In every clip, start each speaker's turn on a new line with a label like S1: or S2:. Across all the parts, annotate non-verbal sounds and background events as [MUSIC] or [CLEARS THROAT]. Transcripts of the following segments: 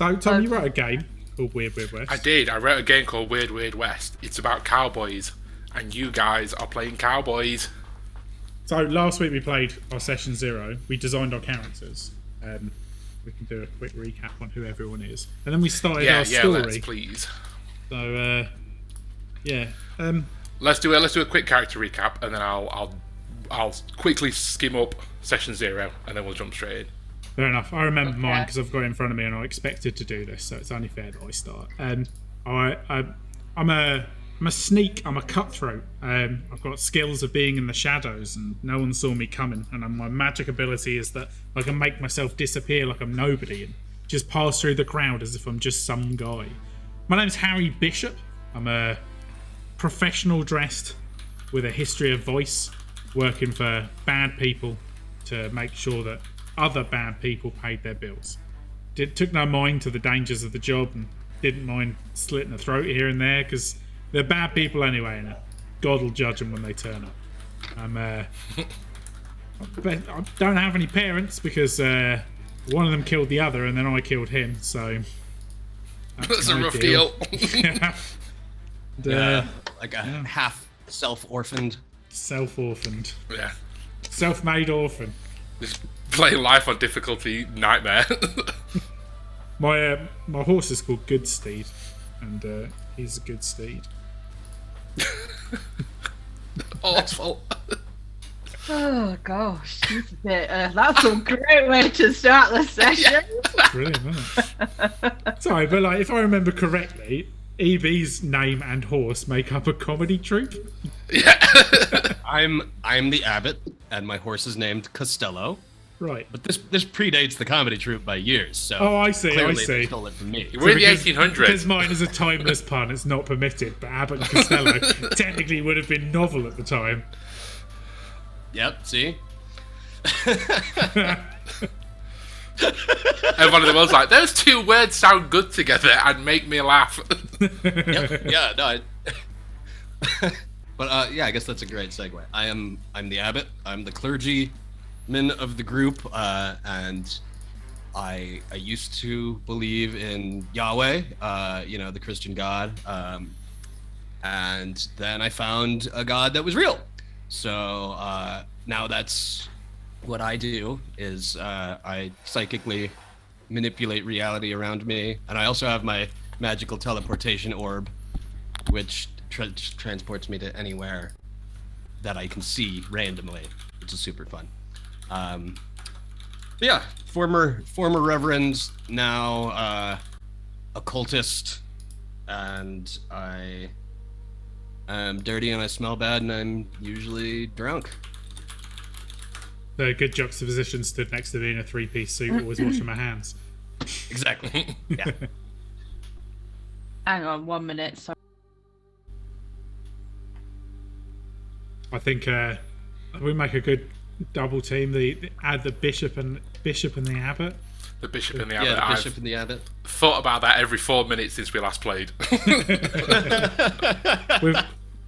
S1: So, Tom, you wrote a game called Weird Weird West.
S2: I did. I wrote a game called Weird Weird West. It's about cowboys, and you guys are playing cowboys.
S1: So last week we played our session zero. We designed our characters. Um, we can do a quick recap on who everyone is, and then we started
S2: Yeah,
S1: our
S2: yeah.
S1: story.
S2: Let's please.
S1: So uh, yeah, um,
S2: Let's do a let's do a quick character recap, and then I'll I'll I'll quickly skim up session zero, and then we'll jump straight in.
S1: Fair enough. I remember mine because I've got it in front of me, and I expected to do this, so it's only fair that I start. Um, I, I I'm a I'm a sneak. I'm a cutthroat. Um, I've got skills of being in the shadows, and no one saw me coming. And my magic ability is that I can make myself disappear like I'm nobody and just pass through the crowd as if I'm just some guy. My name's Harry Bishop. I'm a professional dressed with a history of voice, working for bad people to make sure that other bad people paid their bills. Did, took no mind to the dangers of the job and didn't mind slitting a throat here and there because they're bad people anyway, and God will judge them when they turn up. I'm, uh, [LAUGHS] but I don't have any parents because uh, one of them killed the other and then I killed him, so.
S2: That's a rough
S1: deal.
S2: deal. [LAUGHS]
S1: And, uh,
S3: Uh, like a half self-orphaned.
S1: Self orphaned.
S2: yeah.
S1: Self made orphan.
S2: Just playing life on difficulty nightmare. [LAUGHS]
S1: My uh, my horse is called Good Steed, and uh, he's a good steed. [LAUGHS]
S2: Awful.
S4: Oh gosh, that's a bit, uh, that's a great way to start the [LAUGHS] session.
S1: Brilliant, isn't it? Sorry, but like if I remember correctly, EB's name and horse make up a comedy troupe. [LAUGHS]
S3: I'm I'm the abbot, and my horse is named Costello.
S1: Right.
S3: But this this predates the comedy troupe by years, so
S1: Oh, I see. I
S3: clearly they
S1: see.
S3: stole it from me.
S2: We're in the
S1: Because-
S2: 1800s.
S1: Because mine is a timeless pun, it's not permitted. But Abbott and Costello [LAUGHS] technically would have been novel at the time.
S3: Yep. See. [LAUGHS]
S2: Everyone in the world's like, those two words sound good together and make me laugh.
S3: Yep. yeah. No. I, but uh, yeah, I guess that's a great segue. I am I'm the abbot. I'm the clergyman of the group, uh, and I I used to believe in Yahweh, uh, you know, the Christian God, um, and then I found a God that was real. So uh, now that's what I do is uh, I psychically manipulate reality around me, and I also have my magical teleportation orb, which tra- transports me to anywhere that I can see randomly, which is super fun. Um, but yeah, former former reverend, now uh, occultist, and I am dirty and I smell bad and I'm usually drunk.
S1: The good juxtaposition stood next to me in a three piece suit, always [LAUGHS] washing my hands.
S3: Exactly. [LAUGHS] Yeah. [LAUGHS]
S4: Hang on one minute. Sorry.
S1: I think uh, we make a good double team. The, the add the bishop and bishop and the abbot.
S2: the bishop and the
S3: yeah,
S2: abbot.
S3: the bishop
S2: I've
S3: and the abbot.
S2: thought about that every four minutes since we last played. [LAUGHS] [LAUGHS]
S1: We've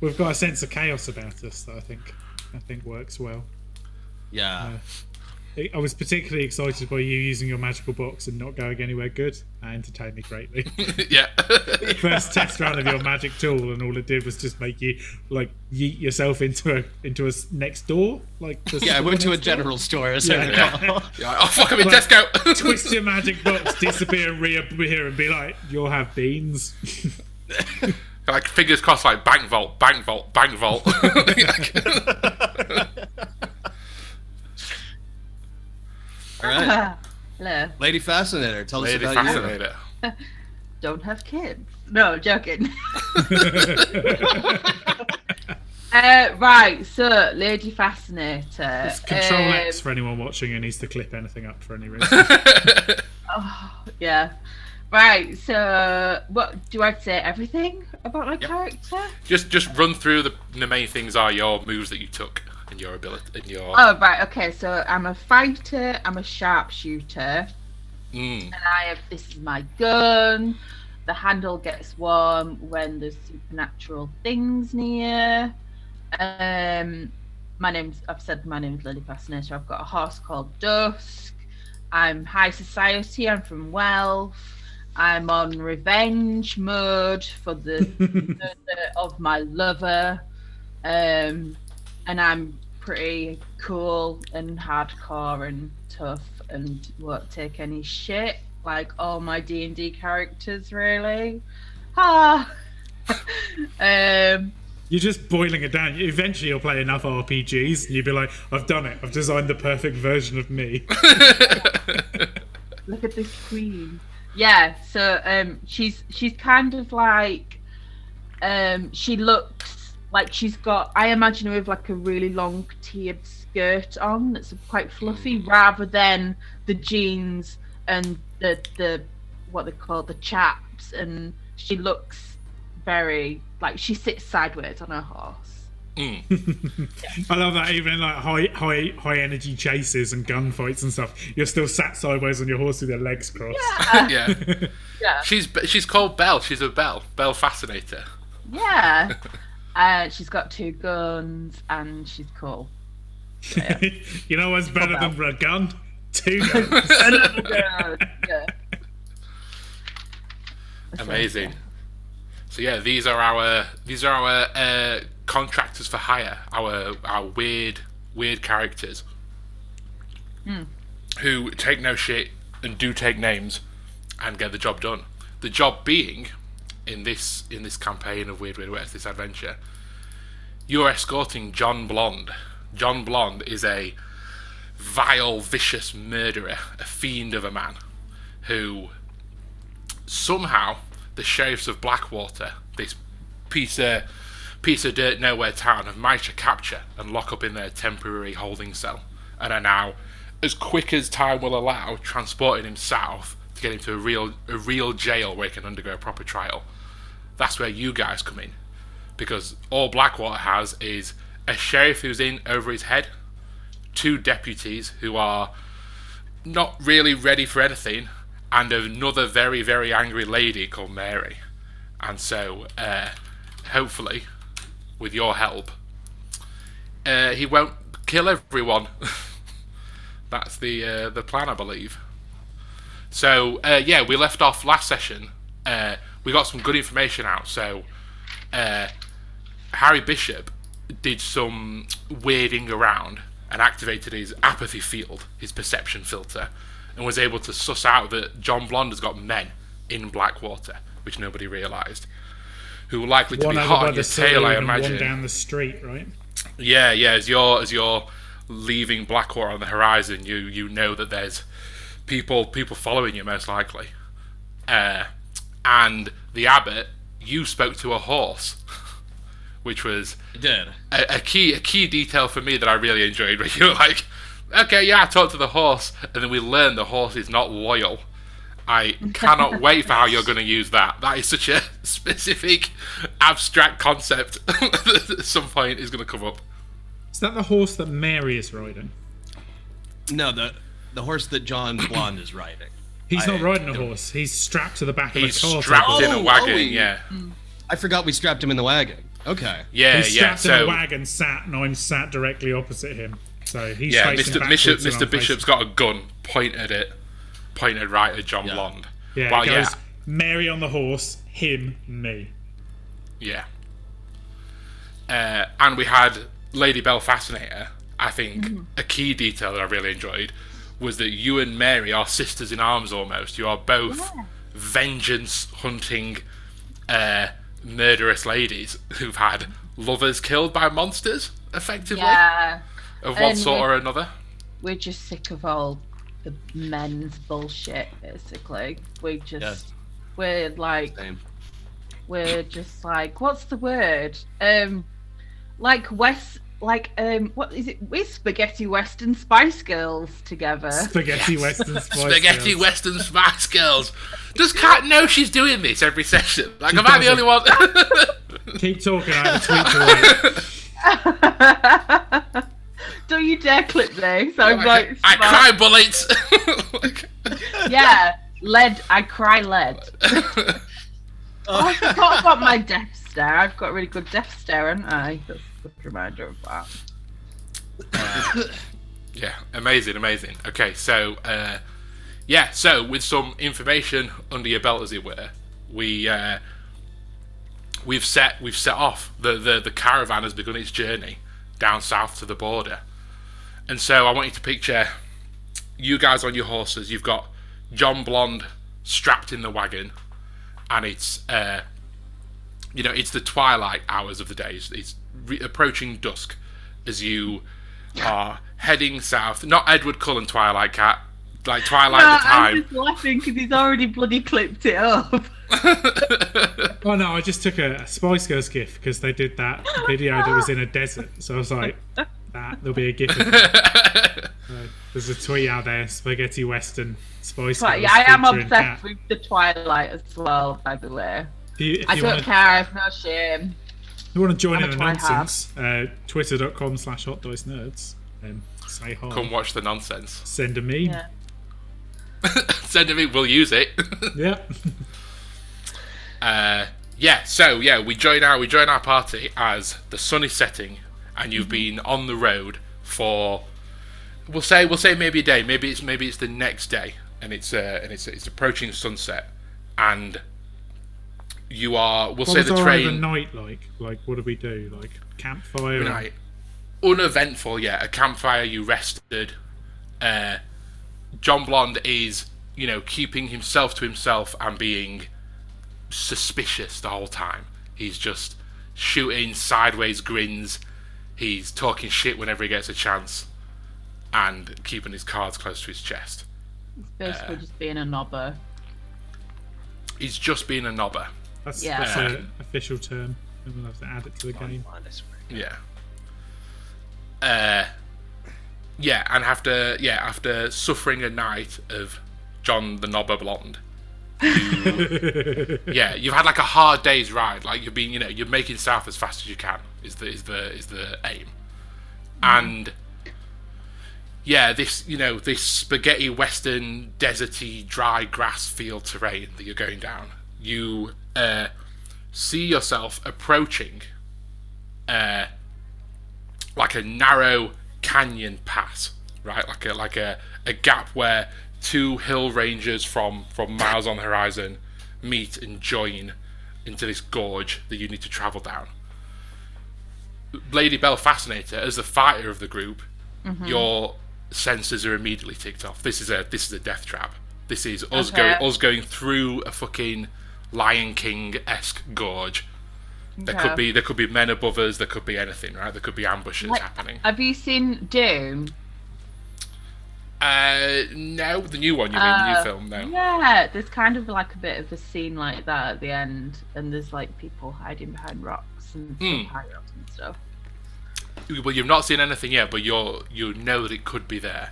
S1: we've got a sense of chaos about us that I think I think works well.
S3: Yeah.
S1: I- I was particularly excited by you using your magical box and not going anywhere good. That entertained me greatly. [LAUGHS]
S2: yeah. [LAUGHS]
S1: First test run of your magic tool, and all it did was just make you like yeet yourself into a into a s- next door. Like the
S3: Yeah, I went to a
S1: next door.
S3: general store. So
S1: Yeah. [LAUGHS]
S2: Yeah, oh fuck, I'm in
S1: Like,
S2: Tesco.
S1: Twist your magic box, disappear, and reappear, and be like, "You'll have beans."
S2: like fingers crossed, like bank vault, bank vault, bank vault.
S3: All right. [LAUGHS]
S4: Hello.
S3: Lady Fascinator, tell
S2: Lady
S3: us about you. [LAUGHS]
S4: Don't have kids. No, joking. [LAUGHS] uh, right, so Lady Fascinator.
S1: It's Control
S4: um,
S1: X for anyone watching who needs to clip anything up for any reason.
S4: oh, Yeah. Right, so what do I say everything about my character?
S2: just just run through the the main things are your moves that you took and your ability and your
S4: Oh right, okay, so I'm a fighter, I'm a sharpshooter,
S2: mm,
S4: and I have this is my gun. The handle gets warm when there's supernatural things near. Um my name's I've said my name's Lily Fascinator. I've got a horse called Dusk. I'm high society, I'm from wealth. I'm on revenge mode for the [LAUGHS] murder of my lover. Um, and I'm pretty cool and hardcore and tough and won't take any shit like all my D&D characters really. Ah. [LAUGHS] um
S1: You're just boiling it down. Eventually, you'll play enough RPGs, and you'll be like, "I've done it. I've designed the perfect version of me." [LAUGHS]
S4: look at this queen. Yeah, so um she's she's kind of like um she looks like she's got I imagine her with like a really long tiered skirt on that's quite fluffy mm. rather than the jeans and the the what they call the chaps and she looks very like she sits sideways on her horse. Mm. [LAUGHS]
S1: I love that. Even in like high, high, high energy chases and gunfights and stuff, you're still sat sideways on your horse with your legs crossed.
S2: yeah.
S4: Yeah. [LAUGHS]
S2: She's she's called Belle. She's a Belle. Belle Fascinator.
S4: Yeah. [LAUGHS] uh, she's got two guns and she's cool. [LAUGHS]
S1: you know what's better than a gun? Two [LAUGHS] guns.
S4: yeah. yeah.
S2: Amazing. So yeah, these are our these are our uh, contractors for hire. Our our weird weird characters who take no shit and do take names and get the job done. The job being in this in this campaign of Weird Weird West, this adventure, you're escorting John Blonde. John Blonde is a vile, vicious murderer, a fiend of a man, who somehow the sheriffs of Blackwater, this piece of piece of dirt nowhere town, have managed to capture and lock up in their temporary holding cell, and are now, as quick as time will allow, transporting him south to get him to a real a real jail where he can undergo a proper trial. That's where you guys come in, because all Blackwater has is a sheriff who's in over his head, two deputies who are not really ready for anything, and another very, very angry lady called Mary. And so, uh, hopefully, with your help, uh, he won't kill everyone. [LAUGHS] That's the uh, the plan, I believe. So, uh, yeah, we left off last session. We got some good information out. So, uh, Harry Bishop did some weirding around and activated his apathy field, his perception filter, and was able to suss out that John Blonde has got men in Blackwater, which nobody realised, who are likely to
S1: One
S2: be hot on
S1: the
S2: your tail, I
S1: and one down the street, right?
S2: Yeah, yeah. As you're as you're leaving Blackwater on the horizon, you you know that there's people people following you most likely. Uh, and the abbot, you spoke to a horse, [LAUGHS] which was
S3: did.
S2: a, a key a key detail for me that I really enjoyed. [LAUGHS] Where you were like, okay, yeah, I talked to the horse, and then we learned the horse is not loyal. I cannot [LAUGHS] wait for how you're going to use that. That is such a specific, abstract concept that at some point is going to come up.
S1: Is that the horse that Mary is riding?
S3: No, the the horse that John Blonde is riding.
S1: He's not riding a horse. He's strapped to the back of a car.
S2: He's strapped in a
S3: Oh,
S2: wagon.
S3: oh,
S2: yeah,
S3: I forgot we strapped him in the wagon. Okay.
S2: yeah,
S1: He's
S2: yeah.
S1: strapped in a wagon, sat, and I'm sat directly opposite him. So he's
S2: yeah,
S1: facing
S2: Mr.
S1: backwards
S2: Bishop,
S1: and I'm
S2: Mr. Bishop's got a gun pointed at pointed right at John
S3: Yeah.
S2: Blonde.
S1: Yeah,
S2: well,
S1: it
S2: yeah,
S1: goes Mary on the horse, him, me.
S2: yeah. Uh, and we had Lady Belle Fascinator. I think a key detail that I really enjoyed was that you and Mary are sisters in arms almost. You are both vengeance hunting, uh, murderous ladies who've had lovers killed by monsters, effectively,
S4: Yeah.
S2: of one
S4: and
S2: sort or another.
S4: We're just sick of all the men's bullshit, basically. We just
S3: Yes.
S4: we're like
S3: Same.
S4: we're just like what's the word? Um like West like um what is it we're spaghetti western spice girls together.
S1: Spaghetti Western Spice
S2: Spaghetti
S1: Girls.
S2: Western Spice Girls. Does Kat know she's doing this every session? Like, am I the only one? [LAUGHS]
S1: Keep talking. I have a tweet. [LAUGHS]
S4: Don't you dare clip this. I'm like
S2: I
S4: smart.
S2: cry bullets. [LAUGHS]
S4: Yeah. Lead I cry lead. Oh, I forgot about my death stare. I've got a really good death stare, haven't I? That's a good reminder of that.
S2: yeah, amazing, amazing. Okay, so uh, yeah, so with some information under your belt, as it were, we uh, we've set we've set off. The, the the caravan has begun its journey down south to the border, and so I want you to picture you guys on your horses. You've got John Blonde strapped in the wagon, and it's uh, you know it's the twilight hours of the day. It's, it's re- approaching dusk as you are heading south. Not Edward Cullen Twilight Cat, like Twilight
S4: No,
S2: the Time.
S4: I'm
S2: Time.
S4: just laughing because he's already bloody clipped it up. [LAUGHS]
S1: Oh no, I just took a, a Spice Girls gif because they did that video that was in a desert. So I was like, that there'll be a gif. Uh, there's a tweet out there, spaghetti western Spice
S4: But
S1: Girls.
S4: yeah, I am obsessed
S1: Kat.
S4: with the Twilight as well. By the way,
S1: you,
S4: I
S1: you
S4: don't
S1: wanna-
S4: care. I've no shame.
S1: If you want to join in the
S4: try hard.
S1: nonsense, uh, twitter.com slash hot dice nerds. Um, say hi.
S2: Come watch the nonsense.
S1: Send a meme.
S4: Yeah. [LAUGHS]
S2: Send it. Me. We'll use it. [LAUGHS]
S1: Yeah.
S2: Uh, yeah, so yeah, we join our we join our party as the sun is setting, and you've been on the road for we'll say we'll say maybe a day, maybe it's maybe it's the next day, and it's uh, and it's it's approaching sunset, and you are we'll
S1: what
S2: say
S1: was
S2: the
S1: our
S2: train
S1: overnight like? Like, what did we do? Like, campfire? and-
S2: Uneventful, yeah. A campfire, you rested. Uh, John Blonde is, you know, keeping himself to himself and being suspicious the whole time. He's just shooting sideways grins. He's talking shit whenever he gets a chance, and keeping his cards close to his chest.
S4: It's basically just being a knobber.
S2: He's just being a knobber.
S1: That's,
S4: Yeah.
S1: that's an official term. And we'll have to add it to the game.
S2: Yeah. Uh, yeah, and after yeah after suffering a night of John the Knobber Blonde, you, [LAUGHS] yeah, you've had like a hard day's ride. Like you've been, you know, you're making south as fast as you can. Is the is the is the aim, and yeah, this you know this spaghetti western deserty dry grass field terrain that you're going down. You uh, see yourself approaching uh, like a narrow canyon pass, right? Like a like a, a gap where two hill ranges from from miles on the horizon meet and join into this gorge that you need to travel down. Lady Belle Fascinator, as the fighter of the group, your senses are immediately ticked off. This is a this is a death trap. This is us
S4: Okay.
S2: going us going through a fucking Lion King esque gorge. There
S4: Okay.
S2: could be there could be men above us. There could be anything, right? There could be ambushes
S4: Like,
S2: happening.
S4: Have you seen Doom?
S2: Uh, no, the new one. You mean the new
S4: Uh,
S2: film? No.
S4: Yeah, there's kind of like a bit of a scene like that at the end, and there's like people hiding behind rocks and stuff, and stuff.
S2: Well, you've not seen anything yet, but you're you know that it could be there.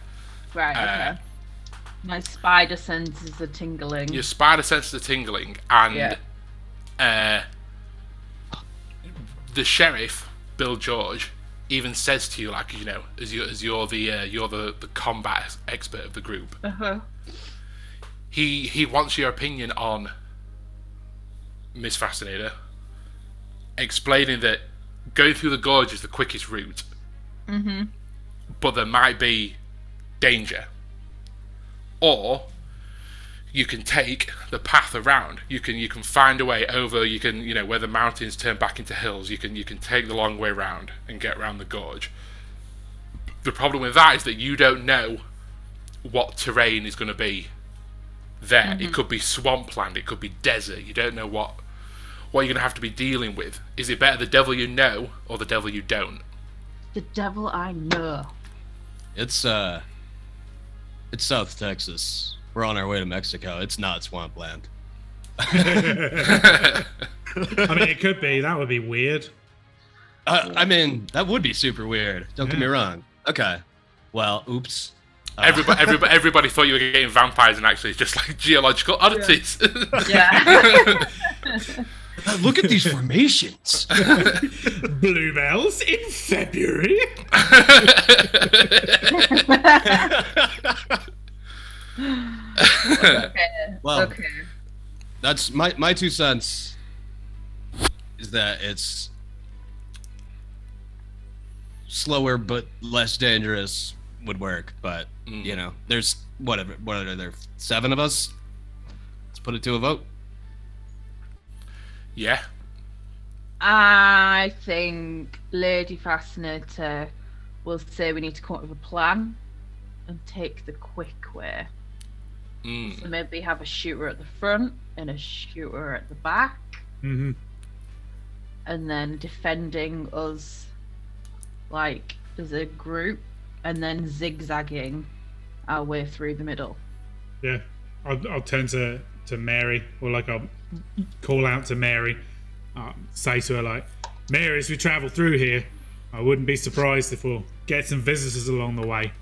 S4: Right,
S2: Uh,
S4: okay. My spider senses are tingling.
S2: Your spider senses are tingling, and
S4: Yeah.
S2: uh, the sheriff, Bill George, even says to you, like you know, as you as you're the uh, you're the, the combat expert of the group,
S4: Uh-huh.
S2: he he wants your opinion on Miss Fascinator, explaining that going through the gorge is the quickest route, mm-hmm. but there might be danger, or you can take the path around. You can you can find a way over. You can you know where the mountains turn back into hills. You can you can take the long way round and get around the gorge. The problem with that is that you don't know what terrain is going to be there. It could be swampland. It could be desert. You don't know what what you're going to have to be dealing with. Is it better the devil you know or the devil you don't?
S4: The devil I know.
S3: It's uh, it's South Texas. We're on our way to Mexico. It's not swampland.
S1: I mean, it could be. That would be weird.
S3: Uh, I mean, that would be super weird. Don't get me wrong. Okay. Well, oops. Uh,
S2: Everybody, [LAUGHS] everybody, everybody thought you were getting vampires, and actually, it's just like geological oddities.
S4: Yeah. [LAUGHS] [LAUGHS] [LAUGHS]
S3: Look at these formations. [LAUGHS]
S1: Bluebells in February. [LAUGHS]
S4: okay.
S3: Well,
S4: okay.
S3: that's my my two cents. Is that it's slower but less dangerous would work, but mm. you know, there's whatever. What are there? Seven of us. Let's put it to a vote.
S2: Yeah.
S4: I think Lady Fascinator will say we need to come up with a plan and take the quick way.
S2: Mm.
S4: So maybe have a shooter at the front and a shooter at the back,
S1: hmm
S4: and then defending us like as a group, and then zigzagging our way through the middle.
S1: Yeah, I'll, I'll turn to, to Mary, or like I'll call out to Mary, say to her like, Mary, as we travel through here, I wouldn't be surprised if we'll get some visitors along the way,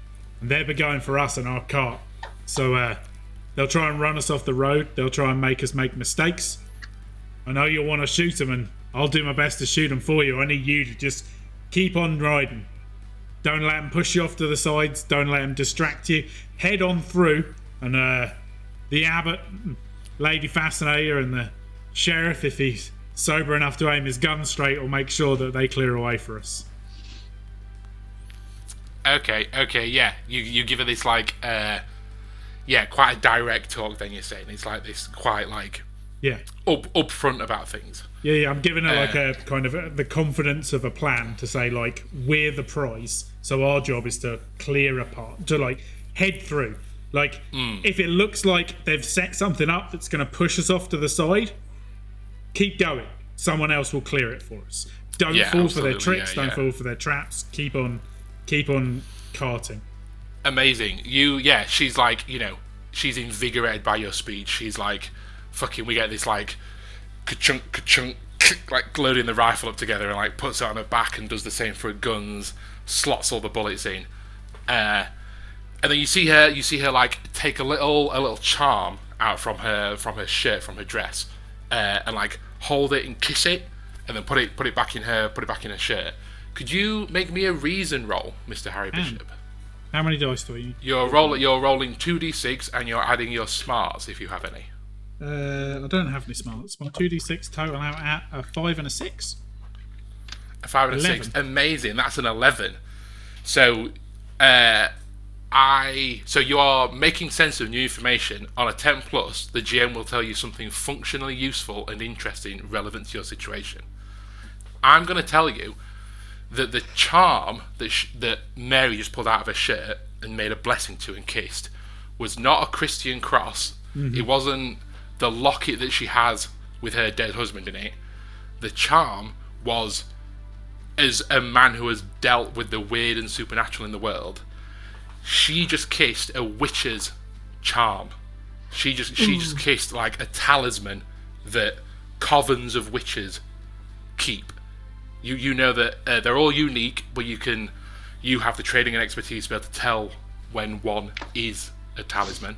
S1: and they'll be going for us in our cart. So uh, they'll try and run us off the road. They'll try and make us make mistakes. I know you'll want to shoot them, and I'll do my best to shoot them for you. I need you to just keep on riding. Don't let them push you off to the sides. Don't let them distract you. Head on through, and uh, the abbot, Lady Fascinator, and the sheriff, if he's sober enough to aim his gun straight, will make sure that they clear a way for us.
S2: Okay, okay, yeah. You you give her this like uh yeah, quite a direct talk then you're saying. It's like this quite like
S1: Yeah,
S2: up upfront about things.
S1: yeah, yeah. I'm giving her like
S2: Uh.
S1: a kind of a, the confidence of a plan to say like we're the prize, so our job is to clear a part, to like head through. Like if it looks like they've set something up that's going to push us off to the side, keep going. Someone else will clear it for us. Don't
S2: Yeah,
S1: fall for their tricks.
S2: yeah,
S1: don't
S2: yeah.
S1: fall for their traps. Keep on, keep on carting.
S2: Amazing. You yeah, she's like, you know, she's invigorated by your speech. She's like fucking we get this like ka-chunk ka-chunk [LAUGHS] like loading the rifle up together and like puts it on her back and does the same for her guns, slots all the bullets in. Uh and then you see her you see her like take a little a little charm out from her from her shirt from her dress uh, and like hold it and kiss it and then put it put it back in her put it back in her shirt could you make me a reason roll mr harry bishop
S1: How many dice do we?
S2: you're roll you're rolling 2d6 and you're adding your smarts if you have any
S1: Uh, I don't have any smarts. My two d six total out at a five and a six.
S2: a 5 and a 6
S1: Eleven.
S2: amazing that's an 11 so uh I so you are making sense of new information on a 10 plus. The GM will tell you something functionally useful and interesting relevant to your situation. I'm going to tell you that the charm that sh- that Mary just pulled out of her shirt and made a blessing to and kissed was not a Christian cross. Mm-hmm. It wasn't the locket that she has with her dead husband in it. The charm was as a man who has dealt with the weird and supernatural in the world she just kissed a witch's charm. She just she just kissed like a talisman that covens of witches keep. You you know that uh, they're all unique, but you can you have the training and expertise to be able to tell when one is a talisman,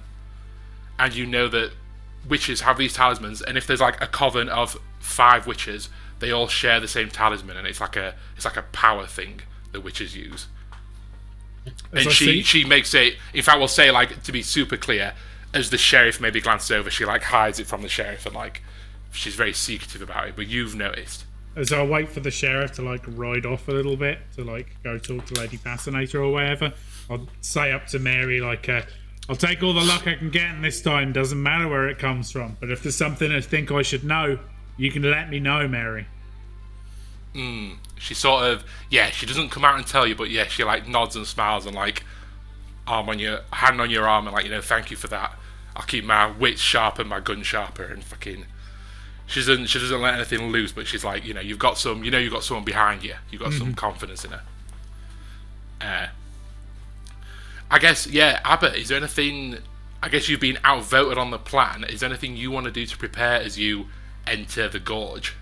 S2: and you know that witches have these talismans, and if there's like a coven of five witches, they all share the same talisman, and it's like a it's like a power thing that witches use
S1: As
S2: and
S1: I
S2: she
S1: see-
S2: she makes it. If fact, we'll say like to be super clear, as the sheriff maybe glances over, she like hides it from the sheriff and like she's very secretive about it. But you've noticed.
S1: as I wait for the sheriff to like ride off a little bit to like go talk to Lady Fascinator or whatever, I'll say up to Mary like, uh, "I'll take all the luck I can get in this time. Doesn't matter where it comes from. But if there's something I think I should know, you can let me know, Mary."
S2: She sort of yeah, she doesn't come out and tell you, but yeah, she like nods and smiles and like arm on your hand on your arm and like you know thank you for that. I'll keep my wits sharp and my gun sharper and fucking. She doesn't she doesn't let anything loose, but she's like you know you've got some you know you've got someone behind you. You've got some confidence in her. Uh, I guess yeah, Abbott. Is there anything? I guess you've been outvoted on the plan. Is there anything you want to do to prepare as you enter the gorge?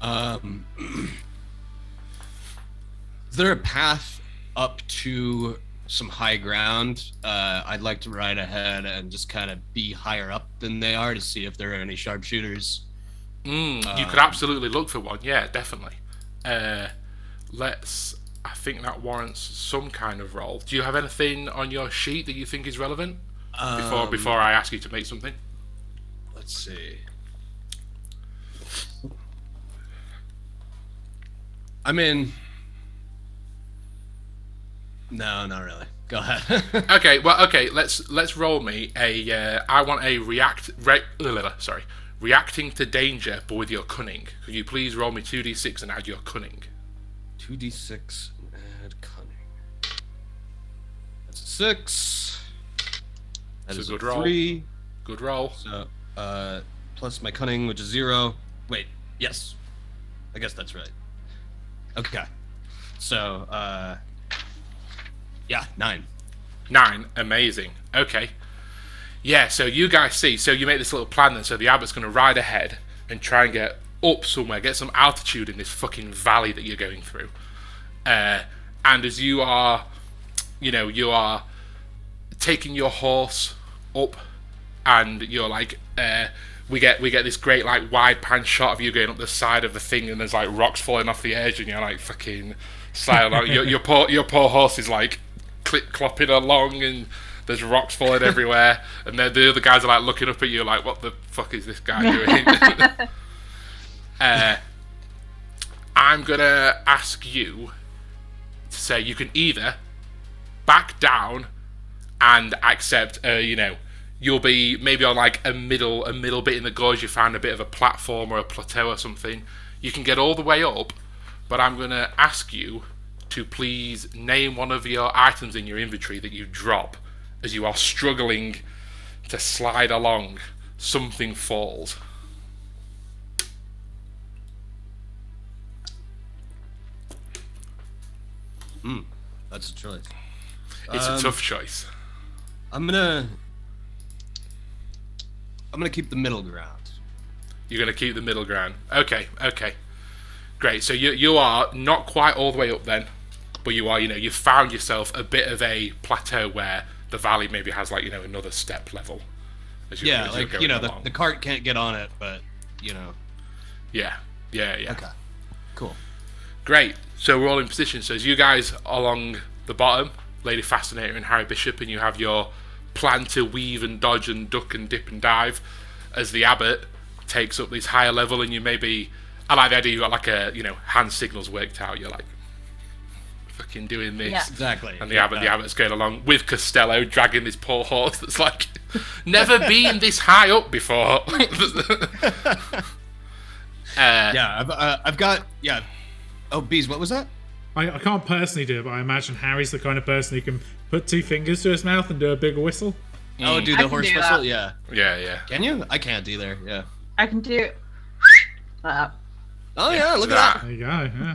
S3: Um, [CLEARS THROAT] is there a path up to some high ground? Uh, I'd like to ride ahead and just kind of be higher up than they are to see if there are any sharpshooters.
S2: Mm, you could absolutely look for one. Yeah, definitely. Uh, let's. I think that warrants some kind of roll. Do you have anything on your sheet that you think is relevant before
S3: Um,
S2: before I ask you to make something?
S3: Let's see. I mean, no, not really. Go ahead. [LAUGHS]
S2: Okay, well, okay. Let's let's roll me a. Uh, I want a react. Re, sorry, reacting to danger, but with your cunning. Could you please roll me two d six and add your cunning?
S3: Two d six and add cunning. That's a six. That
S2: It's a
S3: is
S2: good roll.
S3: three.
S2: Good roll.
S3: So uh, plus my cunning, which is zero. Wait, yes, I guess that's right. Okay, so uh, yeah, nine.
S2: Nine. Amazing. Okay. Yeah, so you guys see, so you make this little plan then, so the abbot's going to ride ahead and try and get up somewhere, get some altitude in this fucking valley that you're going through. Uh, and as you are, you know, you are taking your horse up and you're like, uh, we get we get this great like wide pan shot of you going up the side of the thing and there's like rocks falling off the edge and you're like fucking [LAUGHS] sliding along. your, your poor your poor horse is like clip clopping along and there's rocks falling everywhere. [LAUGHS] And then the other guys are like looking up at you like what the fuck is this guy doing? [LAUGHS] Uh, i'm gonna ask you to say you can either back down and accept uh, you know you'll be maybe on like a middle a middle bit in the gorge you find a bit of a platform or a plateau or something. You can get all the way up but i'm to ask you to please name one of your items in your inventory that you drop as you are struggling to slide along something falls
S3: That's a choice.
S2: it's
S3: Um,
S2: a tough choice
S3: I'm gonna. I'm gonna keep the middle ground.
S2: You're going to keep the middle ground. Okay, okay. Great. So you you are not quite all the way up then, but you are, you know, you've found yourself a bit of a plateau where the valley maybe has like, you know, another step level. As you-
S3: Yeah, like you know, the, the cart can't get on it, but you know.
S2: Yeah. Yeah, yeah.
S3: Okay. Cool.
S2: Great. So we're all in position. So as you guys along the bottom, Lady Fascinator and Harry Bishop, and you have your plan to weave and dodge and duck and dip and dive, as the abbot takes up this higher level, and you maybe, I like the idea you got like a you know hand signals worked out. You're like fucking doing this.
S4: Yeah.
S3: Exactly.
S2: And the abbot, the abbot's going along with Costello, dragging this poor horse that's like [LAUGHS] never been this high up before. [LAUGHS] uh,
S3: Yeah, I've uh, I've got yeah. Oh, bees. What was that?
S1: I, I can't personally do it, but I imagine Harry's the kind of person who can put two fingers to his mouth and do a big whistle.
S3: Oh, do the
S4: can
S3: horse
S4: do
S3: whistle?
S4: that.
S3: Yeah.
S2: Yeah, yeah.
S3: Can you? I can't either. Yeah.
S4: I can do it that.
S3: Oh yeah, look
S2: that.
S3: at that.
S1: There you go. Yeah.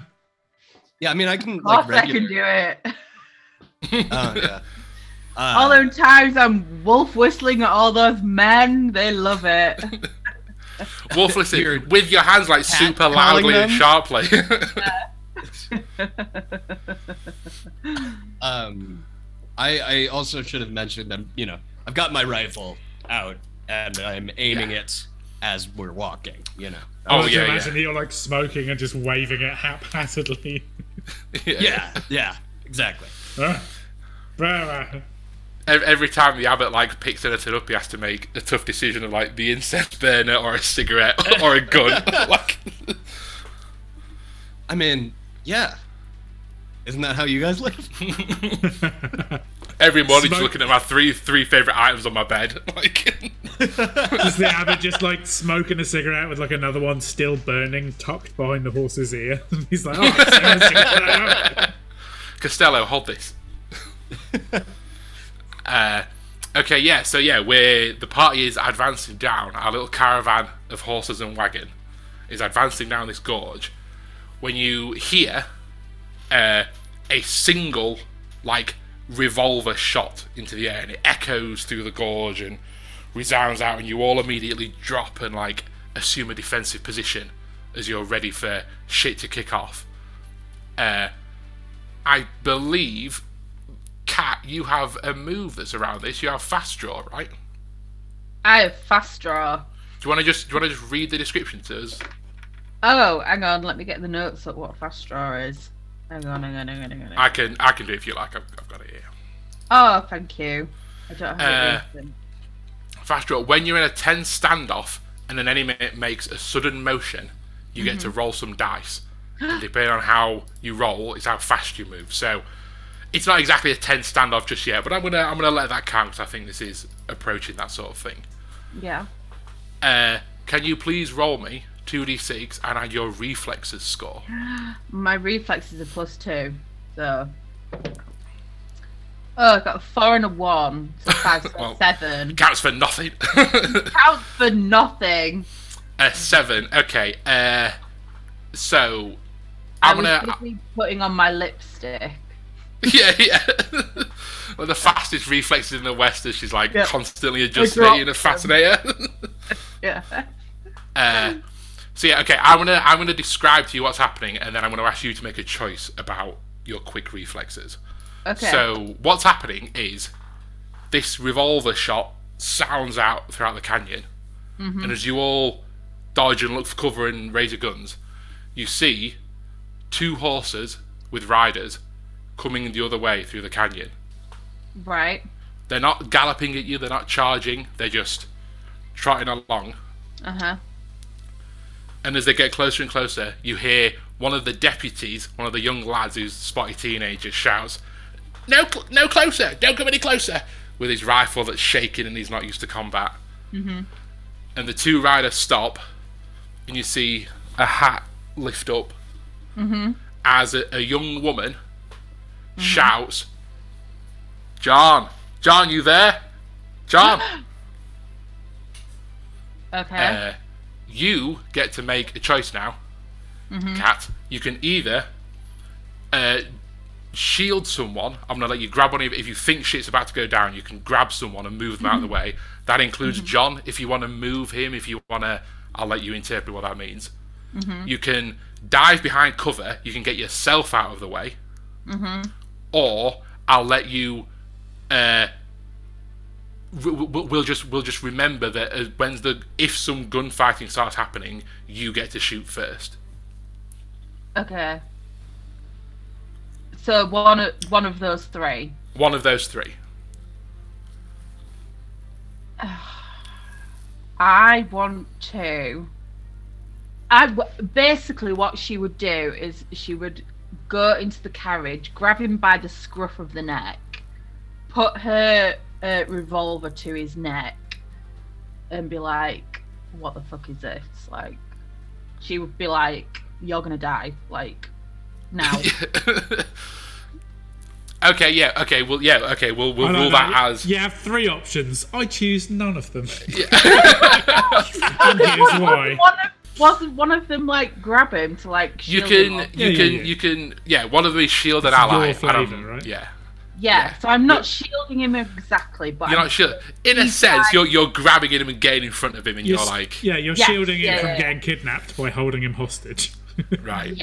S3: Yeah, I mean, I can
S4: Of
S3: like
S4: course I can do it. [LAUGHS]
S3: Oh yeah. Uh, [LAUGHS]
S4: all those times I'm wolf whistling at all those men, they love it. [LAUGHS]
S2: Wolf,
S3: whistling
S2: with your hands like super
S3: calling
S2: loudly and sharply.
S3: um, I I also should have mentioned I'm you know I've got my rifle out and I'm aiming it as we're walking. You know.
S1: I
S2: Oh, yeah,
S1: to imagine
S2: yeah.
S1: you're like smoking and just waving it haphazardly. [LAUGHS]
S3: Yeah. Yeah. Exactly.
S1: Ah, brah.
S2: Ev- Every time the abbot like picks anything up, he has to make a tough decision of like the incense burner or a cigarette [LAUGHS] or a gun. [LAUGHS] like,
S3: I mean, yeah. Isn't that how you guys live?
S2: Every morning, just looking at my three three favorite items on my bed. [LAUGHS] Like,
S1: Just the abbot just like smoking a cigarette with like another one still burning, tucked behind the horse's ear. [LAUGHS] He's like, oh, I'm smoking a cigarette.
S2: Costello, hold this. [LAUGHS] uh, okay, yeah. So yeah, we're the party is advancing down. Our little caravan of horses and wagon is advancing down this gorge. When you hear uh, a single like revolver shot into the air, and it echoes through the gorge and resounds out, and you all immediately drop and like assume a defensive position as you're ready for shit to kick off. Uh, I believe, Cat, you have a move that's around this. You have fast draw, right?
S4: I have fast draw.
S2: Do you want to just do you want to just read the description to us?
S4: Oh, hang on, let me get the notes up what fast draw is. Hang on, hang on, hang on, hang on.
S2: I can I can do it if you like. I've, I've got it.
S4: Oh, thank you. I don't have
S2: Uh. Fast draw. When you're in a tense standoff and an enemy makes a sudden motion, you get to roll some dice. And depending on how you roll, is how fast you move. So, it's not exactly a tense standoff just yet, but I'm gonna I'm gonna let that count because I think this is approaching that sort of thing.
S4: Yeah.
S2: Uh, can you please roll me two d six and add your reflexes score? [GASPS]
S4: My reflexes are plus two, so. Oh, I've got a four and a one, so [LAUGHS] five, six,
S2: Well-
S4: seven.
S2: Counts for nothing. [LAUGHS]
S4: Count for nothing.
S2: a seven. Okay. Uh, so
S4: I
S2: I'm
S4: was
S2: gonna.
S4: putting on my lipstick. [LAUGHS]
S2: Yeah, yeah. Well, the fastest reflexes in the West is she's like
S4: Yeah.
S2: constantly adjusting it in a fascinator.
S4: Yeah.
S2: uh, so yeah, okay. I'm gonna I'm gonna describe to you what's happening, and then I'm gonna ask you to make a choice about your quick reflexes.
S4: Okay.
S2: So what's happening is this revolver shot sounds out throughout the canyon, and as you all dodge and look for cover and raise your guns, you see two horses with riders coming the other way through the canyon.
S4: right.
S2: They're not galloping at you, they're not charging, they're just trotting along.
S4: Uh huh.
S2: And as they get closer and closer, you hear one of the deputies, one of the young lads who's spotty teenagers, shouts, "No, cl- no closer! Don't come any closer!" With his rifle that's shaking and he's not used to combat. Mm-hmm. And the two riders stop, and you see a hat lift up as a, a young woman shouts, "John, John, you there? John!" [GASPS]
S4: Okay.
S2: Uh, you get to make a choice now, Cat. You can either uh, shield someone. I'm gonna let you grab one. If you think shit's about to go down, you can grab someone and move them out of the mm-hmm. way. That includes mm-hmm. John. If you want to move him, if you want to, I'll let you interpret what that means. Mm-hmm. You can dive behind cover. You can get yourself out of the way, or I'll let you. Uh, we- we- we'll just we'll just remember that when the if some gunfighting starts happening, you get to shoot first.
S4: okay. So one of one of those three.
S2: One of those three. [SIGHS]
S4: I want to. I w- basically what she would do is she would go into the carriage, grab him by the scruff of the neck, put her uh, revolver to his neck, and be like, "What the fuck is this?" Like, she would be like, "You're gonna die!" Like, now. [LAUGHS]
S2: okay, yeah, okay, well, yeah, okay, we'll we'll
S1: I don't
S2: rule
S1: know.
S2: that as
S1: You have three options. I choose none of them. [LAUGHS]
S2: Yeah. [LAUGHS]
S1: and here's why.
S4: One of, wasn't one of them like grab him to like
S2: you
S4: shield him
S2: can
S4: off?
S2: you
S1: Yeah,
S2: can
S1: yeah, yeah.
S2: you can yeah. One of them is shield and
S1: It's
S2: ally.
S1: your flavour, right?
S2: Yeah,
S4: Yeah,
S2: Yeah.
S4: so I'm not
S2: Yeah.
S4: shielding him exactly, but
S2: you're
S4: I'm
S2: not sure. In a sense,
S4: like-
S2: you're you're grabbing him and getting in front of him, and
S1: You're,
S2: you're like,
S1: yeah, you're
S4: Yes,
S1: shielding him
S4: yeah,
S1: from
S4: yeah, yeah.
S1: getting kidnapped by holding him hostage.
S2: right.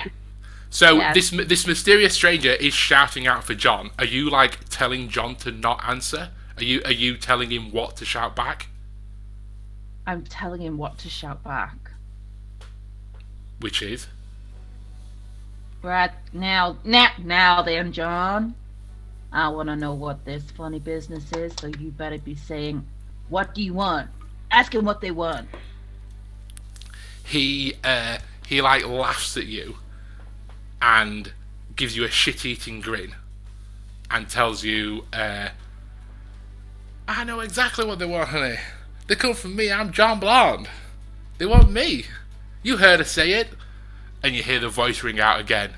S2: So
S4: Yeah.
S2: this this mysterious stranger is shouting out for John. Are you like telling John to not answer? Are you are you telling him what to shout back?
S4: I'm telling him what to shout back.
S2: Which is
S4: Right now, now, now then, John. I want to know what this funny business is, so you better be saying, "What do you want?" Ask him what they want.
S2: he uh, he like laughs at you and gives you a shit eating grin and tells you uh, I know exactly what they want, honey. They come from me, I'm John Blonde. They want me. You heard her say it. And you hear the voice ring out again.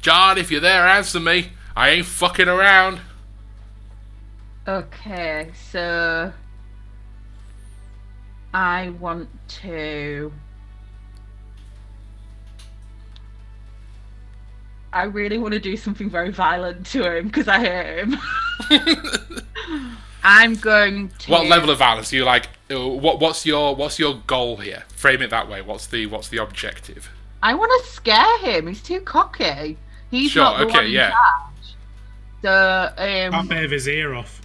S2: John, if you're there, answer me. I ain't fucking around.
S4: Okay, so I want to. I really want to do something very violent to him because I hate him. [LAUGHS] I'm going to.
S2: What level of violence? Are you like? uh, What what's your what's your goal here? Frame it that way. What's the what's the objective?
S4: I want to scare him. He's too cocky. He's
S2: Sure,
S4: not the
S2: okay,
S4: one in
S2: yeah.
S4: charge. So
S1: I'll
S4: um,
S1: bit his ear off.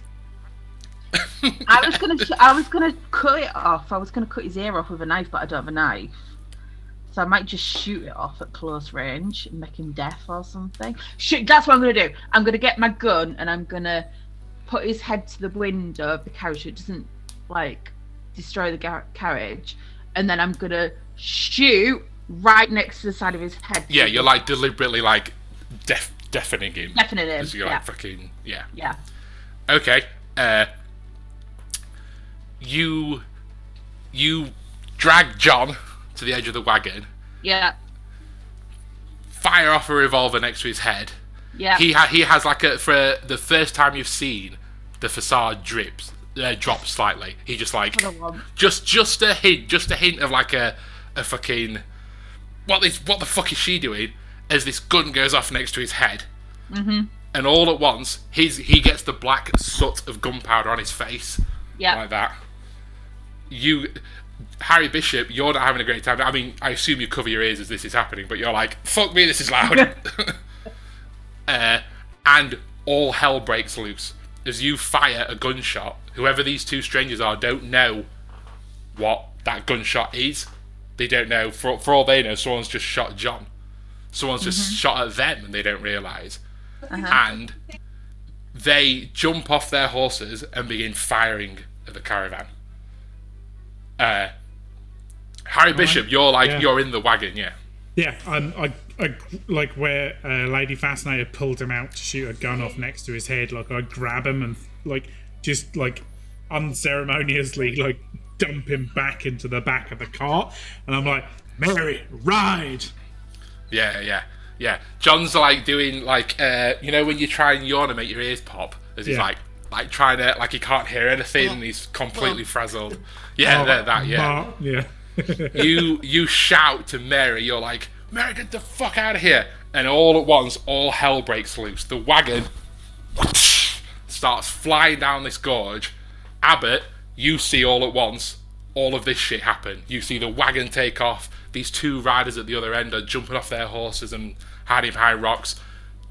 S4: I was gonna I was gonna cut it off. I was gonna cut his ear off with a knife, but I don't have a knife. So I might just shoot it off at close range and make him deaf or something. Shoot, that's what I'm gonna do. I'm gonna get my gun and I'm gonna put his head to the window of the carriage so it doesn't like destroy the gar- carriage, and then I'm gonna shoot right next to the side of his head.
S2: Yeah, you're like deliberately like deaf deafening him.
S4: Deafening him,
S2: you're
S4: yeah.
S2: like fucking yeah.
S4: Yeah.
S2: Okay. Uh, you you drag John to the edge of the wagon,
S4: Yeah.
S2: fire off a revolver next to his head.
S4: Yeah.
S2: He ha- he has like a for the first time you've seen the facade drips uh, drops slightly. He just like just just a hint, just a hint of like a a fucking what is what the fuck is she doing? As this gun goes off next to his head, mm-hmm. and all at once he's he gets the black soot of gunpowder on his face
S4: yeah.
S2: like that. You, Harry Bishop, you're not having a great time. I mean, I assume you cover your ears as this is happening, but you're like, fuck me, this is loud. [LAUGHS] [LAUGHS] uh, and all hell breaks loose as you fire a gunshot. Whoever these two strangers are don't know what that gunshot is. They don't know. For, for all they know, someone's just shot John. Someone's just shot at them and they don't realise. And they jump off their horses and begin firing at the caravan. Uh, Harry Bishop, you're like
S1: Yeah.
S2: you're in the wagon, yeah.
S1: Yeah, I'm, I, I, like where uh, Lady Fascinator pulled him out to shoot a gun off next to his head. Like I grab him and like just like unceremoniously like dump him back into the back of the cart, and I'm like, Mary, ride.
S2: Yeah, yeah, yeah. John's like doing like uh, you know when you try and yawn and make your ears pop, as he's
S1: Yeah.
S2: like like trying to like he can't hear anything and he's completely frazzled. Yeah,
S1: Oh,
S2: that, that yeah.
S1: Yeah. [LAUGHS]
S2: you you shout to Mary, you're like, Mary, get the fuck out of here! And all at once, all hell breaks loose. The wagon [LAUGHS] starts flying down this gorge. Abbott, you see all at once all of this shit happen. You see the wagon take off. These two riders at the other end are jumping off their horses and hiding behind rocks.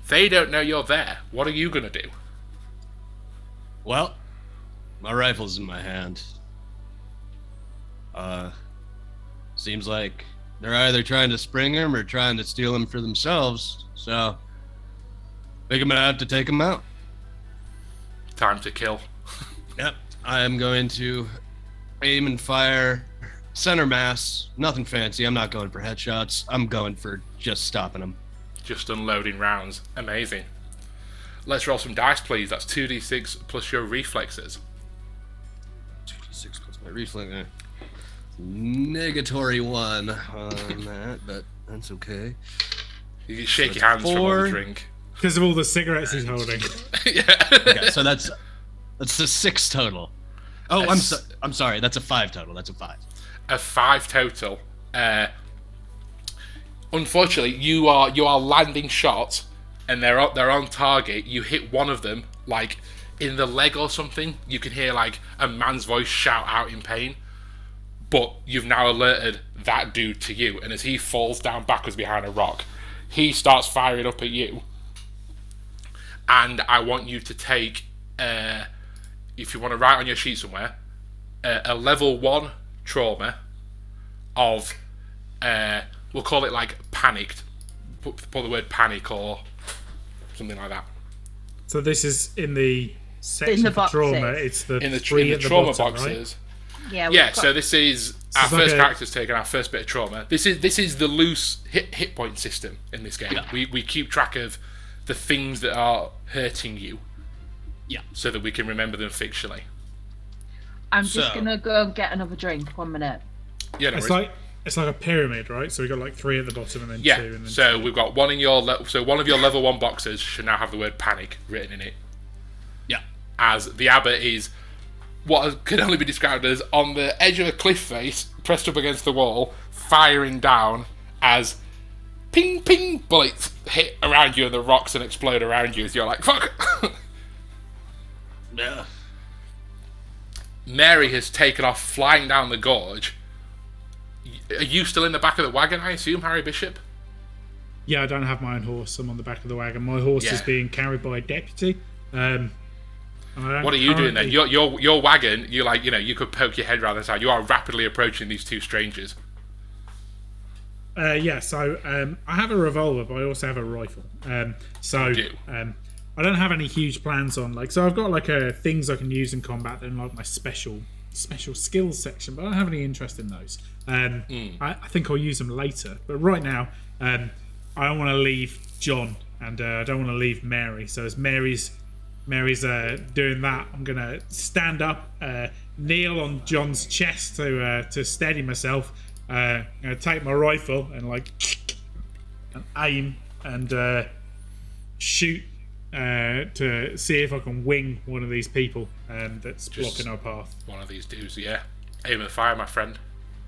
S2: They don't know you're there. What are you gonna do?
S3: Well, my rifle's in my hand. Uh, seems like they're either trying to spring him or trying to steal him for themselves. So, think I'm gonna have to take him out.
S2: Time to kill. [LAUGHS]
S3: Yep. I am going to aim and fire center mass. Nothing fancy. I'm not going for headshots. I'm going for just stopping them.
S2: Just unloading rounds. Amazing. Let's roll some dice, please. That's 2d6 plus your reflexes.
S3: 2d6 plus my reflex. eh. Negatory one on that, but that's okay.
S2: You can shake your hands from all the drink.
S1: Because of all the cigarettes he's holding. [LAUGHS]
S3: Okay, so that's that's a six total. Oh, I'm so, I'm sorry. That's a five total. That's a five.
S2: a five total. Uh, unfortunately, you are you are landing shots, and they're on, they're on target. You hit one of them like in the leg or something. You can hear like a man's voice shout out in pain, but you've now alerted that dude to you, and as he falls down backwards behind a rock, he starts firing up at you. And I want you to take, uh, if you want to write on your sheet somewhere, uh, a level one trauma of uh, we'll call it like panicked put, put the word panic or something like that
S1: So this is in the section
S4: the
S1: for trauma. It's the
S2: in the,
S1: three
S2: in the
S1: at the
S2: trauma
S1: bottom, right?
S2: boxes
S4: Yeah.
S2: yeah
S4: got-
S2: so this is our
S1: it's like
S2: first
S1: a-
S2: character's taken our first bit of trauma this is this is the loose hit, hit point system in this game
S3: Yeah.
S2: we, we keep track of the things that are hurting you
S3: Yeah.
S2: so that we can remember them fictionally
S4: I'm just gonna go and get another drink. One minute.
S2: yeah no
S1: It's
S2: worries.
S1: like it's like a pyramid, right? So we got like three at the bottom and then
S2: yeah
S1: two, and then
S2: so we've got one in your le- so one of your level one boxes should now have the word panic written in it
S3: Yeah.
S2: as the abbot is what can only be described as on the edge of a cliff face, pressed up against the wall, firing down as ping ping bullets hit around you and the rocks and explode around you as you're like, fuck! [LAUGHS]
S3: Yeah.
S2: Mary has taken off flying down the gorge. Are you still in the back of the wagon, I assume, Harry Bishop?
S1: Yeah, I don't have my own horse. I'm on the back of the wagon. My horse is being carried by a deputy. Um, and I don't
S2: What are you doing then? Your, your, your wagon, you're like, you know, you could poke your head around the side. You are rapidly approaching these two strangers.
S1: Uh, yeah, so um, I have a revolver, but I also have a rifle. Um, so
S2: do.
S1: um, I don't have any huge plans on like. So I've got like uh, things I can use in combat and like my special special skills section, but I don't have any interest in those. Um,
S2: Hmm.
S1: I, I think I'll use them later, but right now um, I don't want to leave John and uh, I don't want to leave Mary. So as Mary's Mary's uh, doing that, I'm gonna stand up, uh, kneel on John's chest to uh, to steady myself. Uh, I'm gonna take my rifle and like and aim and uh, shoot uh, to see if I can wing one of these people um, that's
S2: Just-
S1: blocking our path.
S2: One of these dudes, yeah. Aim and fire, my friend.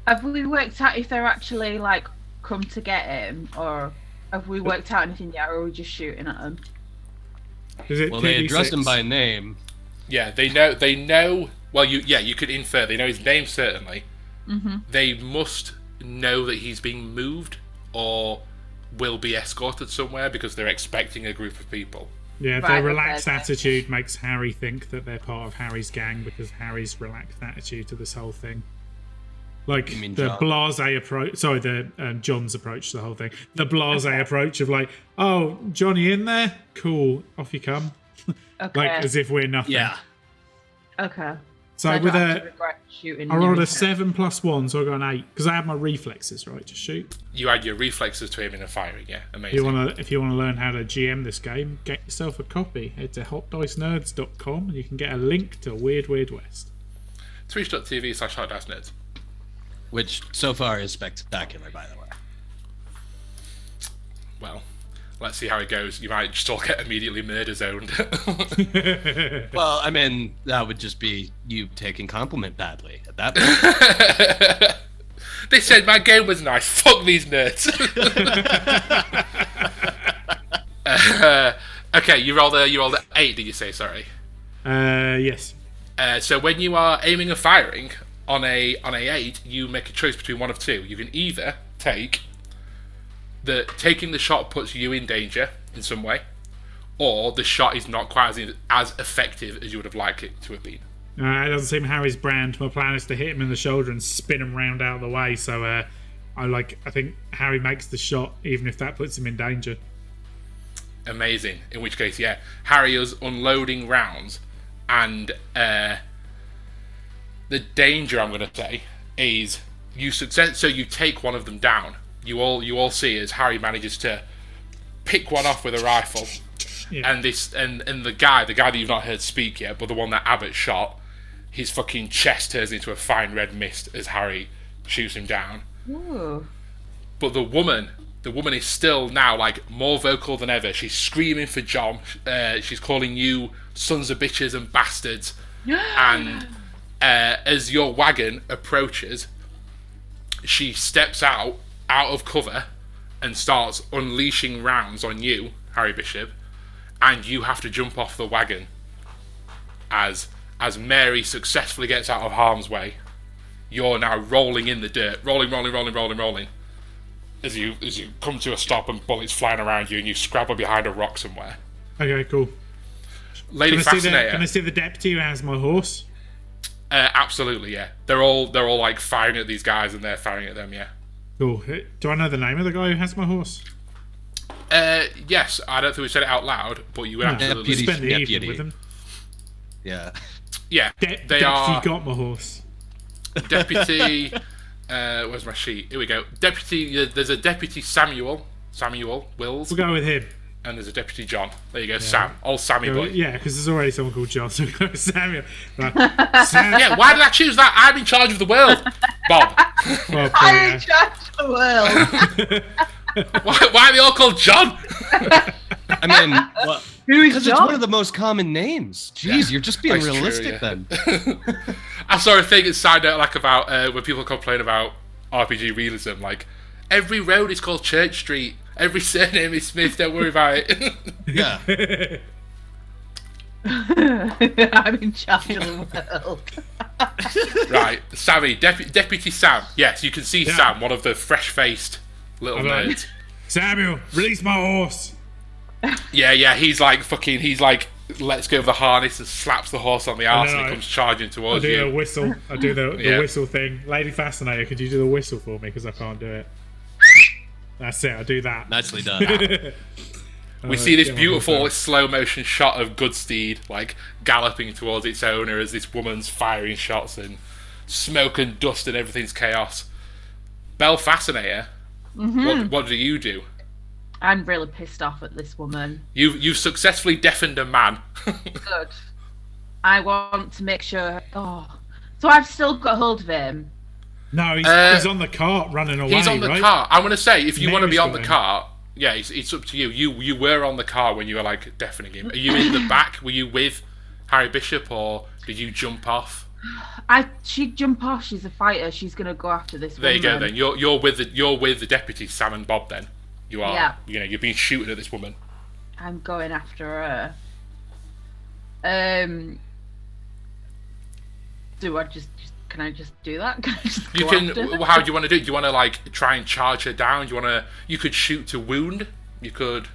S4: Have we worked out if they're actually like come to get him, or have we worked out anything yet, or are we just shooting at them?
S1: Is it
S3: Well, they
S1: 2d6?
S3: addressed him by name.
S2: Yeah, they know. They know. Well, you yeah, you could infer they know his name certainly. Mm-hmm. They must know that he's being moved or will be escorted somewhere because they're expecting a group of people.
S1: Yeah,
S4: Right,
S1: their relaxed attitude makes Harry think that they're part of Harry's gang because Harry's relaxed attitude to this whole thing. Like
S3: You mean
S1: the
S3: John?
S1: blase approach, sorry, the um, John's approach to the whole thing. The blase approach of like, oh, Johnny in there, cool, off you come, [LAUGHS]
S4: Okay.
S1: like as if we're nothing. Yeah.
S4: Okay.
S1: So
S4: I
S1: with
S4: don't have to
S1: a,
S4: regret shooting.
S1: I rolled a seven plus one, so I got an eight because I have my reflexes right to shoot.
S2: You add your reflexes to aiming and firing. Yeah,
S1: If
S2: amazing.
S1: you want to, if you want to learn how to GM this game, get yourself a copy. Head to hotdicenerds.com and you can get a link to Weird Weird West.
S2: Twitch.tv slash hot dice nerds.
S3: Which so far is spectacular, by the way.
S2: Well, let's see how it goes. You might just all get immediately murder zoned. [LAUGHS]
S3: Well, I mean, that would just be you taking compliment badly at that point. [LAUGHS]
S2: they said my game was nice. Fuck these nerds. [LAUGHS] uh, okay, you rolled a you rolled a eight. Did you say sorry?
S1: Uh, yes.
S2: Uh, so when you are aiming and firing on a on a eight, you make a choice between one of two. You can either take the taking the shot puts you in danger in some way, or the shot is not quite as as effective as you would have liked it to have been.
S1: Uh, it doesn't seem Harry's brand. My plan is to hit him in the shoulder and spin him round out of the way. So uh, I like. I think Harry makes the shot, even if that puts him in danger.
S2: Amazing. In which case, yeah, Harry is unloading rounds, and uh, the danger I'm going to say is you success. So you take one of them down. You all you all see as Harry manages to pick one off with a rifle,
S1: Yeah.
S2: and this and and the guy, the guy that you've not heard speak yet, but the one that Abbott shot, his fucking chest turns into a fine red mist as Harry shoots him down.
S4: Ooh.
S2: but the woman the woman is still now like more vocal than ever. She's screaming for john. Uh, she's calling you sons of bitches and bastards. [GASPS] And uh, as your wagon approaches she steps out out of cover and starts unleashing rounds on you harry bishop and you have to jump off the wagon as as mary successfully gets out of harm's way you're now rolling in the dirt, rolling, rolling, rolling, rolling, rolling. As you as you come to a stop and bullets flying around you, and you scrabble behind a rock somewhere.
S1: Okay, cool.
S2: Lady
S1: Can I, see the, can I see the deputy who has my horse?
S2: uh, absolutely, yeah. They're all they're all like firing at these guys, and they're firing at them, yeah.
S1: Cool. Uh, Do I know the name of the guy who has my horse?
S2: Uh, yes, I don't think we said it out loud, but you would
S1: No,
S2: absolutely,
S3: Deputy.
S1: Spend the evening
S3: deputy.
S1: with him.
S3: Yeah.
S2: yeah.
S1: De-
S2: they
S1: deputy
S2: are
S1: got my horse.
S2: deputy. [LAUGHS] uh, where's my sheet? Here we go. Deputy. Uh, there's a deputy Samuel, Samuel Wills,
S1: We'll go with him.
S2: And there's a deputy John. There you go, Sam, old Sammy boy.
S1: Yeah, because there's already someone called John. So we'll go with Samuel. Right. [LAUGHS] Sam,
S2: Yeah, why did I choose that? I'm in charge of the world, [LAUGHS] Bob.
S1: well,
S4: I'm in charge of the world. [LAUGHS]
S2: Why, why are they all called John?
S3: I mean,
S4: Who is
S3: because it's one of the most common names. Jeez, you're just being
S2: That's true,
S3: realistic
S2: yeah.
S3: then.
S2: I saw a thing side note like about uh, when people complain about RPG realism, like every road is called Church Street, every surname is Smith. Don't worry about it. [LAUGHS]
S3: Yeah. [LAUGHS]
S4: I'm in charge of the world. [LAUGHS]
S2: right, Sammy, Dep- Deputy Sam. Yes, you can see
S1: Yeah.
S2: Sam, one of the fresh-faced little
S1: I'm like-
S2: nerds.
S1: Samuel, release my horse.
S2: Yeah, yeah, he's like fucking. He's like lets go of the harness and slaps the horse on the arse, and
S1: know.
S2: he comes charging towards you.
S1: I
S2: towards
S1: do the
S2: you.
S1: whistle. I do the, the
S2: Yeah.
S1: whistle thing. Lady Fascinator, could you do the whistle for me? Because I can't do it. That's it. I do that.
S3: Nicely [LAUGHS] done.
S2: We
S1: Uh,
S2: see this beautiful slow motion shot of Goodsteed like galloping towards its owner as this woman's firing shots and smoke and dust and everything's chaos. Belle Fascinator,
S4: Mm-hmm.
S2: what, what do you do?
S4: I'm really pissed off at this woman.
S2: You've you've successfully deafened a man. [LAUGHS]
S4: Good. I want to make sure. Oh, so I've still got hold of him.
S1: No, he's,
S2: Uh,
S1: he's on the cart running away.
S2: He's on the
S1: right?
S2: cart. I'm gonna say if you want to be
S1: Mary's
S2: on the cart, yeah, it's, it's up to you. You you were on the cart when you were like deafening him. Are you in the back? Were you with Harry Bishop or did you jump off?
S4: I she'd jump off. She's a fighter. She's gonna go after this.
S2: There you go. Then you're you're with the you're with the deputies Sam and Bob. Then you are.
S4: Yeah.
S2: You know you're being shooting at this woman.
S4: I'm going after her. Um. Do I just, just can I just do that? [LAUGHS] Can I just
S2: You
S4: go
S2: can.
S4: after her?
S2: How do you want to do it? Do you want to like try and charge her down? Do you want to? You could shoot to wound. You could.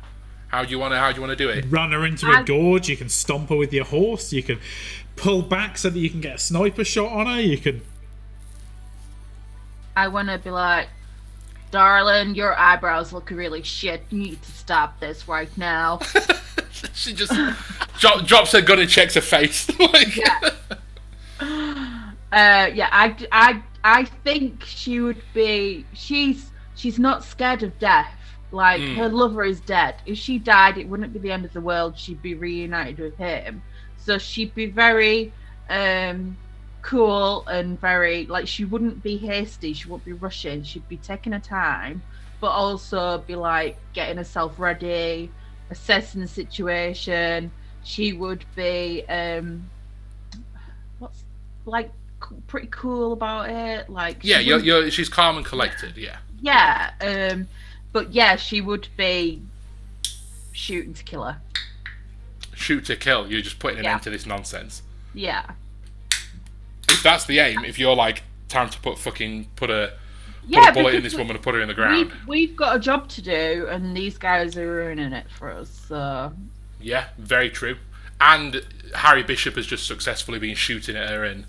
S2: How do you want to? How do you want to do it?
S1: Run her into
S4: I-
S1: a gorge. You can stomp her with your horse. You can pull back so that you can get a sniper shot on her. You can.
S4: I want to be like, darling, your eyebrows look really shit. You need to stop this right now. [LAUGHS]
S2: she just dro- drops her gun and checks her face. [LAUGHS] like,
S4: Uh, yeah, I, I, I think she would be. She's she's not scared of death. Like
S2: Mm.
S4: her lover is dead. If she died, it wouldn't be the end of the world. She'd be reunited with him. So she'd be very um, cool and very like she wouldn't be hasty. She wouldn't be rushing. She'd be taking her time, but also be like getting herself ready, assessing the situation. She would be um, what's like pretty cool about it. Like
S2: yeah, you're, you're. She's calm and collected. Yeah.
S4: yeah. Um, but yeah, she would be shooting to kill her.
S2: Shoot to kill. You're just putting an
S4: Yeah.
S2: end to this nonsense.
S4: Yeah.
S2: If that's the aim, if you're like time to put fucking put a put
S4: Yeah,
S2: a bullet in this woman and put her in the ground.
S4: We've, we've got a job to do, and these guys are ruining it for us. So
S2: Yeah, very true. And Harry Bishop has just successfully been shooting at her, and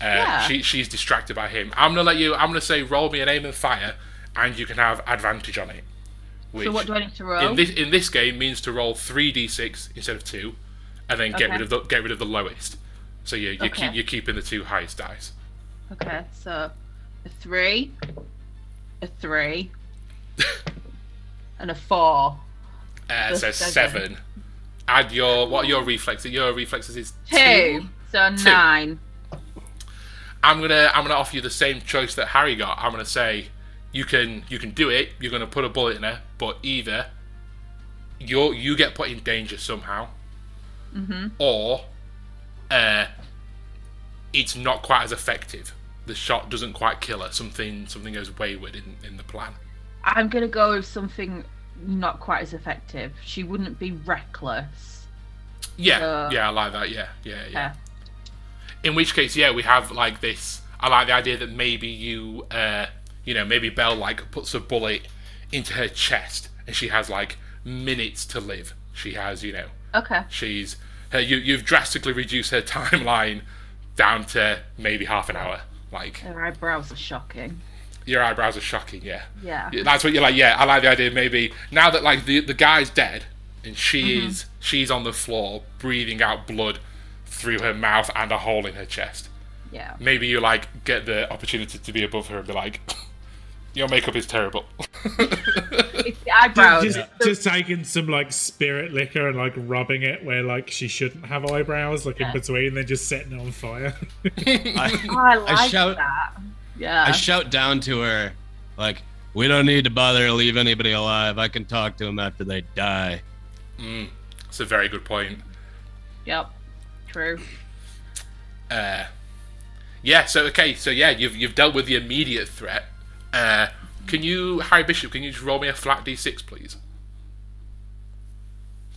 S2: uh,
S4: Yeah.
S2: she she's distracted by him. I'm gonna let you. I'm gonna say roll me an aim and fire, and you can have advantage on it. Which
S4: so what do I need to roll?
S2: in this in this game means to roll three d6 instead of two, and then get rid of the get rid of the lowest. So you you
S4: Okay.
S2: keep you're keeping the two highest dice.
S4: Okay, so a three, a three, [LAUGHS] and a four.
S2: Uh, so
S4: seven.
S2: seven. Add your what are your reflexes? Your reflexes is
S4: Two. So nine.
S2: I'm gonna I'm gonna offer you the same choice that Harry got. I'm gonna say you can you can do it. You're gonna put a bullet in her, but either you you get put in danger somehow, or uh, it's not quite as effective. The shot doesn't quite kill her. Something something goes wayward in, in the plan.
S4: I'm gonna go with something not quite as effective. She wouldn't be reckless.
S2: Yeah,
S4: Uh,
S2: yeah, I like that. Yeah, yeah, yeah.
S4: Yeah.
S2: In which case, yeah, we have like this. I like the idea that maybe you, uh, you know, maybe Belle like puts a bullet into her chest, and she has like minutes to live. She has, you know,
S4: Okay.
S2: she's her. You, you've drastically reduced her [LAUGHS] timeline down to maybe half an hour. Like
S4: Her eyebrows are shocking.
S2: your eyebrows are shocking. Yeah,
S4: Yeah.
S2: That's what you're like. Yeah, I like the idea. Maybe now that like the the guy's dead and she
S4: Mm-hmm.
S2: is she's on the floor breathing out blood through her mouth and a hole in her chest.
S4: Yeah.
S2: maybe you like get the opportunity to be above her and be like, [LAUGHS] your makeup is terrible. [LAUGHS]
S4: It's the eyebrows.
S1: just,
S4: The-
S1: just taking some like spirit liquor and like rubbing it where like she shouldn't have eyebrows, like in
S4: Yeah.
S1: between, then just setting it on fire. [LAUGHS]
S3: I,
S4: Oh, I like
S3: shout-
S4: that. Yeah.
S3: I shout down to her, like, "We don't need to bother to leave anybody alive. I can talk to them after they die." Mm.
S2: It's a very good point.
S4: yep. True.
S2: Uh, yeah. So okay. So yeah, you've you've dealt with the immediate threat. Uh, can you, Harry Bishop? Can you just roll me a flat d6, please?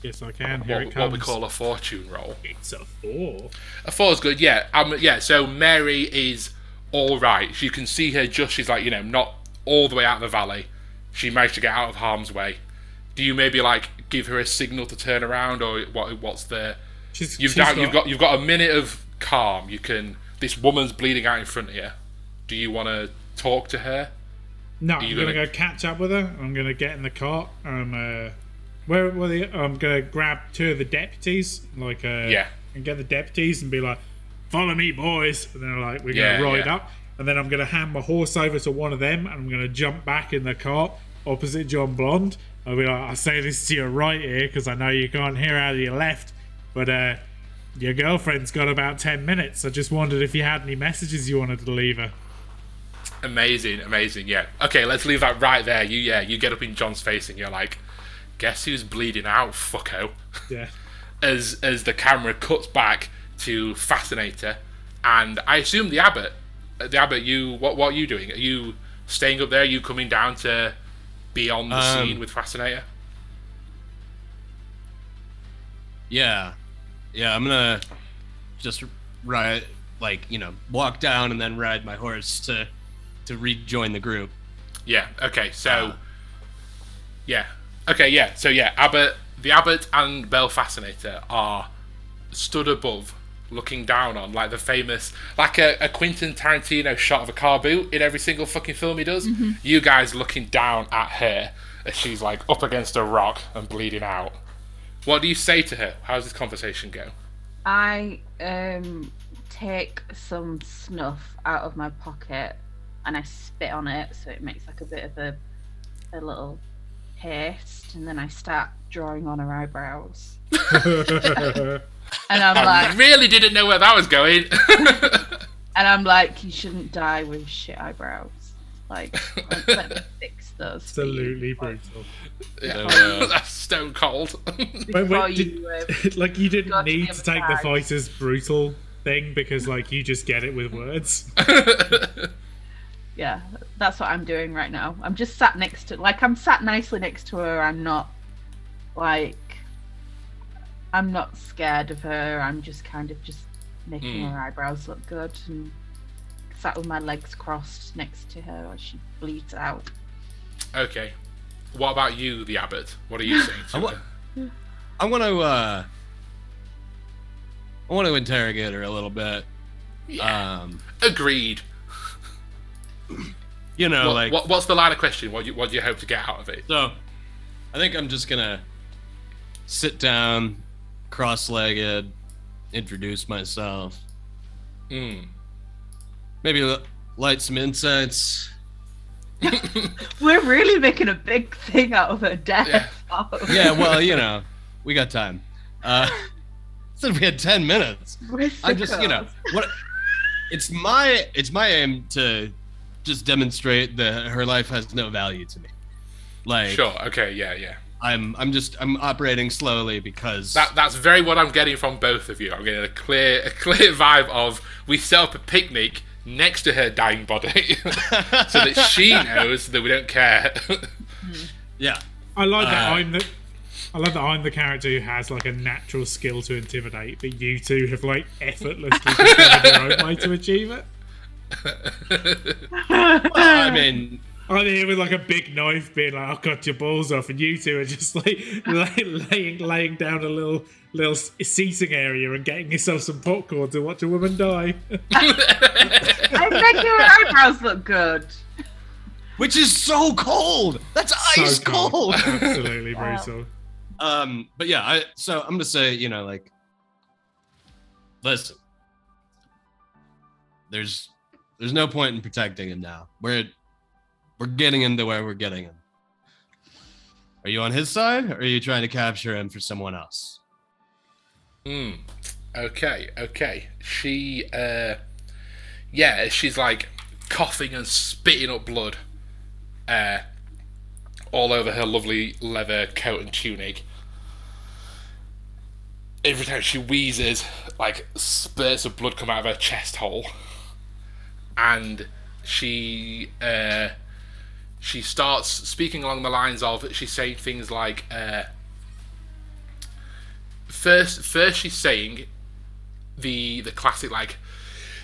S1: yes, I can. Here
S2: What,
S1: it
S2: what we call a fortune roll.
S1: It's a four.
S2: A four is good, yeah. Um, yeah. So Mary is all right. You can see her just. She's like you know not all the way out of the valley. She managed to get out of harm's way. Do you maybe like give her a signal to turn around, or what? What's the?
S1: She's,
S2: You've
S1: she's
S2: now, you've got you've got a minute of calm. You can. This woman's bleeding out in front of you. Do you want to talk to her?
S1: No, I'm
S2: you
S1: gonna,
S2: gonna-
S1: go catch up with her. I'm gonna get in the cart. Um, uh, where were the? I'm gonna grab two of the deputies, like uh,
S2: Yeah.
S1: and get the deputies and be like, "Follow me, boys!" And then like we're
S2: Yeah,
S1: gonna ride
S2: yeah.
S1: up, and then I'm gonna hand my horse over to one of them, and I'm gonna jump back in the cart opposite John Blonde, I'll be like, I say this to your right ear because I know you can't hear out of your left, but uh, your girlfriend's got about ten minutes. I just wondered if you had any messages you wanted to leave her.
S2: Amazing, amazing. Yeah. Okay, let's leave that right there. You yeah, you get up in John's face and you're like, guess who's bleeding out, fucko.
S1: Yeah. [LAUGHS]
S2: As as the camera cuts back to Fascinator, and I assume the abbot, uh, the abbot, you what what are you doing? Are you staying up there? Are you coming down to be on the
S3: Um,
S2: scene with Fascinator?
S3: Yeah, yeah. I'm gonna just ride, like you know, walk down and then ride my horse to to rejoin the group.
S2: Yeah. Okay. So.
S3: Uh.
S2: yeah. Okay. Yeah. So yeah, Abbott, the Abbot and Belle Fascinator are stood above, looking down on like the famous, like a, a Quentin Tarantino shot of a car boot in every single fucking film he does. You guys looking down at her as she's like up against a rock and bleeding out. What do you say to her? How does this conversation go?
S4: I um take some snuff out of my pocket and I spit on it so it makes like a bit of a a little paste and then I start drawing on her eyebrows. [LAUGHS] and I'm
S2: I
S4: like
S2: really didn't know where that was going. [LAUGHS]
S4: and I'm like, you shouldn't die with shit eyebrows. Like, [LAUGHS] like let me fix those. for you
S1: Absolutely
S4: before-
S1: brutal.
S2: Yeah,
S3: So, [LAUGHS]
S2: that's stone cold. [LAUGHS]
S1: Wait, wait, did-
S4: you, um, [LAUGHS]
S1: like you didn't need to
S4: it
S1: take the
S4: back.
S1: fighter's brutal thing because like you just get it with words.
S4: yeah, that's what I'm doing right now. I'm just sat next to, like, I'm sat nicely next to her. I'm not, like, I'm not scared of her. I'm just kind of just making
S2: Mm.
S4: her eyebrows look good and sat with my legs crossed next to her as she bleeds out.
S2: Okay. What about you, the Abbot? What are you [LAUGHS] saying to
S3: I wa-
S2: her?
S3: I want to. uh I want to interrogate her a little bit.
S2: Yeah.
S3: Um,
S2: Agreed. [CLEARS THROAT]
S3: you know,
S2: What,
S3: like
S2: what, what's the line of question? What do, you, what do you hope to get out of it?
S3: So, I think I'm just gonna sit down, cross-legged, introduce myself,
S2: Mm.
S3: maybe light some incense. [LAUGHS]
S4: We're really making a big thing out of her death.
S3: Yeah, well, you know, we got time. Uh, [LAUGHS] said we had ten minutes. I just, you know, what? It's my it's my aim to just demonstrate that her life has no value to me. Like,
S2: Sure. Okay. Yeah. Yeah.
S3: I'm I'm just I'm operating slowly because
S2: That that's very what I'm getting from both of you. I'm getting a clear a clear [LAUGHS] vibe of we set up a picnic next to her dying body, [LAUGHS] so that she [LAUGHS] knows that we don't care. [LAUGHS]
S3: yeah.
S1: I like that
S3: Uh,
S1: I'm the I love that I'm the character who has like a natural skill to intimidate, but you two have like effortlessly discovered your own way to achieve it.
S3: Well, I mean,
S1: I'm here with like a big knife, being like, "I'll cut your balls off," and you two are just like [LAUGHS] lay, laying laying down a little little seating area and getting yourself some popcorn to watch a woman die.
S4: I'm making her eyebrows look good.
S3: which is so cold. That's ice
S1: So
S3: cold. [LAUGHS]
S1: Absolutely
S4: Wow.
S1: brutal.
S3: um, but yeah, I so I'm gonna say, you know, like, listen, there's there's no point in protecting him now. We're we're getting him to where we're getting him. Are you on his side, or are you trying to capture him for someone else?
S2: Hmm. Okay, okay. She, uh, yeah, she's like coughing and spitting up blood, uh, all over her lovely leather coat and tunic. Every time she wheezes, like spurts of blood come out of her chest hole, and she, uh, she starts speaking along the lines of she's saying things like, uh, first first she's saying the the classic like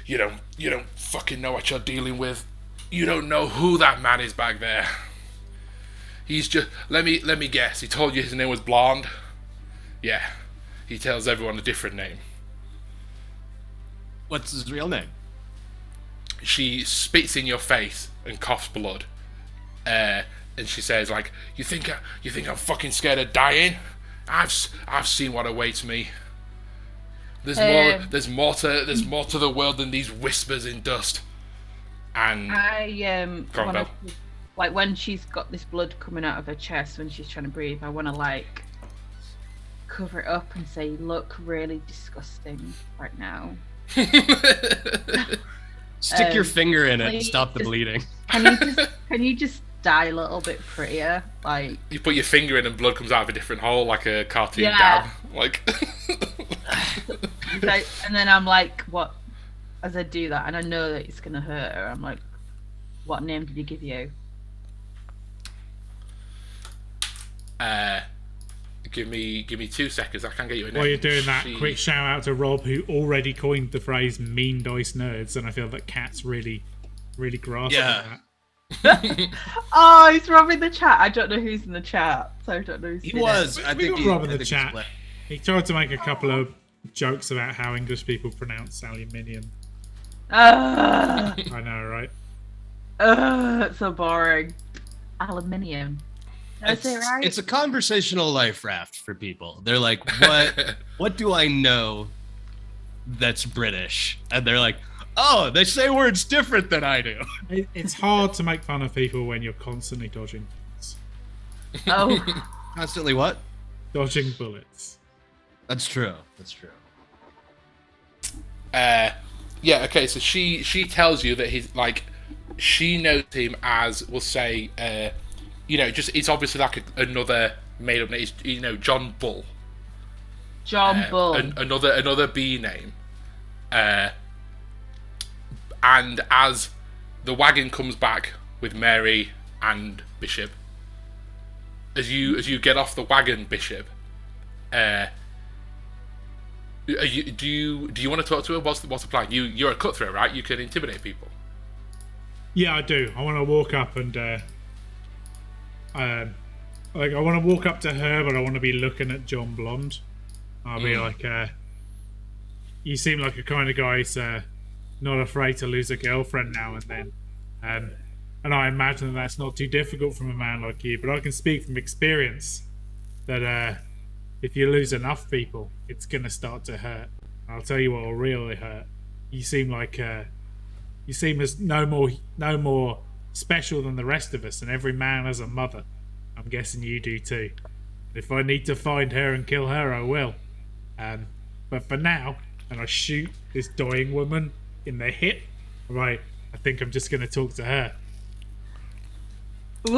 S2: you don't you don't fucking know what you're dealing with. You don't know who that man is back there. He's just let me let me guess. He told you his name was blonde? Yeah. He tells everyone a different name.
S3: What's his real name?
S2: she spits in your face and coughs blood uh, and she says like you think I, you think I'm fucking scared of dying I've s- I've seen what awaits me there's more
S4: Um,
S2: there's more to there's more to the world than these whispers in dust and
S4: I um wanna, like when she's got this blood coming out of her chest when she's trying to breathe, I want to like cover it up and say, "Look really disgusting right now." [LAUGHS]
S3: Stick your
S4: Um,
S3: finger in it and stop the
S4: just-
S3: bleeding.
S4: Can you just [LAUGHS] can you just die a little bit prettier? Like
S2: You put your finger in and blood comes out of a different hole, like a cartoon
S4: Yeah.
S2: dab. Like,
S4: so, [LAUGHS] and then I'm like, what? As I do that, and I know that it's gonna hurt her. I'm like, what name did he give you?
S2: uh, give me, give me two seconds. I can't get you a name.
S1: While you're doing that,
S2: She-
S1: quick shout out to Rob, who already coined the phrase "mean dice nerds," and I feel that Cat's really, really grasping
S3: Yeah.
S1: that. [LAUGHS]
S4: Oh, he's robbing the chat. I don't know who's in the chat, so I don't know who's
S3: He
S4: in it.
S3: was.
S1: We-
S3: I think
S1: got
S3: he,
S1: Rob in
S3: I
S1: the
S3: think
S1: chat. He tried to make a couple of jokes about how English people pronounce aluminium.
S4: Ugh, ah.
S1: I know, right?
S4: ugh, it's so boring. Aluminium. Did
S3: It's,
S4: it right?
S3: it's a conversational life raft for people. They're like, what? [LAUGHS] what do I know that's British? And they're like, oh, they say words different than I do.
S1: It, it's hard to make fun of people when you're constantly dodging bullets.
S4: oh, [LAUGHS]
S3: Constantly what?
S1: Dodging bullets.
S3: That's true. That's true.
S2: Uh, yeah. Okay. So she she tells you that he's like, she knows him as we'll say, uh, you know, just it's obviously like a, another made up name. It's, you know, John Bull.
S4: John
S2: Uh,
S4: Bull.
S2: an- another another B name. Uh, and as the wagon comes back with Mary and Bishop, as you as you get off the wagon, Bishop, uh, you, do you do you want to talk to her? What's the, what's the plan? You you're a cutthroat, right? You can intimidate people.
S1: Yeah, I do. I want to walk up and, uh, um, like, I want to walk up to her, but I want to be looking at John Blonde. I'll be like, uh, you seem like a kind of guy uh, not afraid to lose a girlfriend now and then. Um, and I imagine that's not too difficult from a man like you, but I can speak from experience that uh, if you lose enough people, it's going to start to hurt. I'll tell you what will really hurt. You seem like uh, you seem as no more no more special than the rest of us, and every man has a mother. I'm guessing you do too. If I need to find her and kill her, I will. Um, but for now, and I shoot this dying woman in the hip, right? I think I'm just going to talk to her.
S4: We're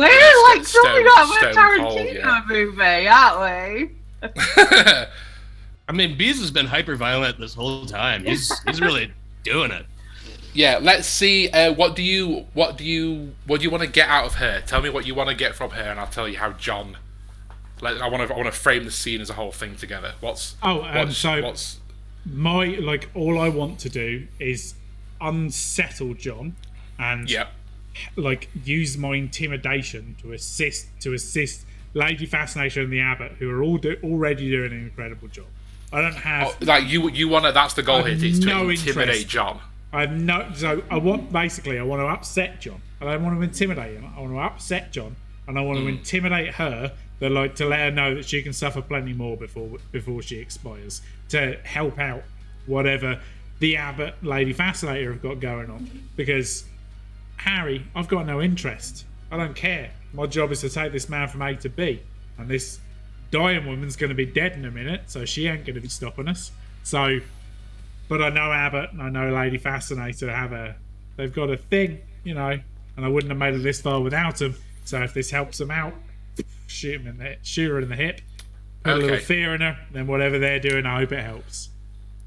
S4: like
S2: Stone-
S4: something out a
S2: Stone Cold,
S4: Tarantino
S2: yeah.
S4: movie, aren't we? [LAUGHS]
S3: I mean, Bees has been hyper violent this whole time. He's he's really [LAUGHS] doing it.
S2: yeah. Let's see. Uh, what do you what do you what do you want to get out of her? Tell me what you want to get from her, and I'll tell you how John. Like, I want to I want to frame the scene as a whole thing together. What's
S1: Oh, um,
S2: what's,
S1: so-
S2: what's
S1: My like all I want to do is unsettle John, and
S2: yeah.
S1: like use my intimidation to assist to assist Lady Fascination and the Abbot, who are all do, already doing an incredible job. I don't have
S2: Oh, like you you want to that's the goal here is to
S1: no
S2: intimidate
S1: interest.
S2: John.
S1: I have no so I want basically I want to upset John. I don't want to intimidate him. I want to upset John and I want to hmm. intimidate her that like to let her know that she can suffer plenty more before before she expires to help out whatever the Abbot Lady Fascinator have got going on because Harry, I've got no interest. I don't care. My job is to take this man from A to B, and this dying woman's going to be dead in a minute, so she ain't going to be stopping us. So, but I know Abbott and I know Lady Fascinator have a, they've got a thing, you know, and I wouldn't have made it this far without them. So if this helps them out, shoot him in the shoot her in the hip, put a little fear in her, then whatever they're doing, I hope it helps.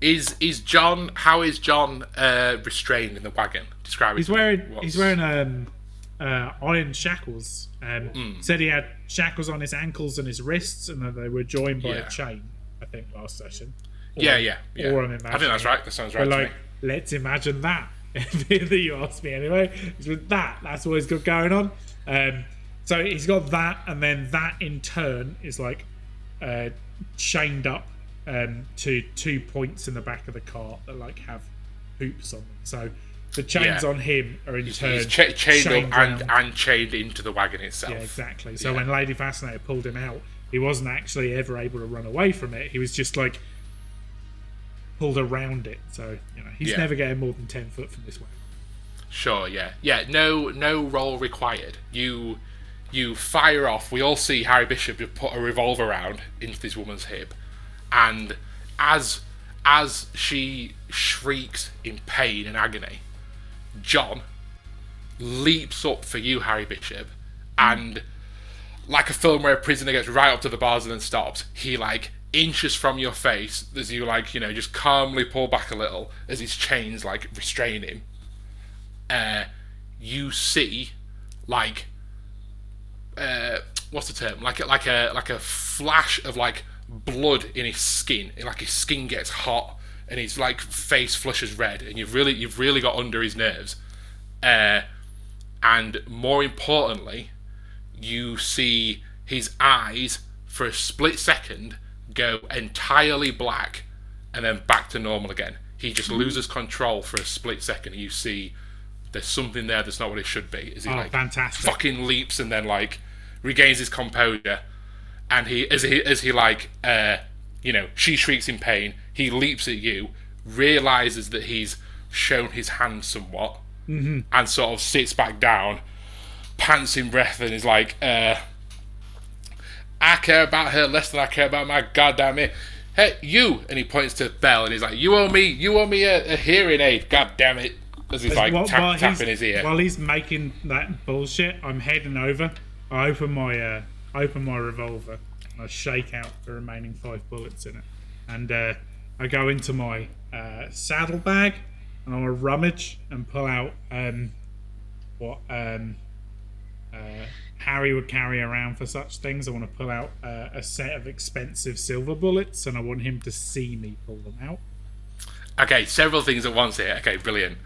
S2: Is is John how is John uh, restrained in the wagon? Describe.
S1: He's wearing
S2: What's-
S1: he's wearing um, uh, iron shackles. Um,
S2: Hmm.
S1: Said he had shackles on his ankles and his wrists, and that they were joined by
S2: Yeah.
S1: a chain. I think last session.
S2: Yeah, yeah, yeah.
S1: Or I'm
S2: I think that's right. That sounds right
S1: like,
S2: me.
S1: let's imagine that. [LAUGHS] that you asked me anyway. It's with that. That's what he's got going on. Um, so he's got that, and then that in turn is like uh, chained up um, to two points in the back of the cart that like have hoops on them. So the chains
S2: Yeah.
S1: on him are in turn
S2: He's cha- chained
S1: chained
S2: up and, and chained into the wagon itself.
S1: Yeah, exactly. So
S2: Yeah.
S1: when Lady Fascinator pulled him out, he wasn't actually ever able to run away from it. He was just like pulled around it. So you know he's
S2: Yeah.
S1: never getting more than ten foot from this way.
S2: Sure, yeah, yeah. No, no roll required. You, you fire off. We all see Harry Bishop put a revolver round into this woman's hip, and as as she shrieks in pain and agony, John leaps up for you, Harry Bishop, and like a film where a prisoner gets right up to the bars and then stops, he like inches from your face as you like you know just calmly pull back a little as his chains like restrain him. Uh, you see like uh, what's the term? Like a, like a like a flash of like blood in his skin. Like his skin gets hot and his like face flushes red, and you've really you've really got under his nerves. Uh, and more importantly, you see his eyes for a split second go entirely black and then back to normal again. He just loses control for a split second. You see there's something there that's not what it should be. Is he
S1: Oh,
S2: like
S1: fantastic.
S2: fucking leaps and then like regains his composure, and he as he as he like uh you know she shrieks in pain. He leaps at you, realizes that he's shown his hand somewhat, and sort of sits back down, pants in breath, and is like, uh, "I care about her less than I care about my goddamn ear." Hey, you! And he points to Belle, and he's like, "You owe me, you owe me a, a hearing aid. God damn it!" As he's like
S1: While-
S2: tap,
S1: while
S2: tapping
S1: he's-
S2: his ear.
S1: While he's making that bullshit, I'm heading over. I open my uh, open my revolver. And I shake out the remaining five bullets in it, and uh, I go into my uh, saddlebag and I rummage and pull out um, what um, uh, Harry would carry around for such things. I want to pull out uh, a set of expensive silver bullets, and I want him to see me pull them out.
S2: Okay, several things at once here. Okay, brilliant.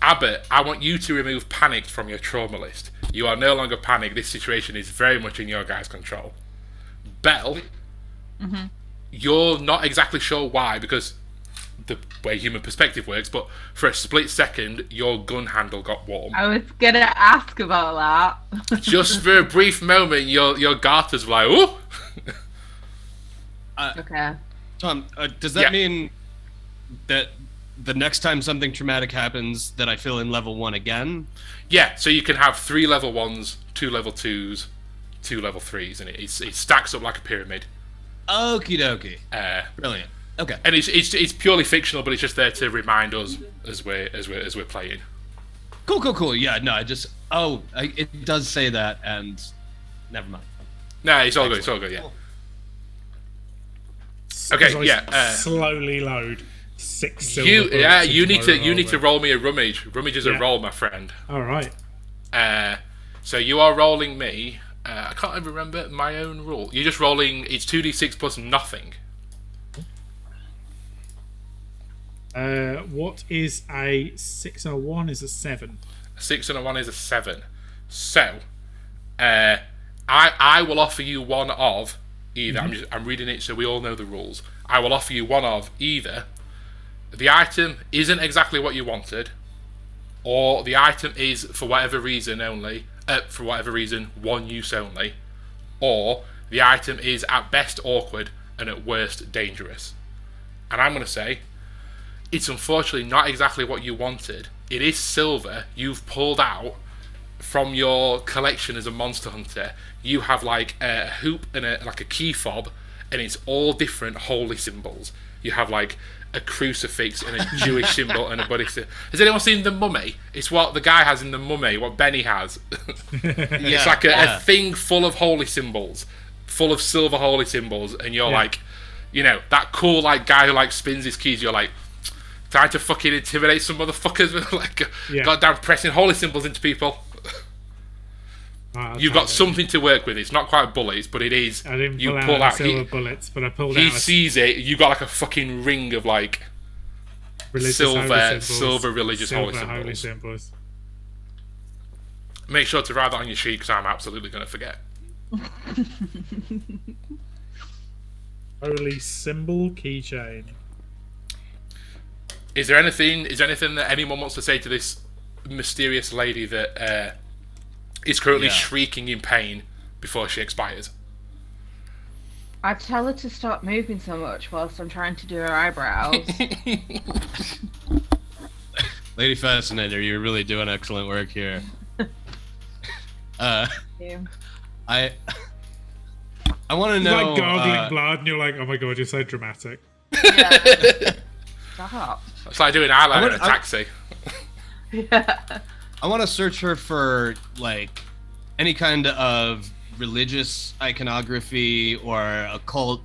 S2: Abbott, I want you to remove panic from your trauma list. You are no longer panicked. This situation is very much in your guys' control. Belle, you're not exactly sure why because the way human perspective works, but for a split second, your gun handle got warm.
S4: I was gonna ask about that. [LAUGHS]
S2: Just for a brief moment, your your garters were like, "Ooh."
S4: okay.
S3: Tom, uh, does that
S2: Yeah.
S3: mean that the next time something traumatic happens, that I fill in level one again?
S2: yeah, so you can have three level ones, two level twos, two level threes, and it, it's, it stacks up like a pyramid.
S3: Okie dokie.
S2: Uh,
S3: Brilliant. Okay.
S2: and it's, it's it's purely fictional, but it's just there to remind us as we're as we're as we're playing.
S3: Cool, cool, cool. Yeah, no, I just. Oh, I, it does say that, and. Never mind.
S2: No, it's all good. It's all good. Yeah.
S1: As
S2: Okay. Yeah. Uh,
S1: slowly load six silver
S2: you yeah you need to you need to roll me a rummage. Rummage is
S1: Yeah.
S2: a roll, my friend.
S1: All right.
S2: Uh, so you are rolling me. Uh, I can't even remember my own rule. You're just rolling. It's two d six plus nothing.
S1: Uh, what is a six and a one? Is a seven.
S2: A six and a one is a seven. So, uh, I I will offer you one of either. I'm just I'm reading it so we all know the rules. I will offer you one of either. The item isn't exactly what you wanted, or the item is for whatever reason only. Uh, for whatever reason, one use only, or the item is at best awkward and at worst dangerous. And I'm going to say it's unfortunately not exactly what you wanted. It is silver you've pulled out from your collection as a monster hunter. You have like a hoop and a like a key fob, and it's all different holy symbols. You have like a crucifix and a Jewish symbol and a Buddhist. sy- Has anyone seen the Mummy? It's what the guy has in the Mummy. What Benny has. [LAUGHS] it's like a, a thing full of holy symbols, full of silver holy symbols, and you're
S1: Yeah.
S2: like, you know, that cool like guy who like spins his keys. You're like, trying to fucking intimidate some motherfuckers with [LAUGHS] like
S1: Yeah.
S2: goddamn pressing holy symbols into people.
S1: Right,
S2: You've got something to work with. It's not quite bullets, but it is.
S1: I didn't
S2: you
S1: pull out,
S2: pull out.
S1: silver
S2: He,
S1: bullets, but I pulled
S2: he
S1: out a
S2: sees it. You got like a fucking ring of like
S1: religious
S2: silver-
S1: holy symbols,
S2: silver religious holy
S1: silver
S2: symbols.
S1: symbols.
S2: Make sure to write that on your sheet because I'm absolutely going to forget. [LAUGHS]
S1: Holy symbol keychain.
S2: Is there anything? Is there anything that anyone wants to say to this mysterious lady that uh, is currently
S3: Yeah.
S2: shrieking in pain before she expires?
S4: I tell her to stop moving so much whilst I'm trying to do her eyebrows. [LAUGHS]
S3: Lady Fascinator, you're really doing excellent work here. [LAUGHS] uh, I I want to know.
S1: like gargling
S3: uh,
S1: blood, and you're like, oh my god, you're so dramatic.
S4: Yeah. [LAUGHS] Stop.
S2: It's like doing eyeliner
S3: would-
S2: in a taxi.
S4: Yeah.
S3: I want to search her for like any kind of religious iconography or occult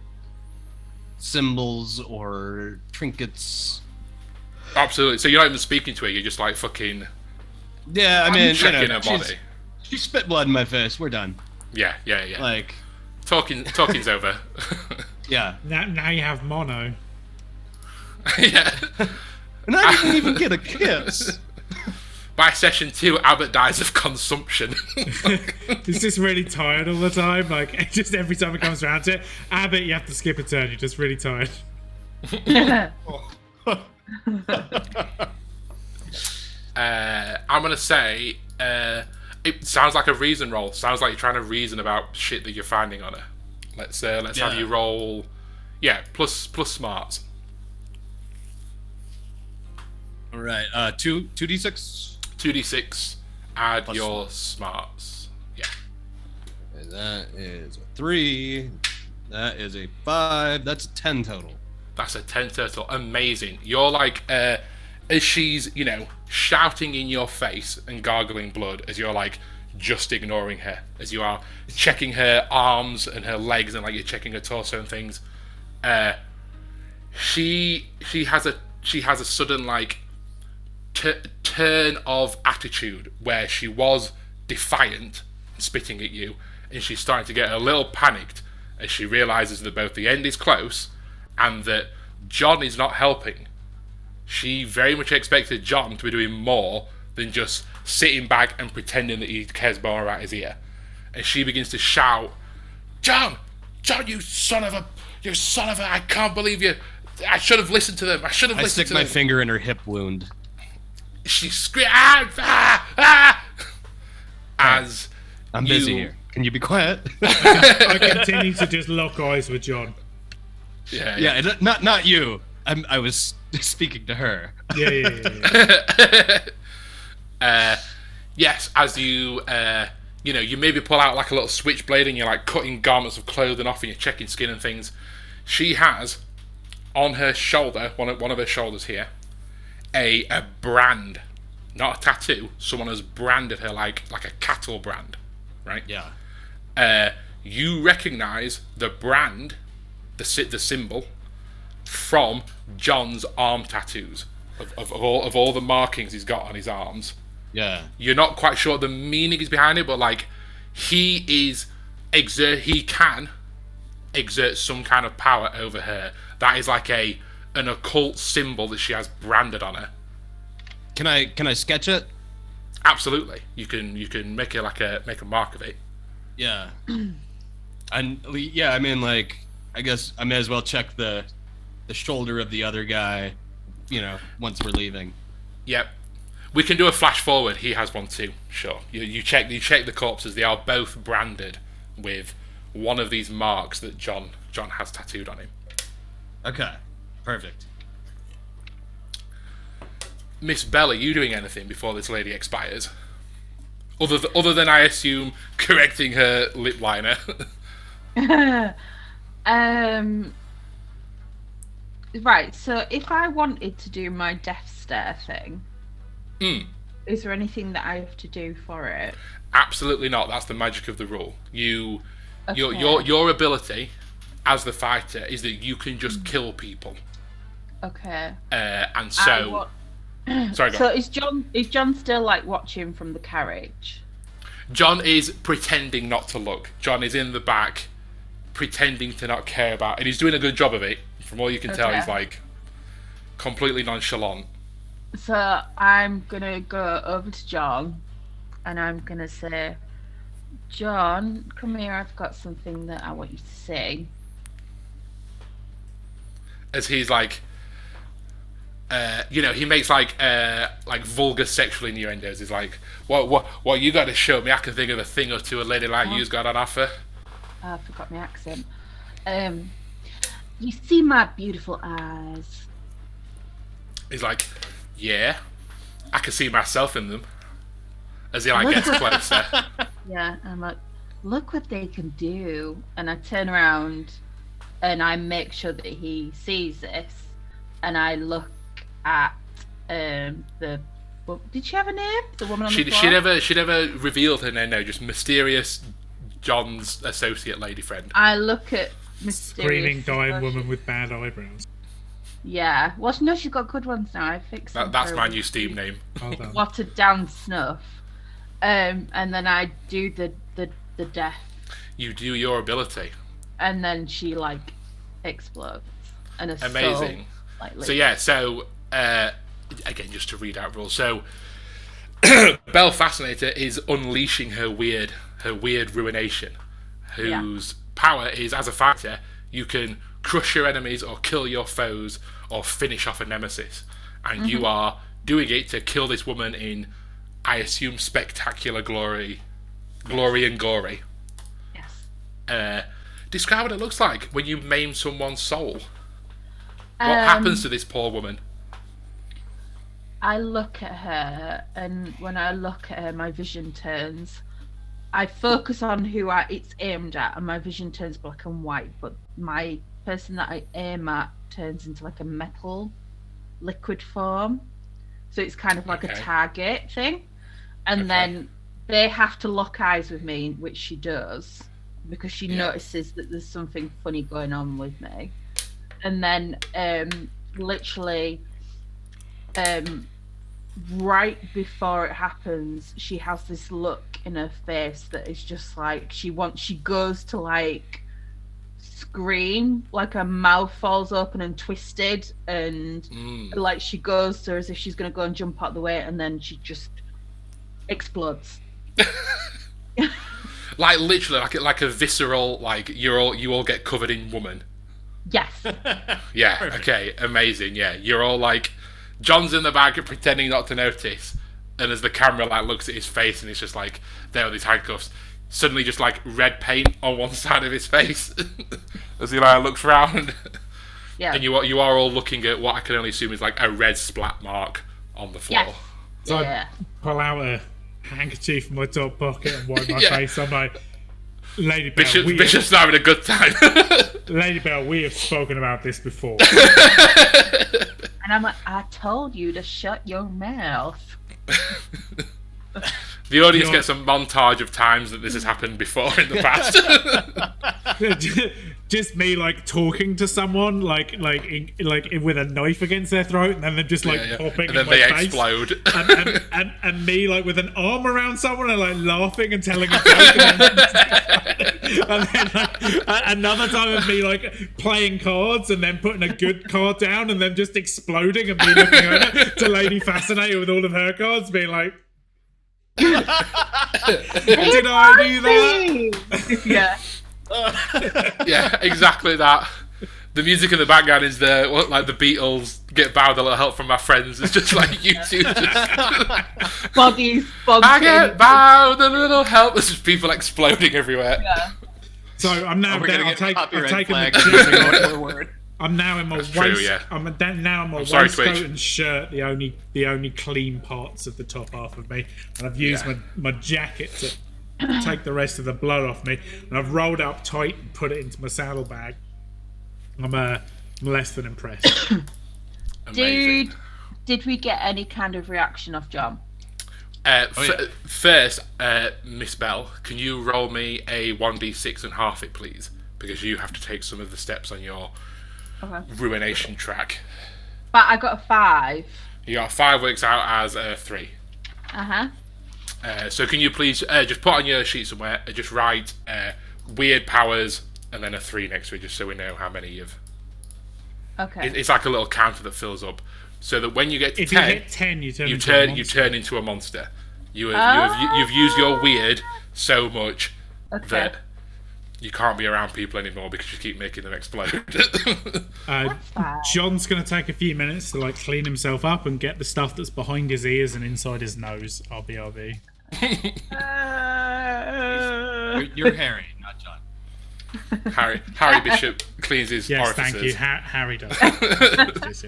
S3: symbols or trinkets.
S2: Absolutely. So you're not even speaking to her. You're just like fucking
S3: Yeah, I mean, you
S2: checking
S3: know,
S2: her body.
S3: She spit blood in my face. We're done.
S2: Yeah, yeah, yeah.
S3: Like,
S2: Talking, talking's over. [LAUGHS]
S3: yeah.
S1: Now, now you have mono. [LAUGHS]
S2: yeah.
S3: And I didn't even get a kiss.
S2: By session two, Abbott dies of consumption. [LAUGHS]
S1: He's just really tired all the time. Like [LAUGHS] just every time it comes around to it, Abbott, you have to skip a turn. You're just really tired. [LAUGHS]
S2: uh, I'm gonna say uh, it sounds like a reason roll. Sounds like you're trying to reason about shit that you're finding on her. Let's uh, let's have
S3: Yeah.
S2: you roll. Yeah, plus plus smarts.
S3: All right. Uh, two two d six.
S2: Two d six. Add
S3: Plus
S2: your smarts. Yeah.
S3: That is a three. That is a five. That's a ten total.
S2: That's a 10 total. Amazing. You're like, uh, as she's, you know, shouting in your face and gargling blood, as you're like just ignoring her, as you are checking her arms and her legs and like you're checking her torso and things. Uh, she she has a she has a sudden like t- turn of attitude where she was defiant, spitting at you, and she's starting to get a little panicked as she realizes that both the end is close and that John is not helping. She very much expected John to be doing more than just sitting back and pretending that he cares more about his ear. And she begins to shout, John! John, you son of a. You son of a. I can't believe you. I should have listened to them. I should have
S3: I
S2: listened
S3: stick my
S2: them.
S3: finger in her hip wound.
S2: She screams, ah, ah, ah, as
S3: I'm busy here. Can you be quiet? [LAUGHS]
S1: I continue to just lock eyes with John.
S2: yeah,
S3: yeah, it- not not you. I'm, I was [LAUGHS] speaking to her.
S1: Yeah, yeah, yeah. yeah. [LAUGHS]
S2: uh, yes, as you, uh, you know, you maybe pull out like a little switchblade and you're like cutting garments of clothing off and you're checking skin and things. She has on her shoulder, one of, one of her shoulders here, a a brand, not a tattoo. Someone has branded her like like a cattle brand, right?
S3: Yeah.
S2: uh, you recognize the brand, the the symbol, from John's arm tattoos of, of, of all of all the markings he's got on his arms.
S3: Yeah.
S2: You're not quite sure the meaning is behind it, but like he is exert he can exert some kind of power over her. That is like a an occult symbol that she has branded on her.
S3: Can I can I sketch it?
S2: Absolutely, you can you can make it like a make a mark of it.
S3: Yeah. [CLEARS THROAT] and yeah, I mean like I guess I may as well check the the shoulder of the other guy, you know, once we're leaving.
S2: Yep. We can do a flash forward. He has one too. Sure. You, you check you check the corpses. They are both branded with one of these marks that John John has tattooed on him.
S3: Okay. Perfect.
S2: Miss Belle, are you doing anything before this lady expires? Other th- other than I assume correcting her lip liner. [LAUGHS] [LAUGHS]
S4: um. Right. So if I wanted to do my death stare thing,
S2: Hmm.
S4: is there anything that I have to do for it?
S2: Absolutely not. That's the magic of the rule. You
S4: Okay.
S2: your your ability as the fighter is that you can just kill people.
S4: Okay.
S2: Uh, and so [CLEARS THROAT] sorry.
S4: So
S2: on.
S4: is John is John still like watching from the carriage?
S2: John is pretending not to look. John is in the back, pretending to not care about, and he's doing a good job of it. From all you can tell, he's like completely nonchalant.
S4: So I'm gonna go over to John, and I'm gonna say, John, come here. I've got something that I want you to see.
S2: As he's like, uh, you know, he makes like uh, like vulgar sexual innuendos. He's like, "What, what, what? You got to show me. I can think of a thing or two a lady like you's got on offer."
S4: Oh, I forgot my accent. Um, you see my beautiful eyes.
S2: He's like, "Yeah." I can see myself in them. As he like gets [LAUGHS] closer.
S4: Yeah, I'm like, look what they can do. And I turn around and I make sure that he sees this. And I look at um, the. Well, did she have a name? The woman on
S2: She
S4: the
S2: she never she never revealed her name. No, just mysterious John's associate lady friend.
S4: I look at mysterious.
S1: Screaming dying woman with bad eyebrows.
S4: Yeah. Well, no, she's got good ones now. I fixed
S2: That, that's my new Steam name.
S1: Well done.
S4: Watered down snuff. Um, and then I do the the the death,
S2: You do your ability.
S4: and then she like explodes. And a soul,
S2: Amazing.
S4: like,
S2: So yeah, so uh, again, just to read out rules. So [COUGHS] Belle Fascinator is unleashing her weird, her weird ruination, whose power is as a fighter, you can crush your enemies or kill your foes or finish off a nemesis, and you are doing it to kill this woman in, I assume, spectacular glory, glory and gory.
S4: Yes.
S2: Uh, describe what it looks like when you maim someone's soul. What
S4: Um,
S2: happens to this poor woman?
S4: I look at her, and when I look at her, my vision turns. I focus on who I, it's aimed at, and my vision turns black and white. But my person that I aim at turns into like a metal liquid form. So it's kind of like a target thing. And
S2: Okay.
S4: then they have to lock eyes with me, which she does, because she
S2: Yeah.
S4: notices that there's something funny going on with me. And then, um, literally, um, right before it happens, she has this look in her face that is just like she wants. She goes to like scream, like her mouth falls open and twisted, and
S2: Mm.
S4: like she goes to her as if she's gonna go and jump out the way, and then she just explodes. [LAUGHS]
S2: Like literally, like a- like a visceral, like you're all you all get covered in woman.
S4: Yes. [LAUGHS]
S2: Yeah.
S5: Perfect.
S2: Okay. Amazing. Yeah. You're all like, John's in the back pretending not to notice, and as the camera like looks at his face and it's just like there with his handcuffs, suddenly just like red paint on one [LAUGHS] side of his face [LAUGHS] as he like looks round,
S4: Yeah.
S2: and you are you are all looking at what I can only assume is like a red splat mark on the floor.
S4: yes.
S1: So
S4: yeah.
S1: I pull out a handkerchief from my top pocket and wipe my [LAUGHS]
S2: Yeah.
S1: face. I'm like, Lady Belle,
S2: Bishop,
S1: we,
S2: Bishop's having a good time.
S1: Lady Belle, we have spoken about this before.
S4: And I'm like, I told you to shut your mouth. [LAUGHS]
S2: the audience gets a montage of times that this has happened before in the past. [LAUGHS] [LAUGHS]
S1: just me like talking to someone like like in, like with a knife against their throat and then they're just like
S2: Yeah, yeah.
S1: popping
S2: and
S1: in
S2: then
S1: my
S2: they
S1: face.
S2: explode.
S1: And, and, and, and me like with an arm around someone and like laughing and telling a joke and [LAUGHS] then, and then like, another time of me like playing cards and then putting a good card down and then just exploding and me looking over to Lady Fascinator with all of her cards being like did I do that?
S4: yeah. [LAUGHS]
S2: yeah, exactly that. The music in the background is the like the Beatles get bowed a little help from my friends. It's just like you two just [LAUGHS]
S4: Bodies,
S2: I
S4: bodies.
S2: get bowed a little help. There's just people exploding everywhere.
S4: Yeah.
S1: So I'm now
S3: We're
S1: down.
S3: gonna
S1: I've, take, I've taken
S3: flag
S1: the
S3: going [LAUGHS] forward.
S1: I'm now in my
S2: That's true, yeah.
S1: I'm down- now in my
S2: sorry,
S1: waistcoat
S2: Twitch.
S1: and shirt, the only the only clean parts of the top half of me, and I've used
S2: Yeah.
S1: my, my jacket to take the rest of the blood off me, and I've rolled it up tight and put it into my saddlebag. I'm uh, I'm less than impressed. [COUGHS]
S4: Dude, did we get any kind of reaction off John?
S2: Uh,
S5: Oh,
S2: f-
S5: yeah.
S2: First, uh, Miss Belle, can you roll me a 1d6 and half it, please? Because you have to take some of the steps on your
S4: Okay.
S2: ruination track.
S4: But I got a five.
S2: You got five works out as a three.
S4: Uh huh.
S2: Uh, so can you please uh, just put on your sheet somewhere, uh, just write uh, weird powers and then a three next to it, just so we know how many you've.
S4: Okay.
S2: It, it's like a little counter that fills up, so that when you get to
S1: if you
S2: ten,
S1: hit ten, you turn
S2: you
S1: into a
S2: turn you turn into a monster. You have, you have you've used your weird so much
S4: okay.
S2: that you can't be around people anymore because you keep making them explode. [LAUGHS]
S1: Uh. John's gonna take a few minutes to like clean himself up and get the stuff that's behind his ears and inside his nose. RBRB.
S4: Uh,
S5: You're, you're Harry, not John. [LAUGHS]
S2: Harry Harry Bishop cleans his
S1: Yes,
S2: orifices.
S1: thank you. Ha- Harry does.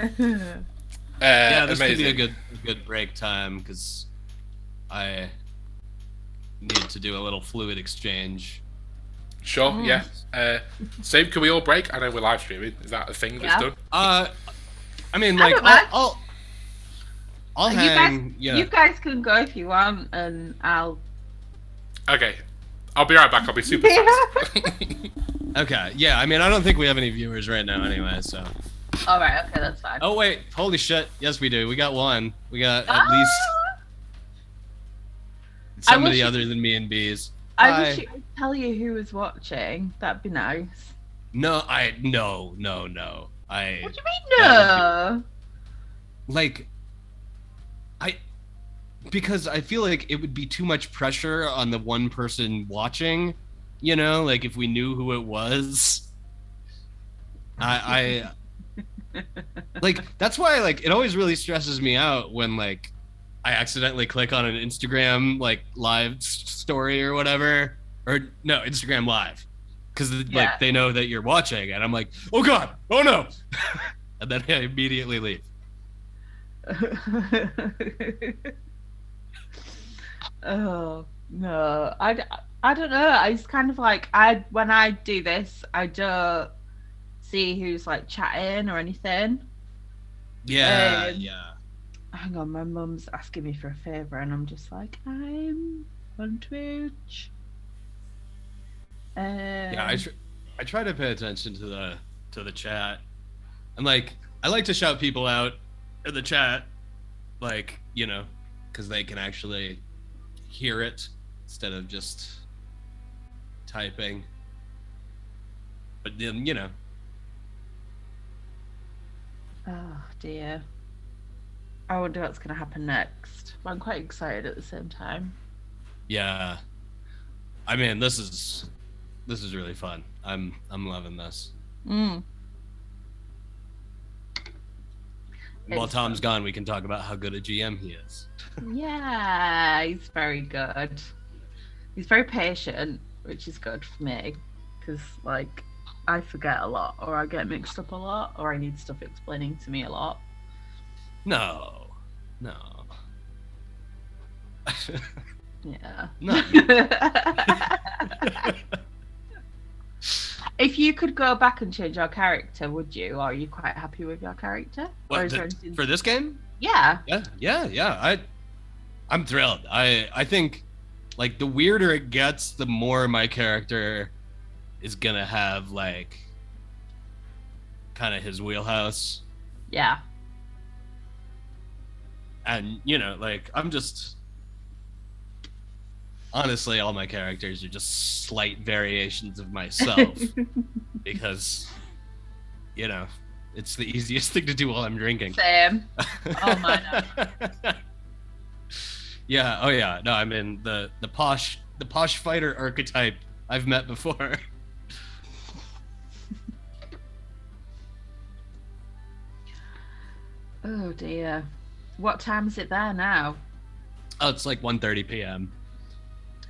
S1: Yeah. [LAUGHS]
S2: Uh,
S3: yeah, this
S2: amazing.
S3: could be a good a good break time because I need to do a little fluid exchange.
S2: Sure, yeah. Uh, Same, can we all break? I know we're live streaming. Is that a thing that's
S4: Yeah.
S2: done?
S3: Uh, I mean, like,
S4: don't
S3: I'll. I'll, I'll
S4: you guys,
S3: hang. yeah.
S4: you guys can go if you want, and I'll.
S2: Okay. I'll be right back. I'll be super [LAUGHS] fast. [LAUGHS]
S3: Okay, yeah. I mean, I don't think we have any viewers right now, anyway. So.
S4: All right, okay, that's fine.
S3: Oh wait, holy shit! Yes, we do. We got one. We got at
S4: Ah!
S3: least somebody
S4: wish you-
S3: other than me and bees.
S4: I
S3: Hi.
S4: wish you could tell you who was watching. That'd be nice.
S3: No, I no no no. I
S4: What do you mean no?
S3: like I because I feel like it would be too much pressure on the one person watching, you know, like if we knew who it was. I I [LAUGHS] like that's why like it always really stresses me out when like I accidentally click on an Instagram like live story or whatever or no, Instagram live cuz
S4: Yeah.
S3: like they know that you're watching and I'm like, "Oh god. Oh no." [LAUGHS] and then I immediately leave. [LAUGHS]
S4: oh no, I I don't know. It's kind of like I when I do this, I don't see who's like chatting or anything.
S3: Yeah,
S4: Um,
S3: yeah.
S4: Hang on, my mum's asking me for a favor, and I'm just like, I'm on Twitch. Um,
S3: Yeah, I tr- I try to pay attention to the to the chat, and like I like to shout people out in the chat, like you know, because they can actually hear it instead of just typing. But then you know,
S4: Oh dear. I wonder what's going to happen next. But I'm quite excited at the same time.
S3: yeah. I mean, this is this is really fun. I'm I'm loving this.
S4: Mm.
S3: While
S4: It's
S3: Tom's gone, we can talk about how good a GM he is.
S4: Yeah, he's very good. He's very patient, which is good for me because, like, I forget a lot, or I get mixed up a lot, or I need stuff explaining to me a lot.
S3: No, no. [LAUGHS]
S4: Yeah.
S3: No. [LAUGHS]
S4: if you could go back and change your character, would you? Or are you quite happy with your character?
S3: What, the-
S4: anything...
S3: for this game?
S4: Yeah.
S3: Yeah, yeah, yeah. I, I'm thrilled. I, I think, like, the weirder it gets, the more my character is gonna have like, kind of his wheelhouse,
S4: Yeah.
S3: And you know, like, I'm just. Honestly, all my characters are just slight variations of myself [LAUGHS] because, you know, it's the easiest thing to do while I'm drinking.
S4: Same. [LAUGHS] Oh, mine
S3: yeah. Oh yeah. No, I mean the the posh the posh fighter archetype I've met before. [LAUGHS]
S4: Oh dear. What time is it there now?
S3: oh, it's like 1:30 p.m.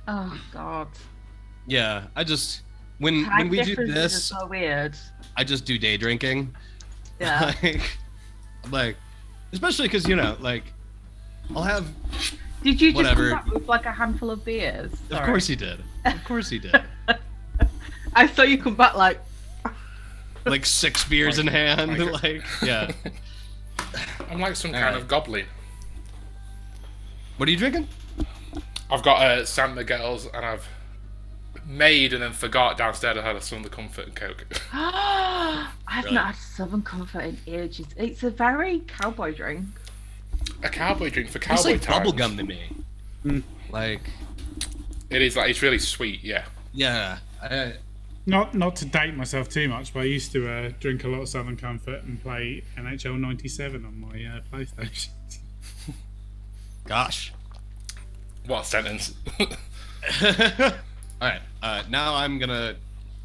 S4: Oh god.
S3: Yeah. I just when
S4: Time
S3: when we do
S4: differences are
S3: this,
S4: so weird.
S3: I just do day drinking. [LAUGHS]
S4: Yeah.
S3: like, like, especially because you know, like, I'll have.
S4: Did you just
S3: whatever.
S4: come back with like a handful of beers?
S3: Of course he did. Of course he did. [LAUGHS]
S4: I saw you come back like
S3: like six beers in hand.
S2: Like- [LAUGHS]
S3: Like, yeah.
S2: I'm like some kind
S3: Alright.
S2: of goblin.
S3: What are you drinking?
S2: I've got uh, San Miguel's and I've made and then forgot downstairs I had a Southern Comfort and Coke. [GASPS] [LAUGHS]
S4: I've
S3: Really?
S4: not had Southern Comfort in ages. It's a very cowboy drink.
S2: a cowboy drink for
S3: It's
S2: cowboy
S3: like
S2: times.
S3: bubblegum to me.
S1: Mm.
S3: Like,
S2: It is like it's really sweet, yeah.
S3: yeah. I,
S1: Not not to date myself too much, but I used to uh, drink a lot of Southern Comfort and play NHL '97 on my uh, PlayStation. [LAUGHS]
S3: gosh.
S2: What a sentence? [LAUGHS]
S3: All right. Uh, now I'm gonna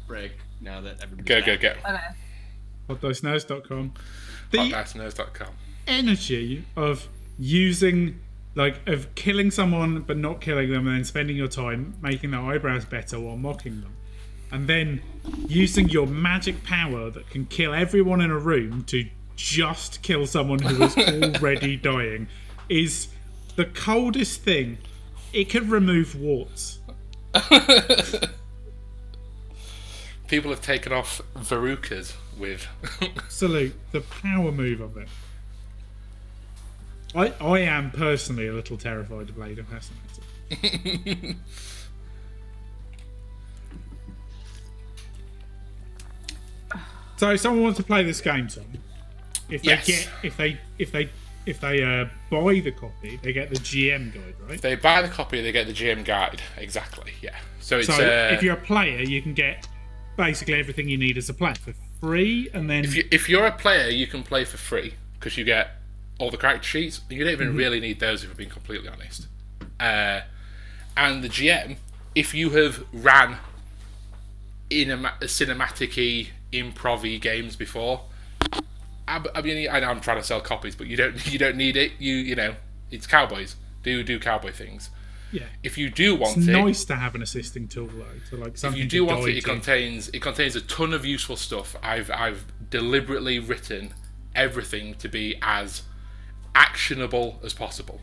S3: break. Now that everybody's
S2: go, go,
S3: back.
S2: go.
S4: Okay.
S1: HotDiceNerds.com. The
S2: HotDiceNerds.com.
S1: energy of using like of killing someone but not killing them and then spending your time making their eyebrows better while mocking them and then using your magic power that can kill everyone in a room to just kill someone who is [LAUGHS] already dying is the coldest thing. It can remove warts. [LAUGHS]
S2: People have taken off verrucas with. [LAUGHS]
S1: Absolute the power move of it. I I am personally a little terrified of Blade of Fascinator. So if someone wants to play this game, Tom. If they
S2: Yes.
S1: get if they if they if they uh, buy the copy, they get the GM guide, right?
S2: If they buy the copy, they get the GM guide. Exactly, yeah. So it's.
S1: So
S2: uh,
S1: if you're a player, you can get basically everything you need as a player for free, and then
S2: if, you, if you're a player, you can play for free because you get all the character sheets. You don't even really need those if we're being completely honest. Uh, and the GM, if you have ran in a, cinematic-y, improv games before, I, I mean, I know I'm trying to sell copies, but you don't [LAUGHS] you don't need it. You you know, it's cowboys. Do do cowboy things.
S1: yeah,
S2: If you do want
S1: it's
S2: it,
S1: nice to have an assisting tool though. So like
S2: if you do
S1: to
S2: want it, it contains it contains a ton of useful stuff. I've I've deliberately written everything to be as actionable as possible.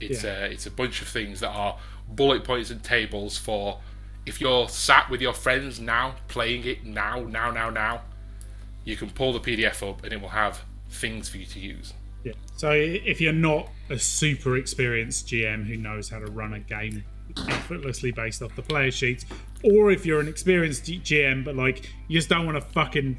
S2: It's
S1: Yeah.
S2: a it's a bunch of things that are bullet points and tables for if you're sat with your friends now playing it now now now now. You can pull the PDF up and it will have things for you to use.
S1: Yeah. So if you're not a super experienced GM who knows how to run a game effortlessly based off the player sheets, or if you're an experienced GM but like you just don't want to fucking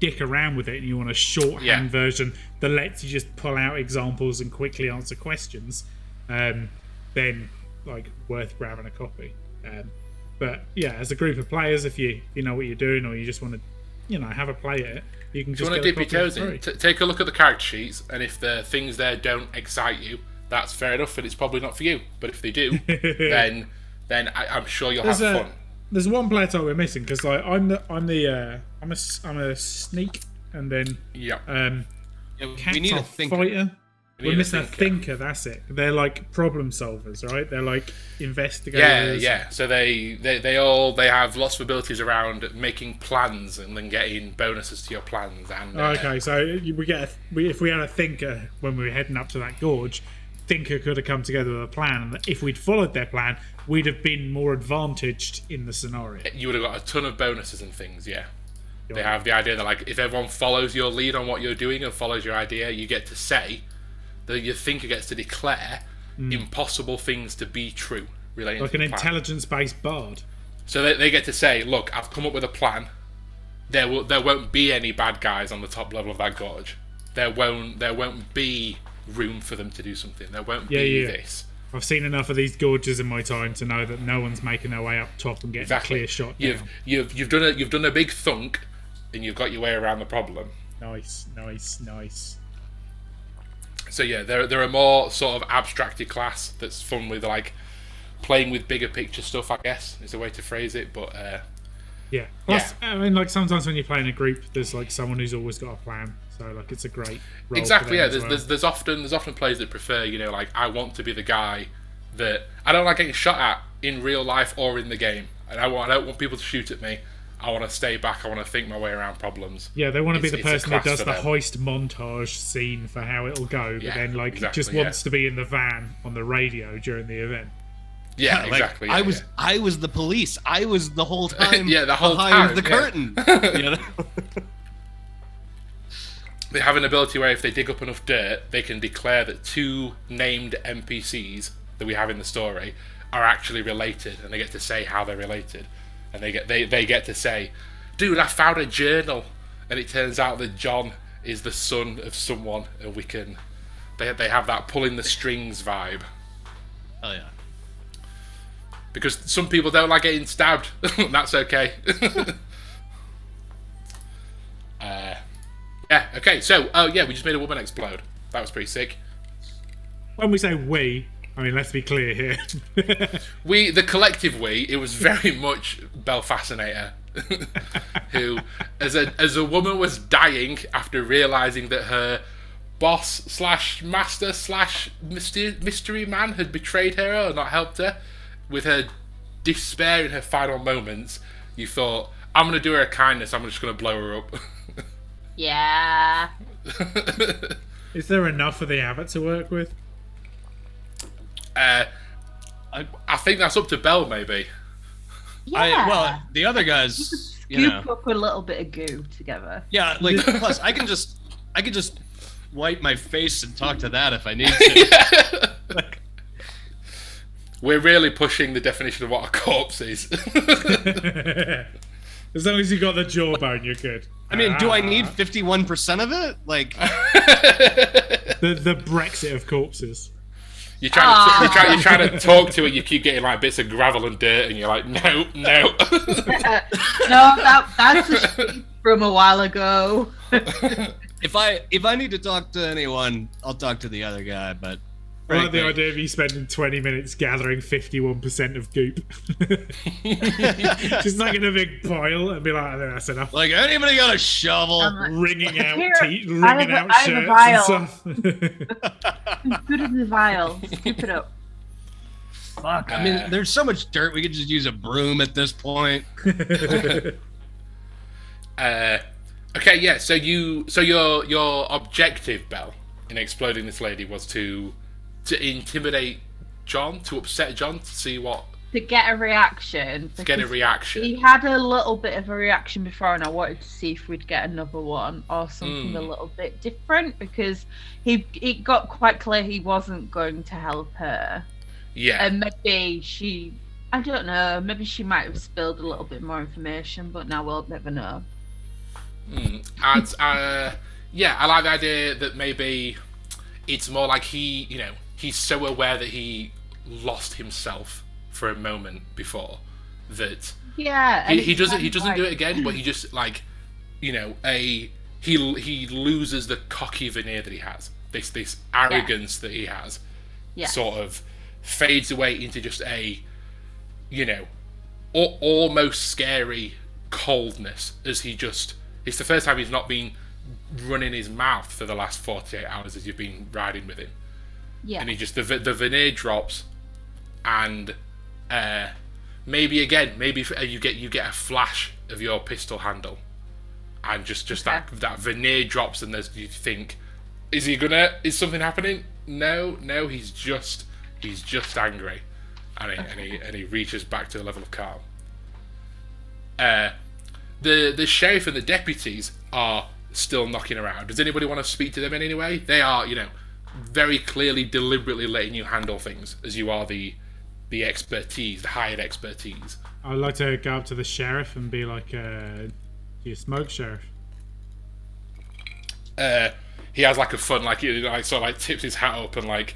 S1: dick around with it and you want a shorthand
S2: Yeah.
S1: version that lets you just pull out examples and quickly answer questions, um, then like worth grabbing a copy. Um, but yeah, as a group of players, if you you know what you're doing or you just want to, you know, have a play at it, you can
S2: If you
S1: just
S2: want to dip your
S1: for
S2: toes in, t- take a look at the character sheets, and if the things there don't excite you, that's fair enough, and it's probably not for you. But if they do, [LAUGHS] then then I, I'm sure you'll have
S1: a-
S2: fun.
S1: There's one player type we're missing because like I'm the I'm the uh, I'm a s- I'm a sneak and then
S2: Yeah,
S1: um
S3: Yeah, we need
S1: are
S3: a thinker.
S1: fighter. We're
S2: a
S1: missing a
S2: thinker.
S1: thinker. That's it. They're like problem solvers, right? They're like investigators.
S2: yeah. Yeah. So they, they they all they have lots of abilities around making plans and then getting bonuses to your plans. And uh,
S1: Okay, so we get a, we, if we had a thinker when we were heading up to that gorge, thinker could have come together with a plan, and if we'd followed their plan, we'd have been more advantaged in the scenario.
S2: you would have got a ton of bonuses and things. Yeah. They have the idea that like if everyone follows your lead on what you're doing and follows your idea, you get to say that your thinker gets to declare hmm. impossible things to be true relating.
S1: Like
S2: to
S1: an intelligence-based bard.
S2: So they, they get to say, "Look, I've come up with a plan. There will there won't be any bad guys on the top level of that gorge. There won't there won't be room for them to do something. There won't
S1: Yeah,
S2: be
S1: yeah.
S2: this.
S1: I've seen enough of these gorges in my time to know that no one's making their way up top and getting
S2: Exactly.
S1: a clear shot
S2: You've
S1: down.
S2: you've you've done a you've done a big thunk, and you've got your way around the problem.
S1: Nice, nice, nice.
S2: So yeah, they're they're a more sort of abstracted class that's fun with like playing with bigger picture stuff. I guess is a way to phrase it. But uh,
S1: Yeah. Plus, I mean, like sometimes when you play in a group, there's like someone who's always got a plan. So like, it's a great role
S2: Exactly. Yeah. There's,
S1: well.
S2: there's there's often there's often players that prefer you know like I want to be the guy that I don't like getting shot at in real life or in the game, and I want I don't want people to shoot at me. I want to stay back. I want to think my way around problems.
S1: Yeah, they want to be
S2: It's-
S1: the person
S2: that
S1: does the
S2: them.
S1: hoist montage scene for how it'll go, but
S2: Yeah,
S1: then like
S2: exactly,
S1: just
S2: yeah.
S1: wants to be in the van on the radio during the event.
S2: Yeah, [LAUGHS]
S3: Like,
S2: exactly.
S3: I
S2: yeah,
S3: was
S2: yeah.
S3: I was the police. I was the whole [LAUGHS] time.
S2: Yeah, the whole
S3: behind
S2: time,
S3: the
S2: yeah.
S3: curtain. [LAUGHS] you know?
S2: They have an ability where if they dig up enough dirt, they can declare that two named NPCs that we have in the story are actually related, and they get to say how they're related, and they get they, they get to say, "Dude, I found a journal," and it turns out that John is the son of someone, and we can they they have that pulling the strings vibe
S3: Oh yeah.
S2: because some people don't like getting stabbed. and [LAUGHS] That's okay. [LAUGHS] uh, yeah. Okay. So, oh yeah, we just made a woman explode. That was pretty sick.
S1: When we say we, I mean let's be clear here. [LAUGHS]
S2: We, the collective we, it was very much Belle Fascinator, [LAUGHS] who, as a as a woman, was dying after realizing that her boss slash master slash mystery, mystery man had betrayed her or not helped her. With her despair in her final moments, you thought, "I'm gonna do her a kindness. I'm just gonna blow her up." [LAUGHS]
S4: Yeah.
S1: Is there enough for the abbot to work with?
S2: Uh,
S3: I,
S2: I think that's up to Belle, maybe.
S4: Yeah.
S3: I well, the other guys, you
S4: Scoop
S3: know,
S4: up a little bit of goo together.
S3: yeah. Like [LAUGHS] plus, I can just, I can just wipe my face and talk to that if I need to. [LAUGHS] Like,
S2: We're really pushing the definition of what a corpse is. [LAUGHS]
S1: as long as you got the jawbone, you're good.
S3: I mean, do I
S1: Ah.
S3: need fifty-one percent of it? Like,
S1: the the Brexit of corpses?
S2: You're trying, to, you're, trying, you're trying to talk to it, you keep getting like bits of gravel and dirt, and you're like, no, no.
S4: Uh, [LAUGHS] no, that that's a sheep from a while ago. [LAUGHS]
S3: if I if I need to talk to anyone, I'll talk to the other guy. But
S1: I like the idea of you spending 20 minutes gathering 51% of goop. [LAUGHS] Just like in a big pile and be like, "I think that's enough.
S3: like anybody got a shovel?
S4: I'm
S1: Wringing out,
S4: Here,
S1: te-
S4: I
S1: wringing
S4: have
S1: out
S4: a- I have a
S1: shirts
S4: vial.
S1: and stuff. [LAUGHS]
S4: good as the vial. Scoop it up.
S3: Fuck. I mean, there's so much dirt. We could just use a broom at this point. [LAUGHS]
S2: Uh, okay, yeah. So you, so your your objective, Belle, in exploding this lady was to to intimidate John, to upset John, to see what
S4: To get a reaction.
S2: to get a reaction.
S4: He had a little bit of a reaction before, and I wanted to see if we'd get another one or something a
S2: Mm.
S4: little bit different because he it got quite clear he wasn't going to help her,
S2: Yeah,
S4: and maybe she. I don't know. Maybe she might have spilled a little bit more information, but now we'll never know.
S2: Mm. And uh, yeah, I like the idea that maybe it's more like he, you know, he's so aware that he lost himself for a moment before that
S4: Yeah,
S2: he, he doesn't he doesn't do it again, but he just like, you know, a he he loses the cocky veneer that he has, this this arrogance that he has,
S4: Yeah.
S2: sort of fades away into just a, you know, al- almost scary coldness as he just. It's the first time he's not been running his mouth for the last 48 hours as you've been riding with him
S4: Yeah.
S2: and he just the the veneer drops, and uh, maybe again, maybe uh, you get you get a flash of your pistol handle, and just just that
S4: Okay.
S2: that veneer drops, and there's you think, is he gonna? Is something happening? No, no, he's just he's just angry, and he, and he and he reaches back to the level of calm. Uh, the the sheriff and the deputies are still knocking around. Does anybody want to speak to them in any way? They are, you know, very clearly, deliberately letting you handle things as you are the the expertise, the hired expertise.
S1: I'd like to go up to the sheriff and be like, uh, "Do you smoke, sheriff?"
S2: Uh, he has like a fun, like he like sort of like tips his hat up and like,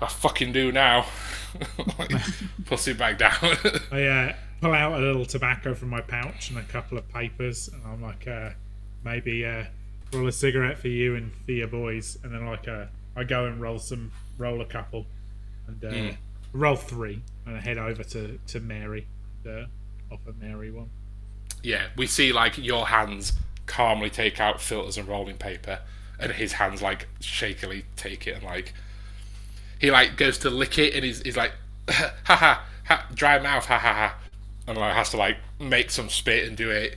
S2: I fucking do now. [LAUGHS] like, [LAUGHS] puts it back down. [LAUGHS]
S1: I uh, pull out a little tobacco from my pouch and a couple of papers, and I'm like, uh, maybe uh, roll a cigarette for you and for your boys, and then like uh, I go and roll some, roll a couple, and uh, roll three, and I head over to to Mary, uh, offer Mary one.
S2: yeah, we see like your hands calmly take out filters and rolling paper, and his hands like shakily take it and like he like goes to lick it and he's, he's like [LAUGHS] ha ha ha dry mouth ha ha ha. And like has to like make some spit and do it.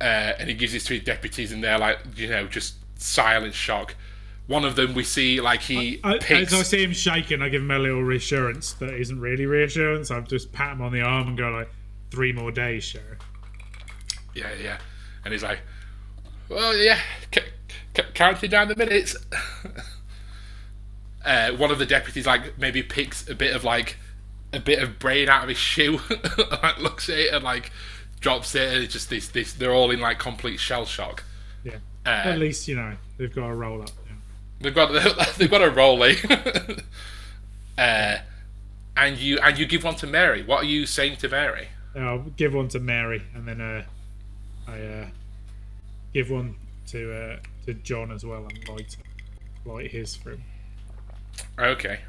S2: Uh, and he gives his three deputies and they're like you know just silent shock one of them we see like he
S1: I,
S2: picks
S1: as I see him shaking, I give him a little reassurance that isn't really reassurance. I just pat him on the arm and go like, three more days, sheriff.
S2: Yeah, yeah. And he's like, well, yeah, c- c- counting down the minutes. [LAUGHS] uh, one of the deputies, like, maybe picks a bit of, like, a bit of brain out of his shoe, [LAUGHS] like, looks at it and, like, drops it. And it's just this, this, they're all in, like, complete shell shock.
S1: Yeah.
S2: Uh,
S1: At least you know they've got a roll up.
S2: They've got, [LAUGHS] they've got a rolling. [LAUGHS] uh, and you, and you give one to Mary. What are you saying to Mary?
S1: I'll give one to Mary, and then uh, I uh, give one to uh, to John as well, and light light his for him.
S2: Okay.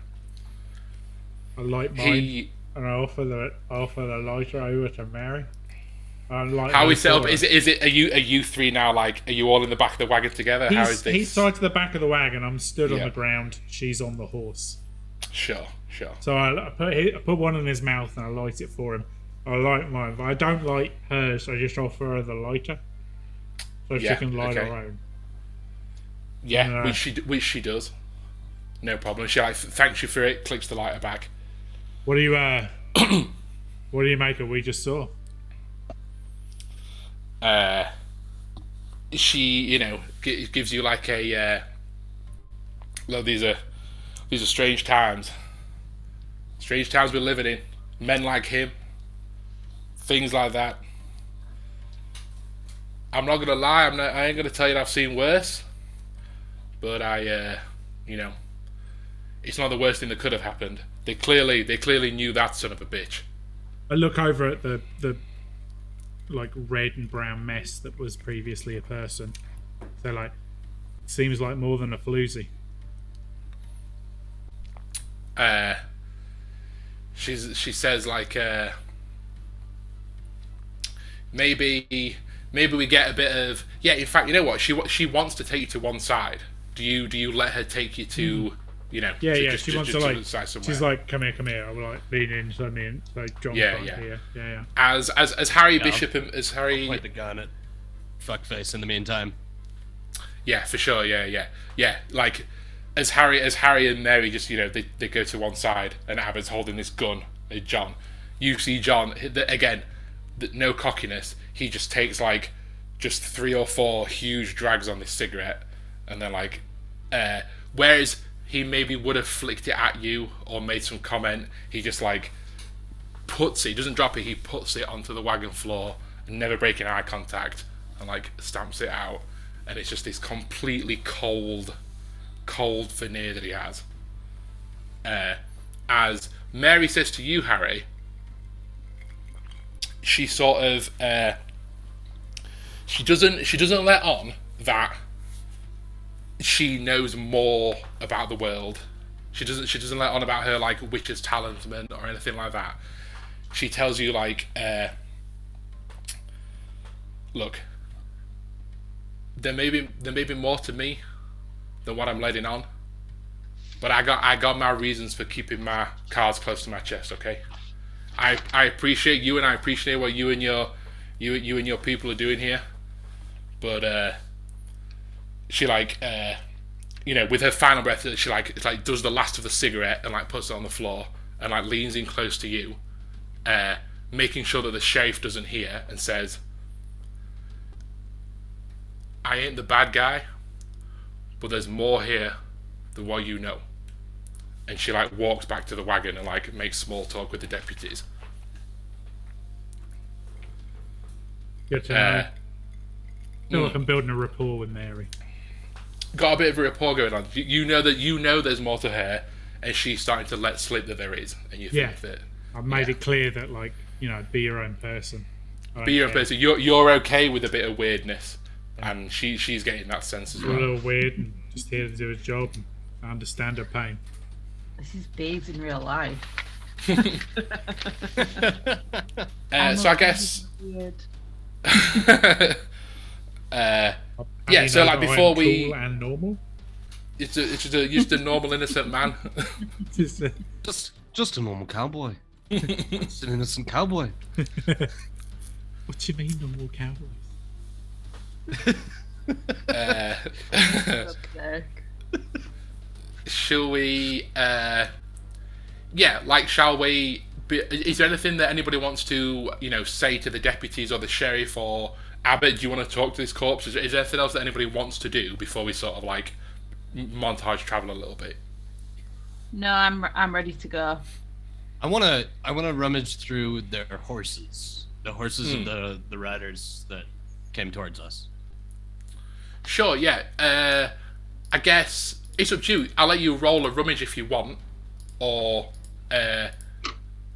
S1: I light mine,
S2: He,
S1: and I offer the I offer the lighter over to Mary. Light
S2: How we set up? Is it? Is it? Are you? Are you three now? Like, are you all in the back of the wagon together? How is
S1: He's,
S2: this?
S1: he's tied to the back of the wagon. I'm stood on the ground. She's on the horse.
S2: Sure, sure.
S1: So I, I put I put one in his mouth and I light it for him. I light mine, but I don't light hers. I just offer her the lighter, so
S2: Yeah,
S1: she can light
S2: okay.
S1: her own.
S2: Yeah,
S1: No.
S2: which she which she does. No problem. She like thanks you for it. Clicks the lighter back.
S1: What do you uh? [CLEARS THROAT] what do you make of we just saw?
S2: Uh, she, you know, g- gives you like a, uh, well, these are these are strange times. Strange times we're living in. Men like him, things like that. I'm not gonna lie. I'm not. I ain't gonna tell you I've seen worse. But I, uh, you know, it's not the worst thing that could have happened. They clearly, they clearly knew that son of a bitch.
S1: I look over at the the like red and brown mess that was previously a person. So like, seems like more than a floozy.
S2: uh, she's she says like uh, maybe maybe we get a bit of yeah. In fact, you know what she wa- she wants to take you to one side. Do you do you let her take you to you know?
S1: Yeah,
S2: to-
S1: yeah.
S2: just-
S1: she wants
S2: just
S1: to
S2: the
S1: like.
S2: side somewhere?
S1: She's like, come here, come here. I will like lean in suddenly and like John.
S2: Yeah, yeah.
S1: Here. Yeah, yeah.
S2: as as as Harry Bishop and as Harry
S3: Point the gun at fuckface in the meantime.
S2: Yeah, for sure. Yeah, yeah, yeah. Like as Harry, as Harry and Mary just you know they, they go to one side and Abbott's holding this gun at John. You see John again, no cockiness. He just takes like just three or four huge drags on this cigarette, and then like, uh, whereas he maybe would have flicked it at you or made some comment, he just like puts it. He doesn't drop it. He puts it onto the wagon floor, never breaking eye contact, and like stamps it out. And it's just this completely cold, cold veneer that he has. Uh, as Mary says to you, Harry, she sort of uh, she doesn't she doesn't let on that she knows more about the world. She doesn't she doesn't let on about her like witch's talisman or anything like that. She tells you like uh, look there may be there may be more to me than what I'm letting on. But I got I got my reasons for keeping my cards close to my chest, okay? I I appreciate you and I appreciate what you and your you you and your people are doing here. But uh she like uh you know, with her final breath she like it's like does the last of the cigarette and like puts it on the floor and like leans in close to you, uh making sure that the sheriff doesn't hear and says I ain't the bad guy, but there's more here than what you know. And she like walks back to the wagon and like makes small talk with the deputies.
S1: Good to know.
S2: Uh,
S1: feel like I'm building a rapport with Mary.
S2: Got a bit of a rapport going on. You, you know that you know there's more to her, and she's starting to let slip that there is, and you
S1: Yeah.
S2: think that
S1: I've made it clear that like you know, be your own person. I
S2: be your own
S1: care.
S2: person. You're you're okay with a bit of weirdness, and she she's getting that sense as
S1: You're a little weird and just here to do his job. And I understand her pain.
S4: This is babes in real life. [LAUGHS] [LAUGHS]
S2: Uh, so I guess.
S4: Weird. [LAUGHS]
S2: uh,
S1: How
S2: Yeah,
S1: do you
S2: so, like,
S1: that I am
S2: before we-
S1: cool and normal.
S2: it's, a, it's just a just a normal innocent man. [LAUGHS]
S1: Just, uh,
S3: Just, just a normal cowboy. just an innocent cowboy. [LAUGHS]
S1: what do you mean normal cowboys?
S2: uh, [LAUGHS] shall we? Uh, yeah, like, shall we? Be, is there anything that anybody wants to, you know, say to the deputies or the sheriff or Abbott? Do you want to talk to this corpse? Is, is there anything else that anybody wants to do before we sort of like montage travel a little bit?
S4: No, I'm I'm ready to go.
S3: I wanna, I wanna rummage through their horses, the horses
S2: Hmm.
S3: of the the riders that came towards us.
S2: Sure, yeah. Uh, I guess it's up to you. I'll let you roll a rummage if you want, or uh,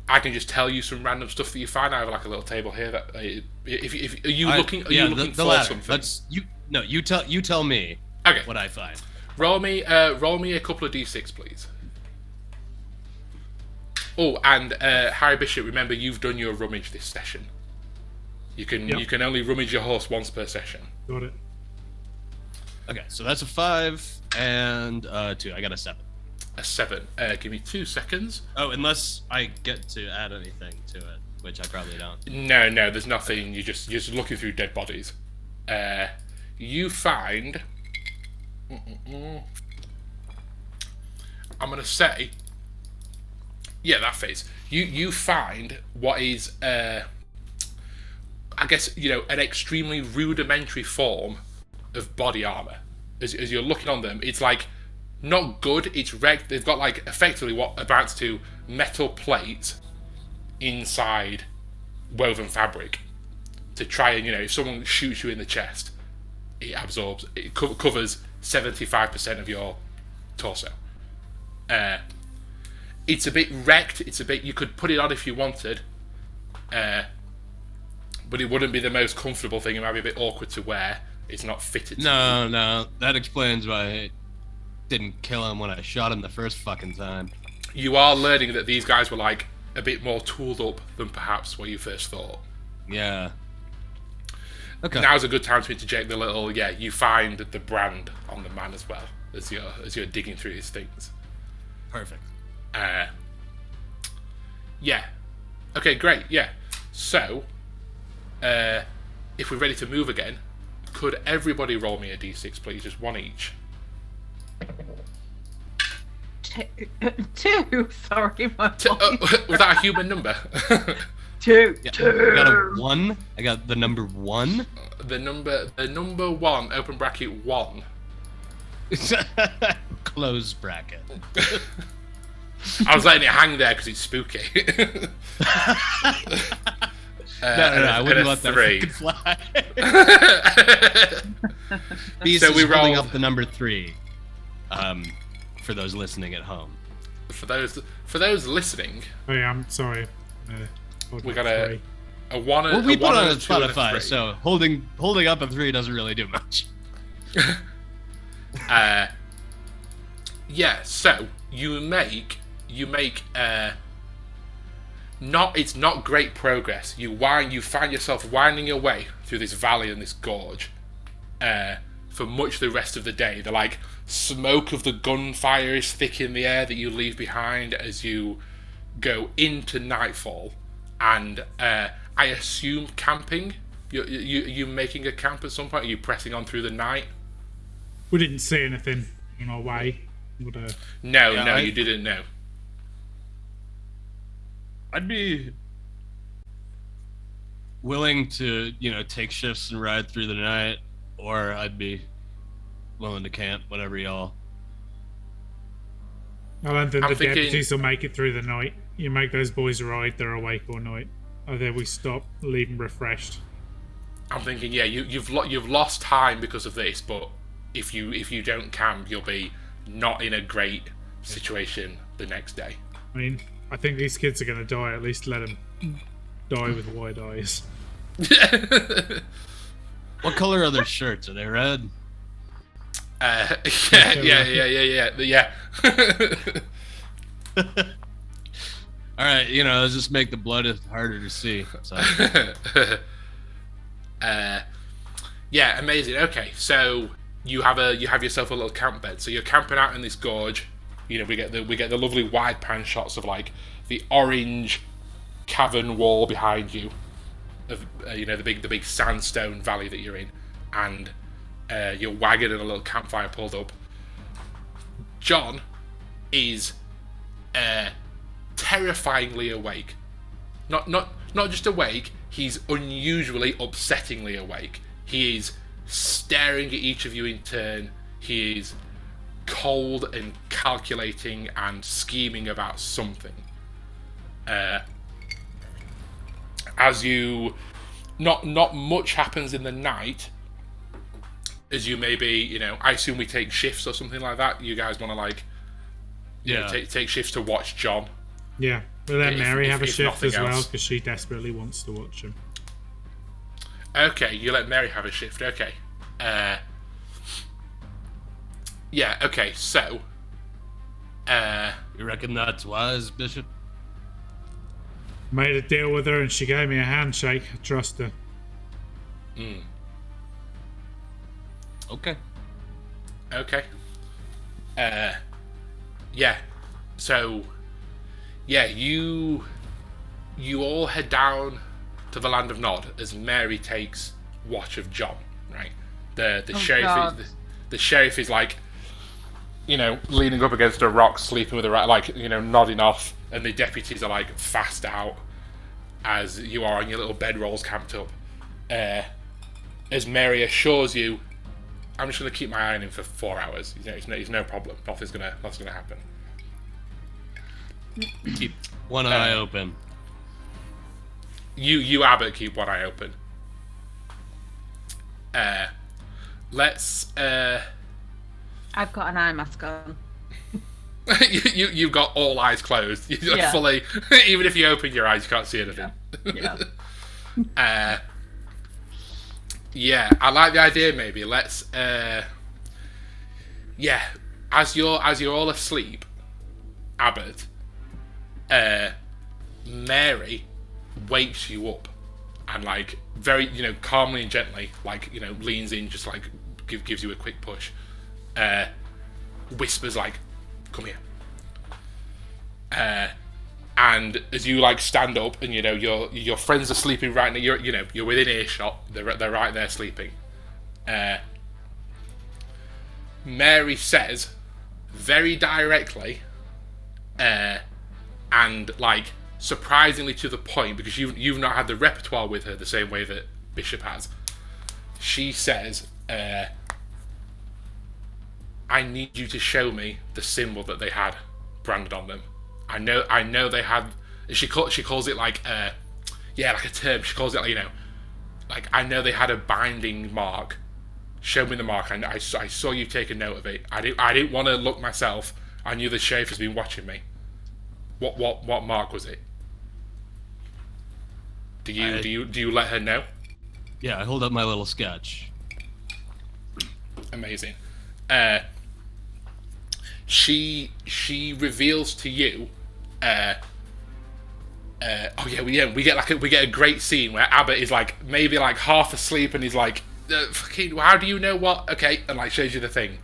S2: I can just tell you some random stuff that you find. I have like a little table here that uh, if, if are you
S3: I-
S2: looking are
S3: yeah,
S2: you
S3: the-
S2: looking
S3: the,
S2: for
S3: latter.
S2: something?
S3: Let's you no, you tell you tell me
S2: Okay,
S3: what I find.
S2: roll me uh, roll me a couple of d6, please. Oh, and uh, Harry Bishop, remember you've done your rummage this session. You can
S1: Yep.
S2: you can only rummage your horse once per session.
S1: Got it.
S3: Okay, so that's a five and uh two. I got a seven.
S2: A seven. Uh, give me two seconds.
S3: Oh, unless I get to add anything to it, which I probably don't.
S2: No, no, there's nothing. You just you're just looking through dead bodies. Uh, you find I'm gonna say, yeah, that face. You you find what is, uh, I guess you know, an extremely rudimentary form of body armor. As, as you're looking on them, it's like not good. It's wrecked. They've got like effectively what amounts to metal plates inside woven fabric to try and you know if someone shoots you in the chest, it absorbs. It co- covers seventy five percent of your torso. Uh, it's a bit wrecked. It's a bit. You could put it on if you wanted, uh, but it wouldn't be the most comfortable thing. It might be a bit awkward to wear. It's not fitted. to
S3: No, no, that explains why I didn't kill him when I shot him the first fucking time.
S2: you are learning that these guys were like a bit more tooled up than perhaps what you first thought.
S3: Yeah. Okay.
S2: Now's a good time to interject the little yeah. You find the brand on the man as well as you're as you're digging through his things.
S3: Perfect.
S2: Uh, yeah. Okay, great. Yeah. So, uh, if we're ready to move again, could everybody roll me a d6, please? Just one each.
S4: Two. Two. [LAUGHS] Sorry, my
S2: T- uh, [LAUGHS] was that a human number? [LAUGHS]
S4: Two.
S3: Yeah,
S4: Two.
S3: I got a one. I got the number one.
S2: the number, the number one, open bracket one.
S3: Close bracket.
S2: I was letting it hang there because it's spooky. Uh,
S3: No, no,
S2: and
S3: no,
S2: a-
S3: I wouldn't
S2: and
S3: let that
S2: three.
S3: fucking fly. Beast
S2: So
S3: is
S2: we
S3: holding
S2: rolled-
S3: up the number three. Um, for those listening at home.
S2: for those for those listening,
S1: Oh yeah, I'm sorry. Uh,
S2: We got a-
S1: sorry.
S2: a one.
S3: Well, we
S2: a
S3: put
S2: one
S3: on
S2: and
S3: a
S2: a two and a
S3: Spotify,
S2: three.
S3: so holding holding up a three doesn't really do much. [LAUGHS]
S2: Uh, yeah, so you make you make uh, not it's not great progress. You wind you find yourself winding your way through this valley and this gorge uh, for much of the rest of the day. The like smoke of the gunfire is thick in the air that you leave behind as you go into nightfall, and uh, I assume camping. You you you making a camp at some point? Are you pressing on through the night?
S1: We didn't see anything on our way. But, uh,
S2: No,
S3: Yeah,
S2: no,
S3: I-
S2: you didn't know.
S3: I'd be willing to, you know, take shifts and ride through the night, or I'd be willing to camp, whatever y'all.
S1: I don't think
S2: I'm
S1: the
S2: thinking-
S1: deputies will make it through the night. You make those boys ride, they're awake all night. Oh, Either we stop, leave them refreshed.
S2: I'm thinking, yeah, you, you've lo- you've lost time because of this, but if you if you don't camp, you'll be not in a great situation the next day.
S1: I mean, I think these kids are going to die. At least let them die with wide eyes. [LAUGHS]
S3: What color are their shirts? Are they red?
S2: Uh, [LAUGHS] yeah, yeah, yeah, yeah, yeah, yeah. [LAUGHS]
S3: All right, you know, let's just make the blood harder to see. So, [LAUGHS]
S2: uh, yeah, amazing. Okay, so you have a you have yourself a little camp bed. So you're camping out in this gorge. You know, we get the we get the lovely wide pan shots of like the orange cavern wall behind you, of uh, you know the big the big sandstone valley that you're in, and uh, your wagon and a little campfire pulled up. John is uh, terrifyingly awake. Not not not just awake. He's unusually upsettingly awake. He is staring at each of you in turn. He is cold and calculating and scheming about something. Uh, as you, not not much happens in the night. As you maybe, you know, I assume we take shifts or something like that. You guys want to like, you know,
S3: yeah.
S2: take take shifts to watch John.
S1: Yeah, we'll let
S2: If-
S1: Mary
S2: if-
S1: have a shift
S2: nothing
S1: as well because she desperately wants to watch him.
S2: Okay, you let Mary have a shift. Okay. Uh, yeah. Okay. So. Uh,
S3: you reckon that's wise, Bishop?
S1: Made a deal with her and she gave me a handshake. I trust her.
S3: Okay.
S2: okay. Uh, yeah. So. Yeah, you. You all head down to the land of Nod as Mary takes watch of John. Right. The the
S4: Oh,
S2: sheriff.
S4: God.
S2: Is, the sheriff is like, you know, leaning up against a rock, sleeping with a rat, like you know, nodding off, and the deputies are like fast out as you are on your little bedrolls camped up. Uh, as Mary assures you, I'm just going to keep my eye on him for four hours. You know, it's no, it's no problem. Nothing's gonna, nothing's gonna happen.
S3: Keep one eye open.
S2: You, you, Abbott, keep one eye open. Uh, let's. Uh,
S4: I've got an eye mask on. [LAUGHS]
S2: you, you, you've got all eyes closed. [LAUGHS] You're
S4: Yeah.
S2: fully. [LAUGHS] Even if you open your eyes, you can't see anything.
S4: Yeah.
S2: Uh, yeah, I like the idea. Maybe let's. Uh, yeah, as you're as you're all asleep, Abbott, uh, Mary wakes you up and like very you know calmly and gently like you know leans in just like give, gives you a quick push, uh, whispers like, "Come here." Uh, and as you like stand up and you know your your friends are sleeping right now you're you know you're within earshot they're, they're right there sleeping uh, mary says very directly uh, and like surprisingly to the point because you've, you've not had the repertoire with her the same way that bishop has she says uh, i need you to show me the symbol that they had branded on them. I know I know they had she call, she calls it like uh yeah like a term. She calls it like you know like I know they had a binding mark. Show me the mark. I, I, I saw you take a note of it. I didn't I didn't want to look myself. I knew the sheriff has been watching me. What what what mark was it? Do you
S3: I-
S2: do you do you let her know?
S3: Yeah, I hold up my little sketch.
S2: amazing. Uh, she she reveals to you. Uh, uh, oh yeah, we yeah we get like a, we get a great scene where Abbott is like maybe like half asleep and he's like, uh, "Fucking, how do you know what?" Okay, and like shows you the thing,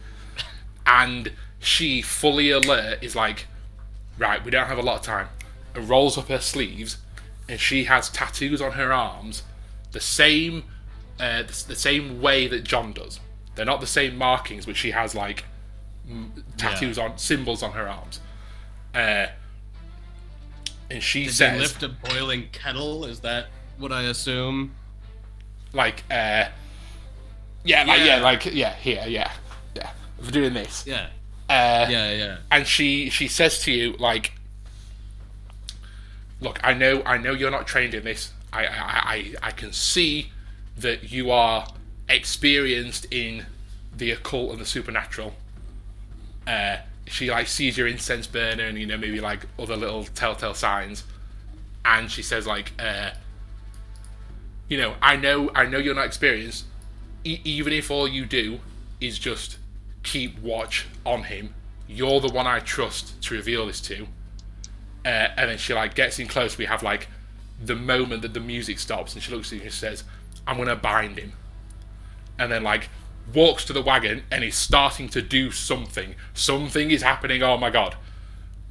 S2: and she fully alert is like, "Right, we don't have a lot of time," and rolls up her sleeves, and she has tattoos on her arms, the same uh, the, the same way that John does. They're not the same markings, but she has like m- tattoos on symbols on her arms. Uh, and she
S3: Did
S2: says,
S3: lift a boiling kettle? Is that what I assume?
S2: like, uh, yeah, like, yeah,
S3: Yeah.
S2: like, yeah, here, yeah, yeah, for doing this.
S3: Yeah.
S2: Uh,
S3: Yeah, yeah.
S2: and she she says to you like look i know i know you're not trained in this i i i, I can see that you are experienced in the occult and the supernatural uh she like sees your incense burner and you know maybe like other little telltale signs and she says like uh you know i know i know you're not experienced e- even if all you do is just keep watch on him. You're the one I trust to reveal this to. Uh, and then she like gets in close. We have like the moment that the music stops, and she looks at you and says, "I'm gonna bind him." And then like walks to the wagon and is starting to do something. Something is happening. Oh my god!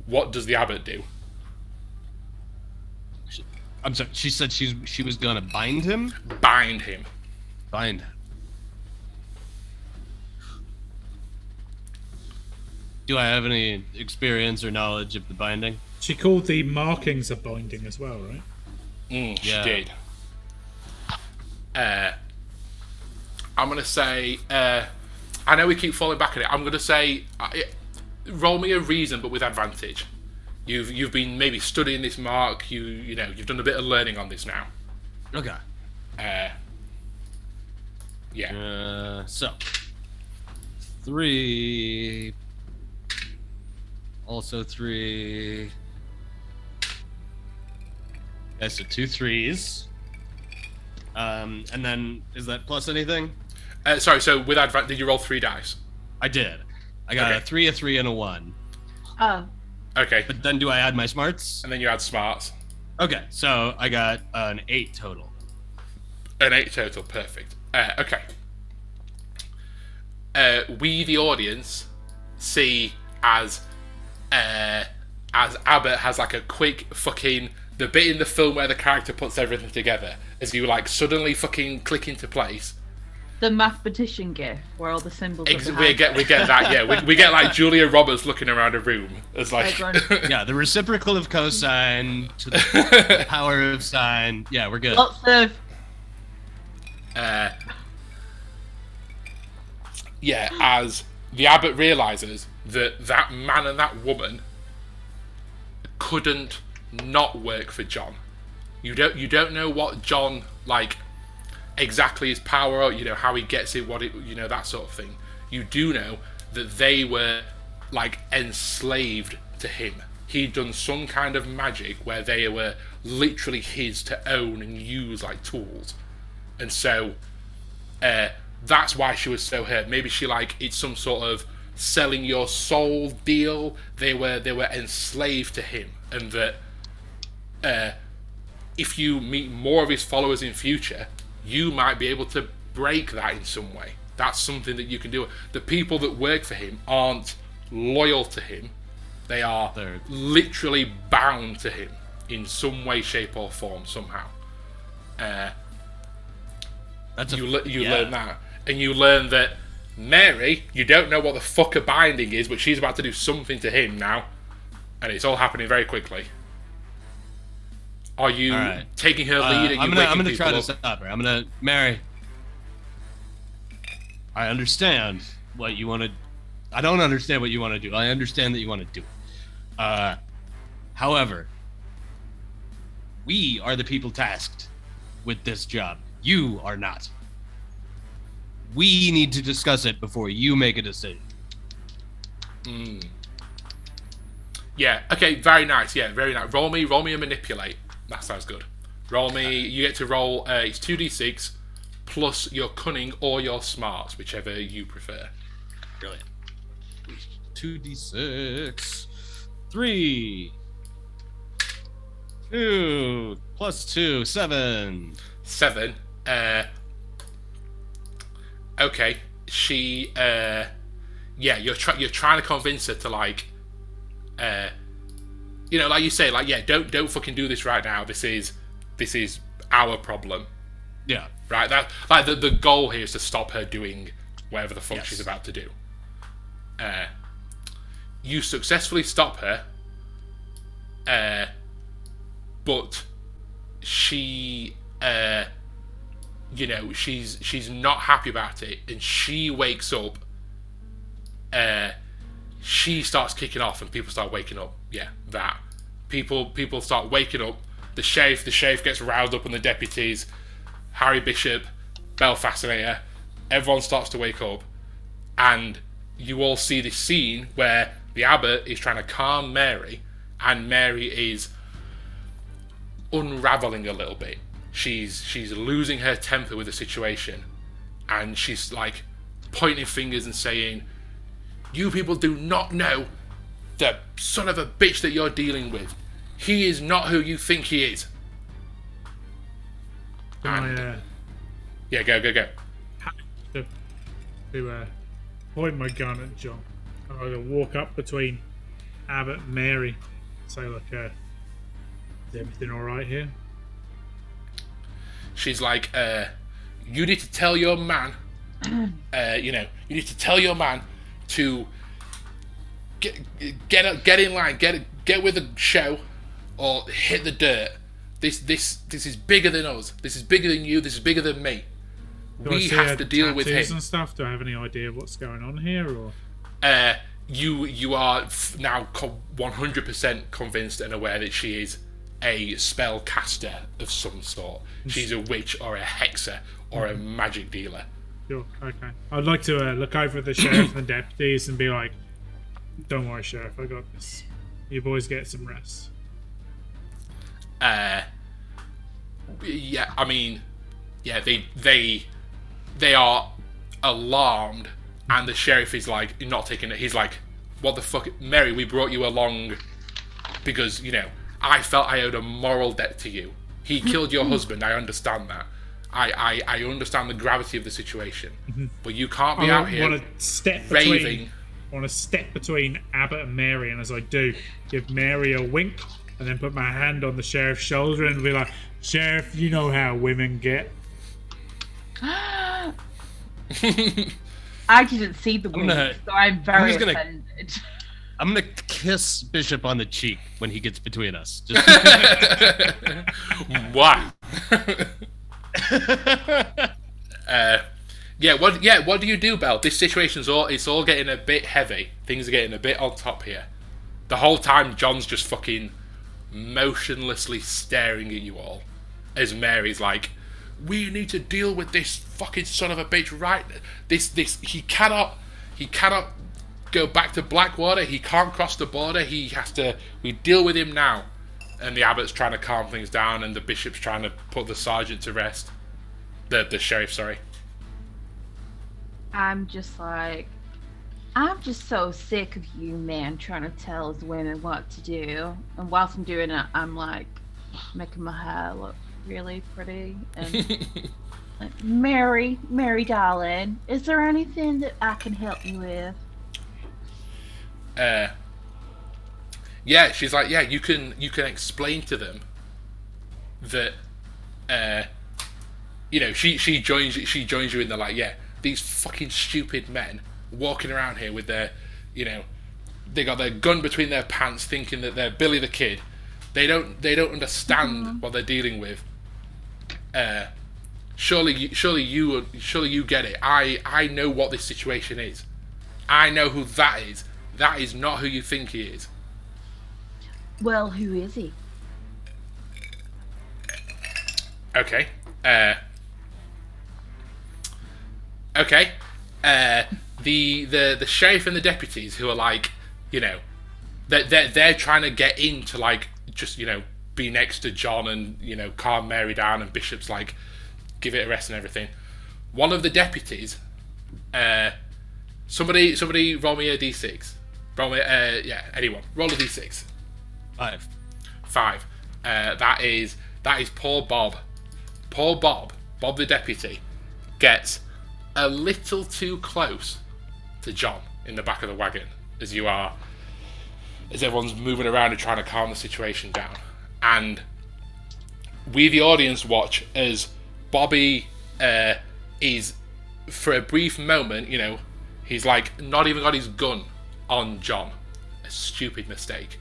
S2: What does the abbot do?
S3: I'm sorry. She said she's she was gonna bind him.
S2: Bind him.
S3: Bind. Do I have any experience or knowledge of the binding?
S1: She called the markings a binding as well, right?
S2: Mm, she
S3: Yeah.
S2: did. Uh, I'm gonna say. Uh, I know we keep falling back on it. I'm gonna say, uh, it- roll me a reason, but with advantage. You've you've been maybe studying this mark. You you know you've done a bit of learning on this now.
S3: Okay.
S2: Uh, yeah.
S3: Uh, so three. Also three. Okay, so two threes. Um, and then is that plus anything?
S2: Uh, sorry. So with advantage, did you roll three dice?
S3: I did. I got
S2: Okay.
S3: a three, a three, and a one.
S4: Oh,
S2: Okay.
S3: But then do I add my smarts?
S2: And then you add smarts.
S3: Okay, so I got an eight total.
S2: An eight total, perfect. Uh, okay. Uh, we, the audience, see as uh, as Abbott has like a quick fucking the bit in the film where the character puts everything together as you like suddenly fucking click into place.
S4: The mathematician gif where all the symbols.
S2: Ex-
S4: are
S2: we get we get that yeah we, we get like [LAUGHS] Julia Roberts looking around a room as like [LAUGHS]
S3: Yeah, the reciprocal of cosine to the [LAUGHS] power of sine. Yeah, we're good.
S4: Lots of
S2: uh, yeah, as the abbot realizes that that man and that woman couldn't not work for John. You don't you don't know what John like exactly his power you know how he gets it, what it you know that sort of thing. You do know that they were like enslaved to him. He'd done some kind of magic where they were literally his to own and use like tools and so uh, that's why she was so hurt. Maybe she like it's some sort of selling your soul deal. They were they were enslaved to him, and that uh, if you meet more of his followers in future, you might be able to break that in some way. That's something that you can do. The people that work for him aren't loyal to him; they are
S3: They're-
S2: literally bound to him in some way, shape, or form somehow. Uh,
S3: a,
S2: you le- you
S3: yeah.
S2: learn that, and you learn that Mary, you don't know what the fuck a binding is, but she's about to do something to him now, and it's all happening very quickly. Are you
S3: right.
S2: taking her
S3: Uh,
S2: lead? and
S3: I'm gonna I'm gonna try to stop her. I'm gonna marry. I understand what you want to. I don't understand what you want to do. I understand that you want to do it. Uh, however, we are the people tasked with this job. You are not. We need to discuss it before you make a decision.
S2: Yeah. Okay. Very nice. Yeah. Very nice. Roll me. Roll me a manipulate. That sounds good. Roll me. You get to roll. Uh, it's two d six plus your cunning or your smarts, whichever you prefer.
S3: Brilliant. 2d6. 3. 2. Plus 2. 7.
S2: seven. Uh, okay, she. Uh, yeah, you're trying. You're trying to convince her to like. Uh, you know, like you say, like yeah, don't don't fucking do this right now. This is this is our problem,
S3: Yeah.
S2: right? That like the the goal here is to stop her doing whatever the fuck
S3: Yes.
S2: she's about to do. Uh, you successfully stop her. Uh, but she uh you know she's she's not happy about it and she wakes up uh she starts kicking off and people start waking up yeah that people people start waking up the sheriff the sheriff gets roused up and the deputies harry bishop belle fascinator everyone starts to wake up and you all see this scene where the abbot is trying to calm mary and mary is unraveling a little bit. She's she's losing her temper with the situation, and she's like pointing fingers and saying, "You people do not know the son of a bitch that you're dealing with. He is not who you think he is."
S1: I,
S2: And-
S1: uh,
S2: Yeah, go go go.
S1: to, to uh, point my gun at John. And I walk up between Abbott and Mary. Say, look, uh, is everything all right here?
S2: She's like, uh, "You need to tell your man, uh, you know, you need to tell your man to get get get in line, get get with the show, or hit the dirt. This this this is bigger than us. This is bigger than you. This is bigger than me.
S1: Do
S2: we have to deal with him.
S1: and stuff. Do I have any idea what's going on here? Or
S2: Uh, you you are now one hundred percent convinced and aware that she is a spell caster of some sort. She's a witch or a hexer or a magic dealer.
S1: sure, okay. I'd like to uh, look over at the sheriff and the [COUGHS] deputies and be like, "Don't worry, sheriff. I got this. You boys get some rest."
S2: Uh yeah i mean yeah they they they are alarmed and the sheriff is like not taking it. He's like what the fuck? Mary we brought you along because you know i felt i owed a moral debt to you. He [LAUGHS] killed your husband. I understand that. I, I, I understand the gravity of the situation, but you can't be
S1: I
S2: out here
S1: step between.
S2: raving.
S1: I want to step between Abbott and Mary, and as I do, give Mary a wink, and then put my hand on the sheriff's shoulder and be like, "Sheriff, you know how women get." [GASPS]
S4: I didn't see the wink,
S3: gonna-
S4: so I'm very
S3: just gonna-
S4: offended. [LAUGHS]
S3: I'm gonna kiss Bishop on the cheek when he gets between us. Just [LAUGHS]
S2: wow. [LAUGHS] uh, yeah. What? Yeah. What do you do, Belle? This situation's all. It's all getting a bit heavy. Things are getting a bit on top here. The whole time, John's just fucking motionlessly staring at you all, as Mary's like, "We need to deal with this fucking son of a bitch right. This. This. He cannot. He cannot." Go back to Blackwater. He can't cross the border. He has to. We deal with him now and the abbot's trying to calm things down, and the bishop's trying to put the sergeant to rest. The the sheriff, sorry.
S4: I'm just like, I'm just so sick of you men trying to tell us women what to do. And whilst I'm doing it, I'm like making my hair look really pretty. And [LAUGHS] like, Mary, Mary, darling, is there anything that I can help you with?
S2: Uh, yeah, she's like, yeah, you can you can explain to them that, uh, you know, she she joins she joins you in the like, yeah, these fucking stupid men walking around here with their, you know, they got their gun between their pants, thinking that they're Billy the Kid. They don't they don't understand what they're dealing with. Uh, surely you- surely you surely you get it. I I know what this situation is. I know who that is. That is not who you think he is.
S4: Well, who is he?
S2: Okay. Uh. Okay. Uh. The the the sheriff and the deputies who are like, you know, they're they're, they're trying to get in to like just you know be next to John and you know calm Mary down and Bishop's like give it a rest and everything. One of the deputies, uh, somebody somebody roll me a d6. Roll me uh yeah anyone roll a d6.
S3: five.
S2: Five. Uh, that is that is poor Bob. Poor Bob, Bob the deputy, gets a little too close to John in the back of the wagon as you are, as everyone's moving around and trying to calm the situation down. And we, the audience, watch as Bobby uh, is, for a brief moment, you know, he's like not even got his gun on John. A stupid mistake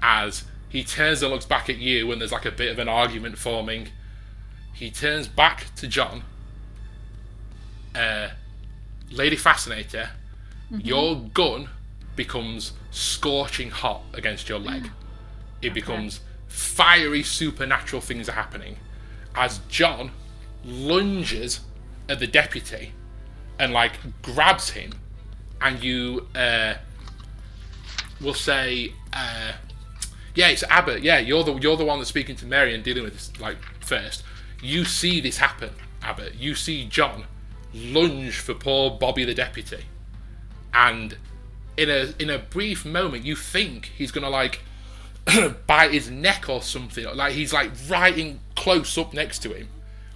S2: as he turns and looks back at you, and there's like a bit of an argument forming. He turns back to John. Uh, Lady Fascinator, your gun becomes scorching hot against your leg. It becomes fiery supernatural things are happening as John lunges at the deputy and like grabs him, and you uh, will say, uh, "Yeah, it's Abbott. Yeah, you're the you're the one that's speaking to Mary and dealing with this like first. You see this happen, Abbott. You see John lunge for poor Bobby the deputy, and in a in a brief moment, you think he's gonna like [CLEARS THROAT] bite his neck or something. Like he's like right in close up next to him,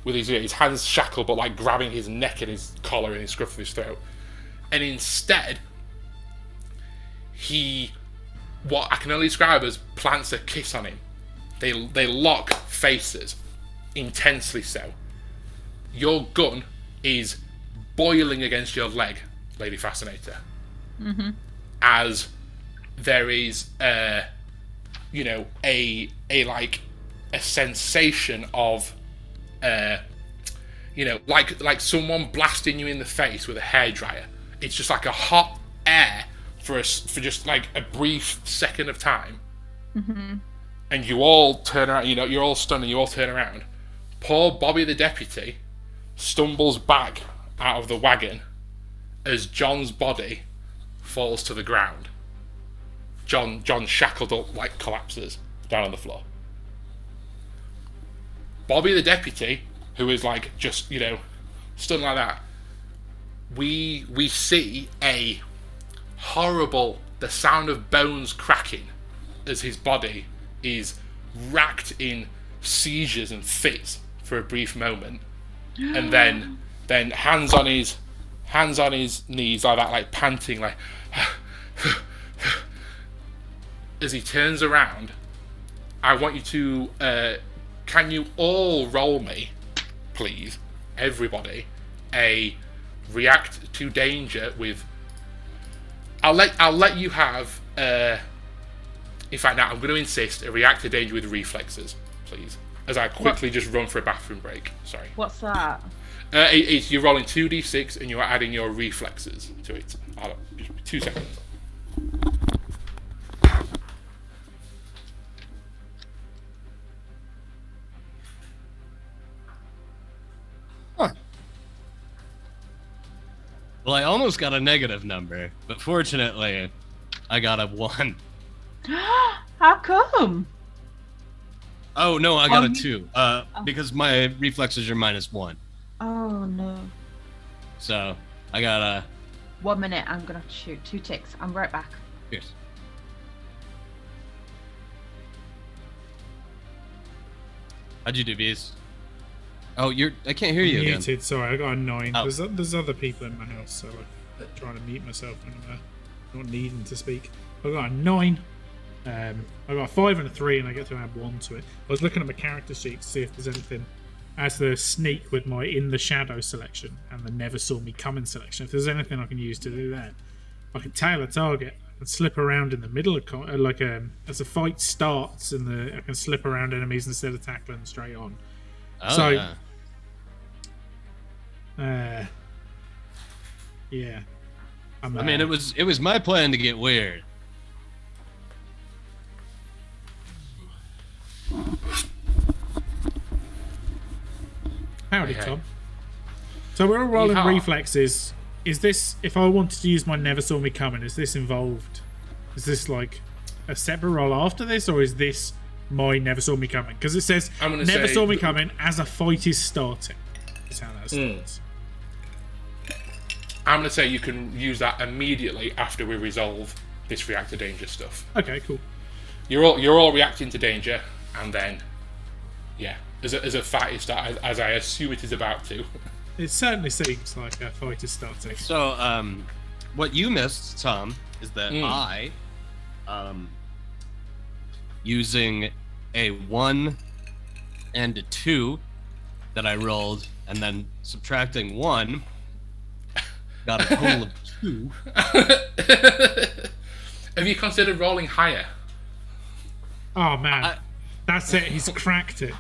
S2: with his his hands shackled, but like grabbing his neck and his collar and his scruff of his throat. And instead, he, what I can only describe as plants a kiss on him. They they lock faces, intensely so. Your gun is boiling against your leg, Lady Fascinator. As there is, uh, you know, a a like a sensation of, uh, you know, like like someone blasting you in the face with a hairdryer. It's just like a hot air for us for just like a brief second of time, and you all turn around. You know, you're all stunned, and you all turn around. Poor Bobby the deputy stumbles back out of the wagon as John's body falls to the ground. John John shackled up like collapses down on the floor. Bobby the deputy, who is like just, you know, stunned like that, we we see a horrible the sound of bones cracking as his body is racked in seizures and fits for a brief moment and then [GASPS] [LAUGHS] then hands on his hands on his knees like that like panting like [SIGHS] as he turns around i want you to uh, can you all roll me please everybody a react to danger with. I'll let I'll let you have. Uh, in fact, now I'm going to insist a react to danger with reflexes, please. As I quickly just run for a bathroom break. Sorry.
S4: What's that?
S2: Uh, it, it's you're rolling two d6 and you're adding your reflexes to it. I'll, just two seconds.
S3: Well, I almost got a negative number, but fortunately, I got a one. [GASPS]
S4: How come?
S3: Oh no, I got
S4: Oh,
S3: a two. Uh,
S4: Oh.
S3: because my reflexes are minus one.
S4: Oh no.
S3: So I got a.
S4: One minute, I'm gonna have to shoot. Two ticks. I'm right back.
S3: Here's. How'd you do, bees? Oh, you're. I can't hear you again.
S1: Muted. Sorry, I got a nine.
S3: Oh.
S1: There's there's other people in my house, so I'm trying to mute myself when I'm uh, not needing to speak. I got a nine. Um, I got a five and a three, and I get to add one to it. I was looking at my character sheet to see if there's anything as the sneak with my in the shadow selection and the never saw me coming selection. If there's anything I can use to do that, I can tail a target and slip around in the middle of co- uh, like um, as the fight starts, and the I can slip around enemies instead of tackling straight on.
S3: Oh,
S1: So-
S3: yeah.
S1: Uh, yeah. I'm,
S3: mean,
S1: uh,
S3: it was it was my plan to get weird.
S1: Howdy,
S2: Okay.
S1: Tom. So we're all rolling
S2: Yeehaw.
S1: reflexes. Is this, if I wanted to use my Never Saw Me Coming, is this involved? Is this like a separate roll after this, or is this my Never Saw Me Coming? Because it says
S2: I'm gonna
S1: Never Saw Me Coming as a fight is starting. Is how that
S2: hmm.
S1: starts.
S2: I'm going to say you can use that immediately after we resolve this react to danger stuff.
S1: Okay, cool.
S2: You're all you're all reacting to danger, and then, yeah, as a, as a fight is start, as, as I assume it is about to. [LAUGHS]
S1: It certainly seems like a fight is starting.
S3: So, um, what you missed, Tom, is that
S2: Mm.
S3: I, um, using a one and a two that I rolled, and then subtracting one, [LAUGHS] got a total of two. [LAUGHS]
S2: Have you considered rolling higher?
S1: Oh man,
S3: I-
S1: that's it. He's cracked it.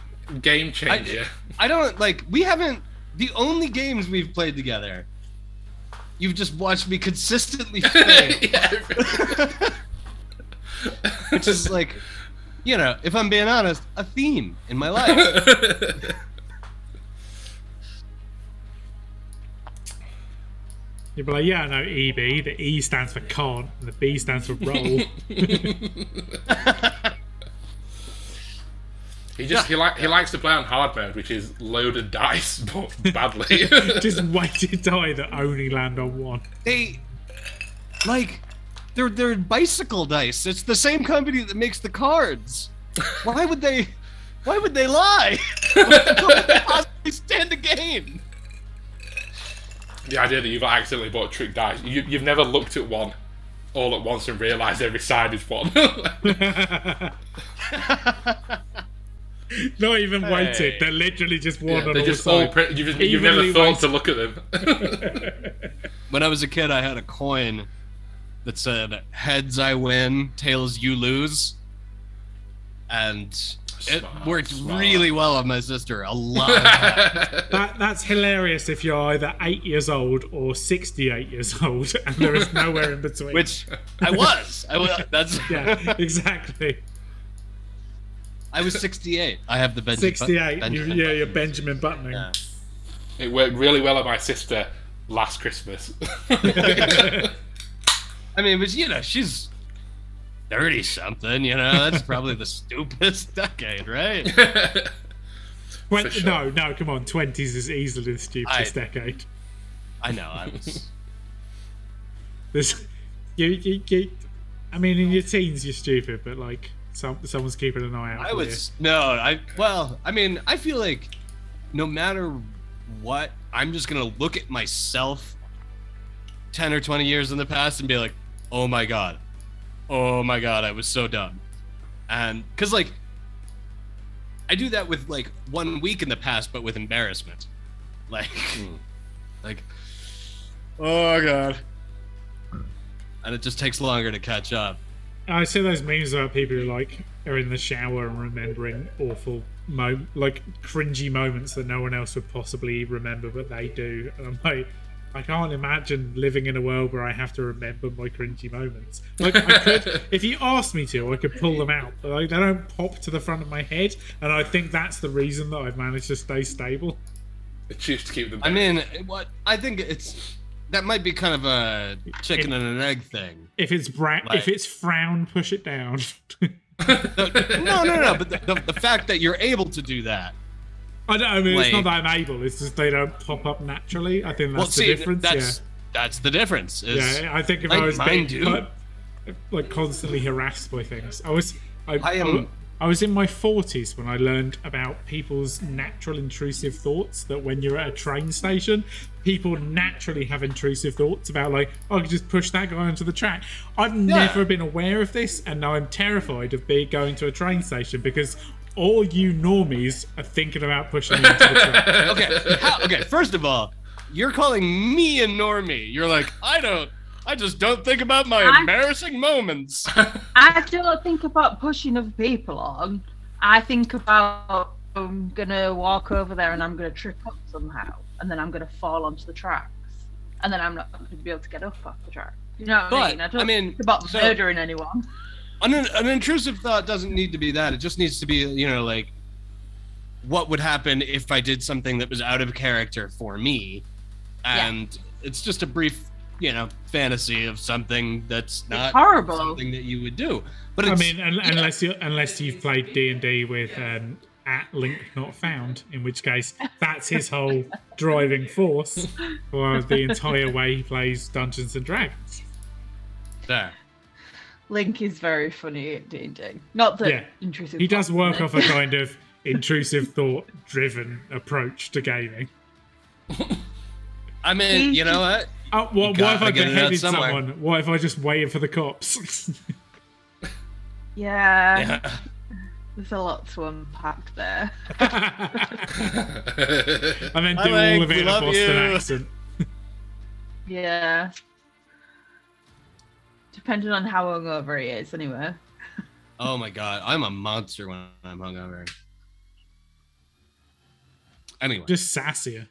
S2: Game changer.
S3: I don't like. We haven't. The only games we've played together, you've just watched me consistently [LAUGHS] fail. which is like, you know, if I'm being honest, a theme in my life. [LAUGHS]
S1: You'd be like, yeah, I know EB. The E stands for can't, and the B stands for roll. [LAUGHS]
S2: He just he like he likes to play on hard mode, which is loaded [LAUGHS] dice, but badly. [LAUGHS] [LAUGHS]
S1: Just weighted die that only land on one.
S3: they, like, they're they're bicycle dice. It's the same company that makes the cards. Why would they? Why would they lie? what would they possibly stand to gain?
S2: the idea that you've accidentally bought trick dice, you, you've never looked at one all at once and realised every side is one. [LAUGHS]
S1: Not even weighted.
S3: Hey.
S1: They're literally just one on
S2: They're
S1: all
S2: just all
S1: sides.
S2: pre- you've, you've never thought
S1: weighted.
S2: to look at them. [LAUGHS]
S3: When I was a kid, I had a coin that said "Heads I win, tails you lose," and it worked
S2: smart.
S3: really well on my sister. A lot. [LAUGHS]
S1: That, that's hilarious if you're either eight years old or 68 years old, and there is nowhere in between.
S3: Which I was. I was. That's
S1: yeah, exactly.
S3: I was 68. I have the Benji,
S1: 68. You,
S3: Benjamin
S1: yeah, you're Benjamin buttoning.
S3: Yeah.
S2: it worked really well on my sister last Christmas. [LAUGHS]
S3: I mean, but you know, she's 30 something. You know, that's probably the [LAUGHS] stupidest decade, right? [LAUGHS]
S1: Twen-
S2: For sure.
S1: No, no, come on. 20s is easily the stupidest
S3: I-
S1: decade.
S3: I know. I was.
S1: There's, you, you, you, I mean, in your teens, you're stupid, but like, some, someone's keeping an eye out.
S3: I
S1: for
S3: was no. I well. I mean, I feel like no matter what, I'm just gonna look at myself 10 or 20 years in the past and be like, oh my god, oh my god, I was so dumb, and because like. I do that with like one week in the past, but with embarrassment. Like, hmm. like, Oh god. And it just takes longer to catch up.
S1: I see those memes about people who like are in the shower and remembering awful, mo- like cringy moments that no one else would possibly remember, but they do. And I'm like, I can't imagine living in a world where I have to remember my cringy moments. Like, I could, [LAUGHS] if you asked me to, I could pull them out, but like, they don't pop to the front of my head, and I think that's the reason that I've managed to stay stable.
S2: I choose to keep them.
S3: I mean, what I think it's that might be kind of a chicken and an egg thing.
S1: If it's bra-
S3: Like-
S1: if it's frown, push it down. [LAUGHS]
S3: No, no, no. But the, the, the fact that you're able to do that.
S1: I don't. I mean, it's not
S3: Like-
S1: that I'm able. It's just they don't pop up naturally. I think that's
S3: Well,
S1: the difference.
S3: that's
S1: yeah.
S3: that's the difference. Is
S1: Yeah, I think if
S3: Like,
S1: I was being
S3: do.
S1: like, like constantly harassed by things, I was. I,
S3: I am-
S1: I was in my forties when I learned about people's natural intrusive thoughts. That when you're at a train station, people naturally have intrusive thoughts about like, oh, I could just push that guy onto the track. I've never been aware of this, and now I'm terrified of being going to a train station because all you normies are thinking about pushing me onto the track. [LAUGHS]
S3: okay. How, okay. First of all, you're calling me a normie. You're like, I don't. I just don't think about my
S4: I-
S3: embarrassing moments. [LAUGHS]
S4: I don't think about pushing other people on. I think about I'm gonna walk over there and I'm gonna trip up somehow, and then I'm gonna fall onto the tracks, and then I'm not gonna be able to get up off the track. You know what
S3: But,
S4: I mean? I don't
S3: I mean,
S4: think about
S3: so-
S4: murdering anyone.
S3: an, an intrusive thought doesn't need to be that. It just needs to be, you know, like what would happen if I did something that was out of character for me, and it's just a brief, you know, fantasy of something that's not
S4: horrible.
S3: something that you would do. But
S1: I mean, un- unless you unless you've played D and D with um, at link not found, in which case that's his whole [LAUGHS] driving force for the entire way he plays Dungeons and Dragons.
S3: there.
S4: Link is very funny at D and D. Not that
S1: Yeah.
S4: intrusive.
S1: He does work off a kind of [LAUGHS] intrusive thought driven approach to gaming. [LAUGHS]
S3: I mean, you know what?
S1: Oh, what, what
S3: gotta
S1: if I
S3: get it out
S1: beheaded someone? What if I just waited for the cops? [LAUGHS]
S4: Yeah,
S3: Yeah.
S4: there's a lot to unpack there. [LAUGHS]
S1: and then do
S3: Hi,
S1: all of it in a Boston
S3: you.
S1: accent. [LAUGHS]
S4: Yeah. Depending on how hungover he is, anyway.
S3: Oh my god, I'm a monster when I'm hungover. Anyway,
S1: Just sassier.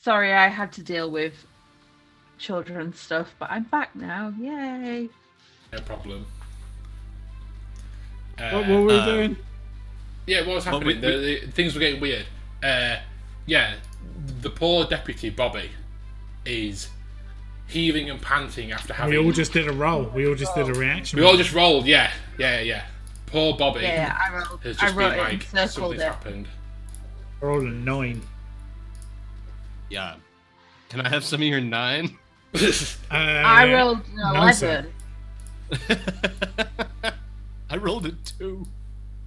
S4: Sorry, I had to deal with children stuff, but I'm back now. Yay!
S2: no problem.
S1: What,
S2: Uh,
S1: what were we
S3: uh,
S1: doing?
S2: Yeah, what was
S3: Well,
S2: happening?
S3: we-
S2: the, the, things were getting weird. Uh, yeah, the poor deputy Bobby is heaving and panting after having.
S1: We all just did a roll. We all just did a reaction.
S2: we all just rolled. Yeah, yeah, yeah. Poor Bobby
S4: Yeah, I wrote,
S2: has
S4: I
S2: just
S4: wrote
S2: been
S4: it
S2: like
S4: and circled
S2: something's
S4: it.
S2: happened.
S1: rolled a nine.
S3: Yeah. Can I have some of your nine? [LAUGHS]
S1: Uh,
S4: I rolled an
S1: no, sir.
S4: 11. [LAUGHS]
S3: I rolled a two.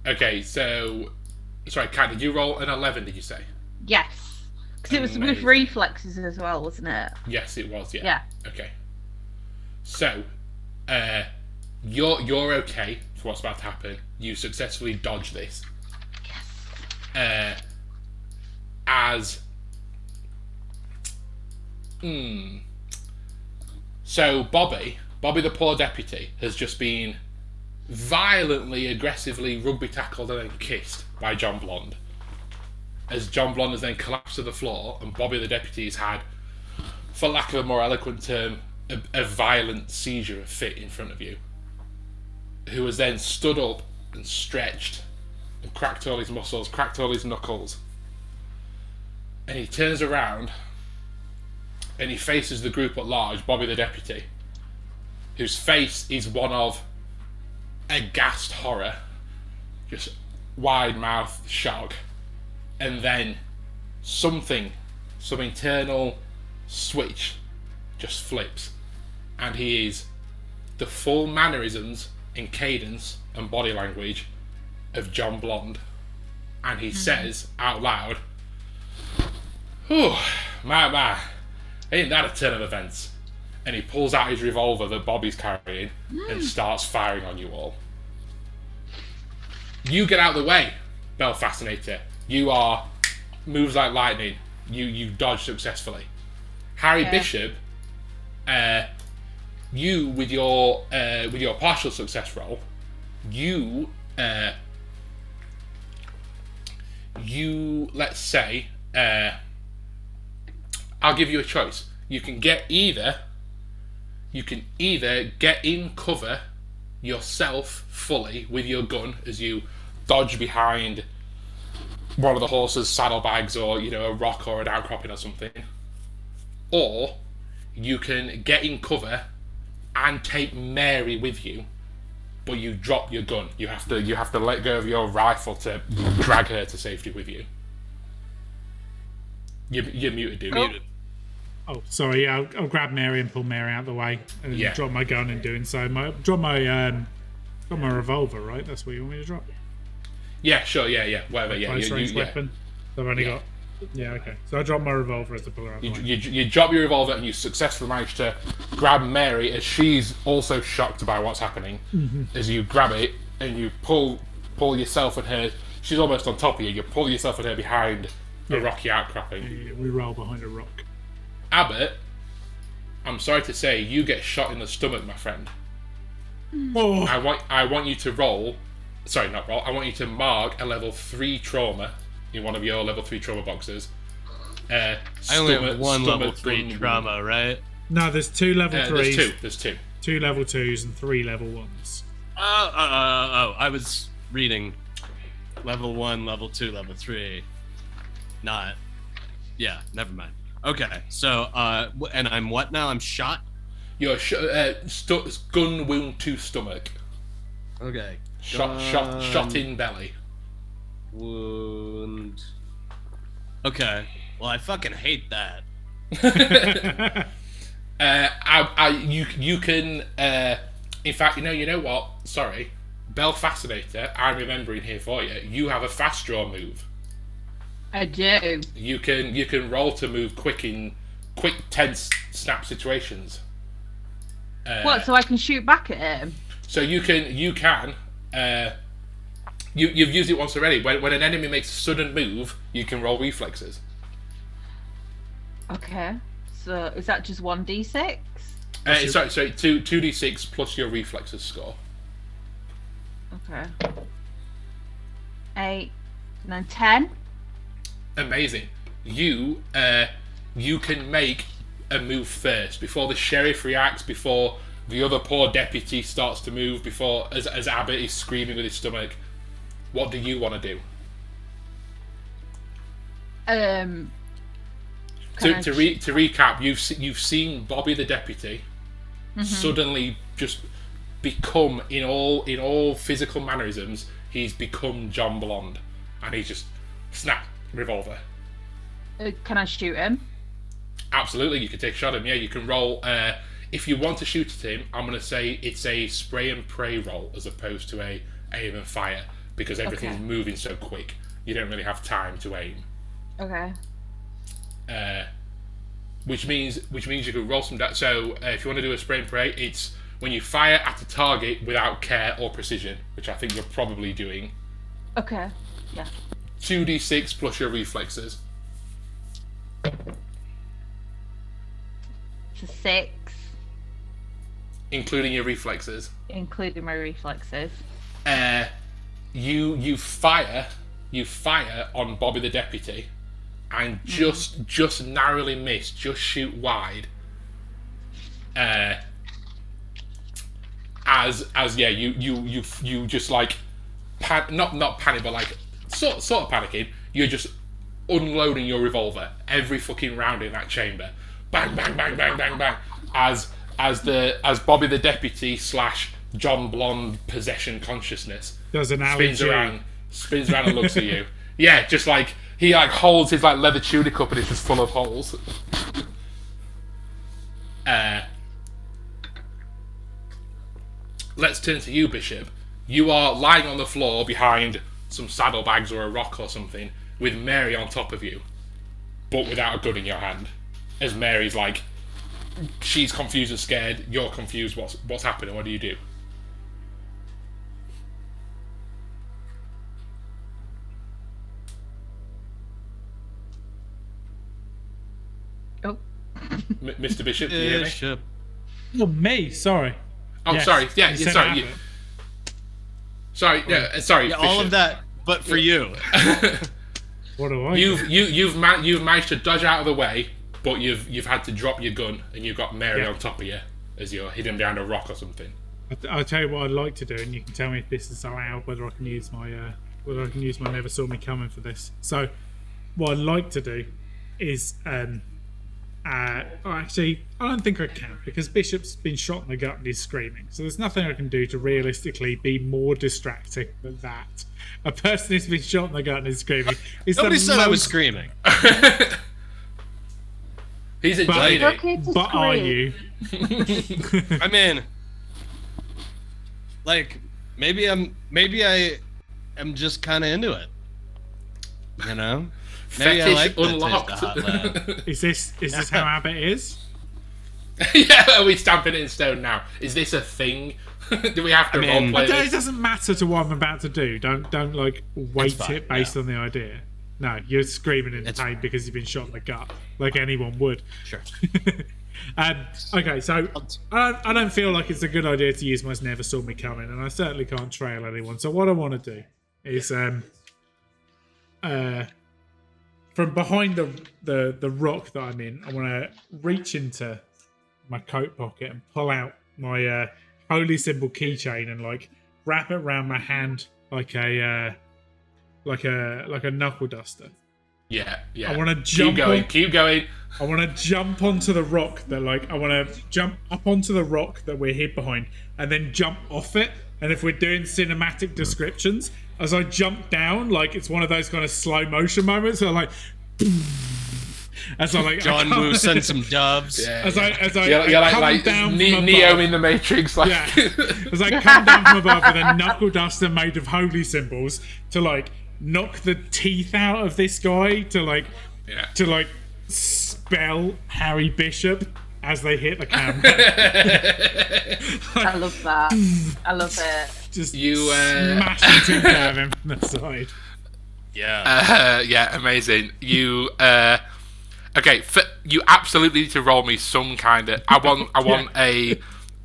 S2: Okay, so sorry, Kat, did you roll an eleven? Did you say?
S4: yes. Because it was with reflexes as well, wasn't it?
S2: Yes, it was. Yeah.
S4: Yeah.
S2: Okay. So, uh, you're you're okay for what's about to happen. You successfully dodge this. Uh, as. Hmm. So Bobby, Bobby the poor deputy, has just been violently, aggressively rugby tackled and then kissed by John Blonde. As John Blonde has then collapsed to the floor, and Bobby the deputy has had for lack of a more eloquent term, a, a violent seizure of fit in front of you, who has then stood up and stretched and cracked all his muscles, cracked all his knuckles. And he turns around and he faces the group at large, Bobby the deputy, whose face is one of aghast horror, just wide mouth shock, and then something, some internal switch just flips and he is the full mannerisms and cadence and body language of John Blonde and he hmm. says out loud Whew, my my ain't that a turn of events? And he pulls out his revolver that Bobby's carrying and starts firing on you all. You get out of the way Belle Fascinator. You are moves like lightning. You you dodge successfully. Harry
S4: Yeah.
S2: Bishop, uh, you with your uh, with your partial success roll, you uh, you let's say uh, I'll give you a choice. You can get either you can either get in cover yourself fully with your gun as you dodge behind one of the horse's saddlebags or you know a rock or an outcropping or something. Or you can get in cover and take Mary with you but you drop your gun. You have to you have to let go of your rifle to drag her to safety with you. You, you're muted dude.
S3: Muted.
S1: Oh, sorry. Yeah, I'll, I'll grab Mary and pull Mary out of the way, and
S2: Yeah.
S1: drop my gun in doing so. My drop my um, drop my revolver. Right, that's what you want me to drop.
S2: yeah sure yeah yeah whatever yeah
S1: Close
S2: you,
S1: range
S2: you, yeah.
S1: weapon. So I've only
S2: Yeah.
S1: got. Yeah, okay. So I drop my revolver as I pull out.
S2: You, you, you drop your revolver and you successfully manage to grab Mary as she's also shocked by what's happening. As you grab it and you pull pull yourself and her, she's almost on top of you. You pull yourself and her behind a rocky outcropping.
S1: Yeah, we roll behind a rock.
S2: Abbott, I'm sorry to say, you get shot in the stomach, my friend.
S1: Oh,
S2: I want I want you to roll. Sorry, not roll. I want you to mark a level three trauma in one of your level three trauma boxes. Uh,
S3: I only have
S2: stomach-
S3: one level three
S2: gun-
S3: trauma, right?
S1: no, there's two level
S2: Uh,
S1: threes,
S2: there's two. There's two.
S1: two level twos, and three level ones.
S3: Oh, oh, oh, oh, I was reading level one, level two, level three. Not. Yeah, never mind. Okay, so, uh, and I'm what now? I'm shot?
S2: Your sh- uh, stu- gun wound to stomach.
S3: Okay.
S2: Shot, shot, shot in belly.
S3: Wound. Okay. Well, I fucking hate that. [LAUGHS] [LAUGHS]
S2: Uh, I, I, you, you can. Uh, in fact, you know, you know what? Sorry, Belle Fascinator. I'm remembering here for you. You have a fast draw move.
S4: I do.
S2: You can, you can roll to move quick in quick tense snap situations. Uh,
S4: What? So I can shoot back at him?
S2: So you can you can uh, you you've used it once already. When when an enemy makes a sudden move, you can roll reflexes.
S4: Okay. So is that just one d six?
S2: Uh, sorry, sorry, two two d six plus your reflexes score.
S4: Okay. Eight, nine, ten.
S2: Amazing. You uh you can make a move first before the sheriff reacts, before the other poor deputy starts to move, before as as Abbott is screaming with his stomach. What do you want to do?
S4: Um.
S2: to, to, re, to recap, you've you've seen Bobby the deputy suddenly just become in all in all physical mannerisms. He's become John Blonde, and he's just snap revolver.
S4: uh, can I shoot him?
S2: Absolutely, you can take a shot at him. Yeah, you can roll. Uh, if you want to shoot at him, I'm going to say it's a spray and pray roll as opposed to a aim and fire because everything's
S4: Okay.
S2: moving so quick. You don't really have time to aim.
S4: Okay.
S2: uh, which means which means you can roll some da- So uh, if you want to do a spray and pray, it's when you fire at a target without care or precision, which I think you're probably doing.
S4: Okay. Yeah.
S2: Two d six plus your reflexes.
S4: It's a six,
S2: including your reflexes.
S4: including my reflexes.
S2: Uh, you you fire you fire on Bobby the deputy, and just just narrowly miss, just shoot wide. Uh, as as yeah, you you you you just like pan- not not panic, but like sort sort of panicking. You're just unloading your revolver every fucking round in that chamber. Bang bang bang bang bang bang. As as the as Bobby the deputy slash John Blonde possession consciousness
S1: Does an
S2: spins
S1: allergy.
S2: around, spins around and looks at you. Yeah, just like he like holds his like leather tunic up and it's just full of holes. Uh, let's turn to you, Bishop. You are lying on the floor behind some saddlebags or a rock or something, with Mary on top of you, but without a gun in your hand. As Mary's like, she's confused and scared. You're confused. What's what's happening? What do you do?
S4: Oh.
S2: M- Mr. Bishop, do you hear me?
S3: Bishop.
S1: Oh, me. Sorry.
S2: Oh,
S1: Yes,
S2: sorry. Yeah,
S1: you
S2: yeah
S1: said
S2: sorry.
S1: Abbott.
S2: You, sorry. Yeah, sorry.
S3: Yeah, all of that, but for you. [LAUGHS]
S1: What do I?
S2: You've you you've ma- you've managed to dodge out of the way, but you've you've had to drop your gun, and you've got Mary
S1: Yeah.
S2: on top of you as you're hidden behind a rock or something.
S1: do? I'll tell you what I'd like to do, and you can tell me if this is allowed, whether I can use my uh, whether I can use my never saw me coming for this. So, what I'd like to do is, um, uh, oh, actually, I don't think I can because Bishop's been shot in the gut and he's screaming. So there's nothing I can do to realistically be more distracting than that. A person who's been shot in the gut and is screaming. Is
S3: Nobody
S1: the
S3: said I was screaming. [LAUGHS]
S2: He's
S1: But,
S2: enjoying.
S4: Okay to
S1: but are you? [LAUGHS] [LAUGHS]
S3: I mean, like maybe I'm maybe I am just kind of into it. You know, maybe I
S2: Fetish
S3: like the taste of
S2: unlocked. [LAUGHS]
S1: Is this is this how Abbott is? [LAUGHS]
S2: yeah, are we stamping it in stone now? Is this a thing? [LAUGHS] Do we have to
S3: I mean-
S2: roleplay
S1: It doesn't matter to what I'm about to do. Don't don't like weight
S3: fine,
S1: it based
S3: yeah.
S1: on the idea. No, you're screaming in
S3: It's-
S1: pain because you've been shot in the gut, like anyone would.
S3: Sure.
S1: um, okay, so I don't, I don't feel like it's a good idea to use my never saw me coming, and I certainly can't trail anyone. So what I want to do is, um, uh, from behind the the the rock that I'm in, I want to reach into my coat pocket and pull out my uh, holy symbol keychain and like wrap it around my hand like a uh, like a like a knuckle duster.
S2: Yeah, yeah.
S1: I wanna jump.
S2: Keep going.
S1: on-
S2: Keep going.
S1: I want to jump onto the rock that like I want to jump up onto the rock that we're hid behind and then jump off it. And if we're doing cinematic descriptions, as I jump down, like it's one of those kind of slow motion moments. So like, as I like
S3: John
S1: come-
S3: Woo sent some [LAUGHS] doves.
S2: Yeah.
S1: as I as I,
S2: You're, you're like,
S1: come
S2: like
S1: down
S2: Ne-
S1: from
S2: Neo
S1: above.
S2: in the Matrix. Like,
S1: Yeah. As I come down from above with a knuckle duster made of holy symbols to like knock the teeth out of this guy to like
S2: yeah.
S1: to like spell Harry Bishop as they hit the camera. [LAUGHS]
S4: I love that. I love it.
S1: Just
S2: You, uh,
S1: smash the tooth out of him from the side.
S3: Yeah.
S2: Uh, yeah, amazing. You uh okay, f- you absolutely need to roll me some kind of I want I [LAUGHS] want a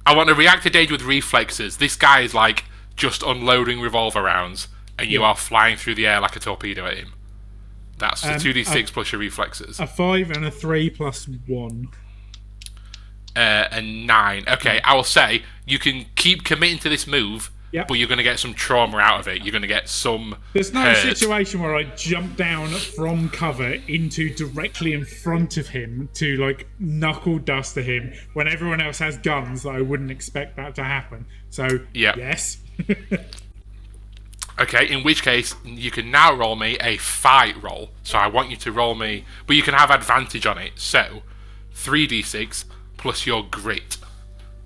S2: I want a reactor gauge with reflexes. This guy is like just unloading revolver rounds and you
S1: Yeah.
S2: are flying through the air like a torpedo at him. That's the
S1: Um,
S2: 2d6 plus your reflexes.
S1: A five and a three plus one.
S2: Uh, and 9. Okay, I will say you can keep committing to this move,
S1: Yep.
S2: but you're going to get some trauma out of it. You're going to get some
S1: There's no
S2: hurt.
S1: situation where I jump down from cover into directly in front of him to like knuckle duster him when everyone else has guns. I wouldn't expect that to happen. So
S2: Yeah.
S1: yes. [LAUGHS]
S2: Okay, in which case you can now roll me a fight roll. So I want you to roll me, but you can have advantage on it. So, 3d6 plus your grit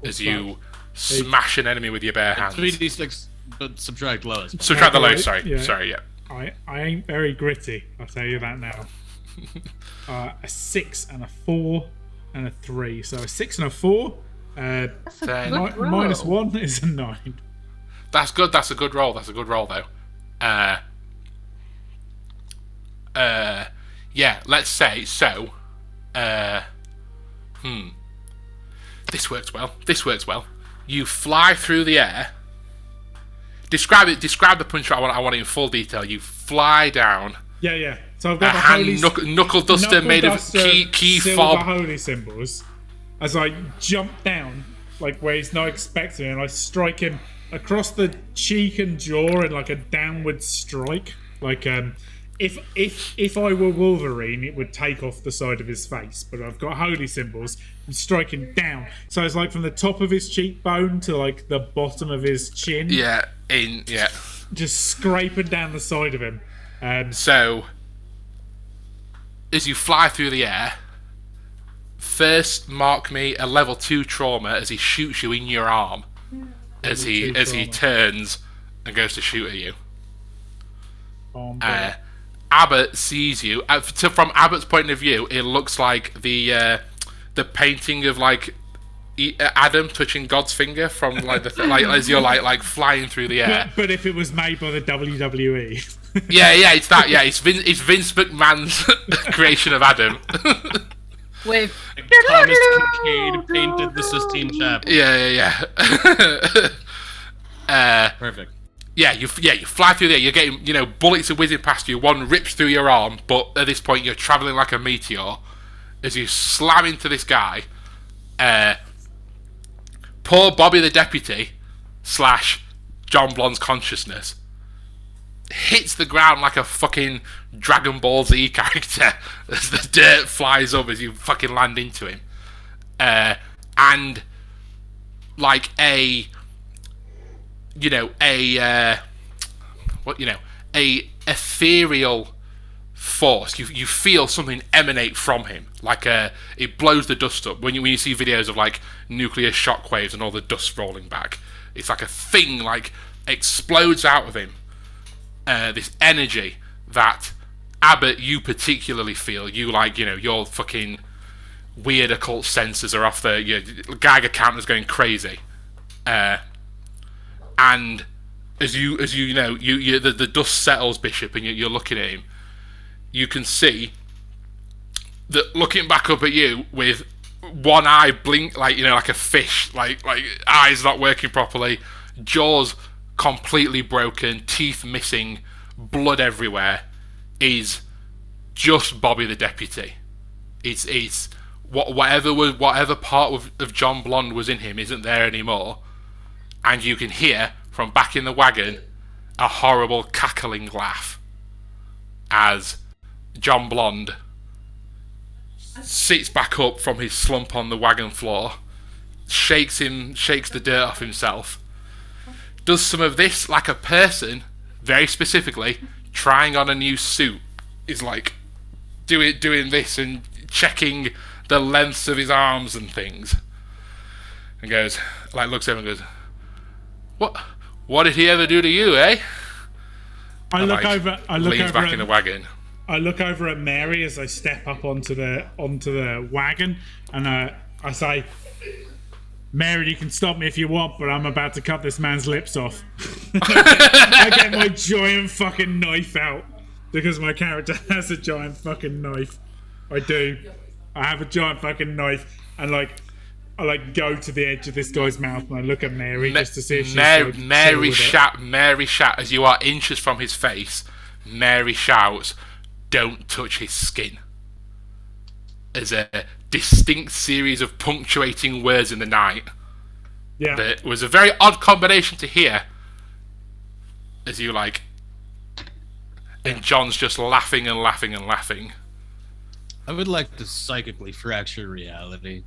S2: as you smash an enemy with your bare hands.
S3: Three d six, but subtract lowest.
S2: Subtract the low.
S1: Okay,
S2: Sorry,
S1: yeah.
S2: sorry. Yeah.
S1: I, I ain't very gritty, I'll tell you that now. [LAUGHS] uh, a six and a four and a three. So a six and a four. Uh,
S4: That's a good
S1: mi-
S4: roll.
S1: minus one [LAUGHS] is a nine.
S2: That's good. That's a good roll. That's a good roll, though. Uh, uh, yeah. Let's say so. Uh, hmm. This works well. This works well. You fly through the air. Describe it. Describe the punch. I want. I want it in full detail. You fly down.
S1: Yeah, yeah. So I've got a
S2: hand knuckle, knuckle duster
S1: knuckle
S2: made
S1: duster,
S2: of key key fob.
S1: holy symbols. As I jump down, like where he's not expecting, and I strike him across the cheek and jaw in like a downward strike. Like um, if if if I were Wolverine, it would take off the side of his face. But I've got holy symbols. I'm striking down, so it's like from the top of his cheekbone to like the bottom of his chin,
S2: Yeah. In yeah.
S1: just scraping down the side of him. Um,
S2: So, as you fly through the air, first mark me a level two trauma as he shoots you in your arm, as he as he turns and goes to shoot at you. Uh, Abbott sees you. Uh, to, from Abbott's point of view, it looks like the uh, the painting of like. E- uh, Adam touching God's finger from like the th- like as you're like like flying through the air.
S1: but, but if it was made by the WWE, [LAUGHS]
S2: Yeah, yeah, it's that. Yeah, it's Vince, it's Vince McMahon's [LAUGHS] creation of Adam. [LAUGHS]
S4: With
S3: Thomas Kinkade painted the Sistine Chapel.
S2: Yeah, yeah, yeah. uh,
S3: Perfect.
S2: Yeah, you yeah you fly through there. You're getting you know bullets are whizzing past you. One rips through your arm, but at this point you're traveling like a meteor as you slam into this guy. Uh, poor Bobby the deputy slash John Blonde's consciousness hits the ground like a fucking Dragon Ball Z [LAUGHS] character as the dirt flies up as you fucking land into him. Uh, and like a you know a uh, what you know a ethereal force. You, you feel something emanate from him like a it blows the dust up. When you when you see videos of like nuclear shockwaves and all the dust rolling back it's like a thing like explodes out of him. Uh, this energy that Abbott you particularly feel you like you know your fucking weird occult senses are off the your Geiger counter's going crazy. Uh, and as you as you, you know you, you the, the dust settles bishop and you, you're looking at him. You can see that looking back up at you with one eye blink like you know like a fish like like eyes not working properly jaws completely broken teeth missing blood everywhere is just bobby the deputy. It's it's what whatever was whatever part of, of john blonde was in him isn't there anymore and you can hear from back in the wagon a horrible cackling laugh as John Blonde sits back up from his slump on the wagon floor, shakes him, shakes the dirt off himself, does some of this like a person, very specifically, trying on a new suit, is like doing doing this and checking the lengths of his arms and things, and goes like looks at him and goes, "What? What did he ever do to you, eh?"
S1: I
S2: And,
S1: look
S2: like,
S1: over. I look over.
S2: back
S1: At,
S2: in the wagon.
S1: I look over at Mary as I step up onto the onto the wagon, and uh, I say, "Mary, you can stop me if you want, but I'm about to cut this man's lips off." [LAUGHS] I get my giant fucking knife out because my character [LAUGHS] has a giant fucking knife. I do. I have a giant fucking knife, and like. I like go to the edge of this guy's mouth and I look at Mary just to see if she's
S2: Mary,
S1: still chill
S2: Mary
S1: with it.
S2: shout, Mary shout as you are inches from his face. Mary shouts, "Don't touch his skin." As a distinct series of punctuating words in the night
S1: Yeah.
S2: that was a very odd combination to hear. As you like, and John's just laughing and laughing and laughing.
S3: I would like to psychically fracture reality.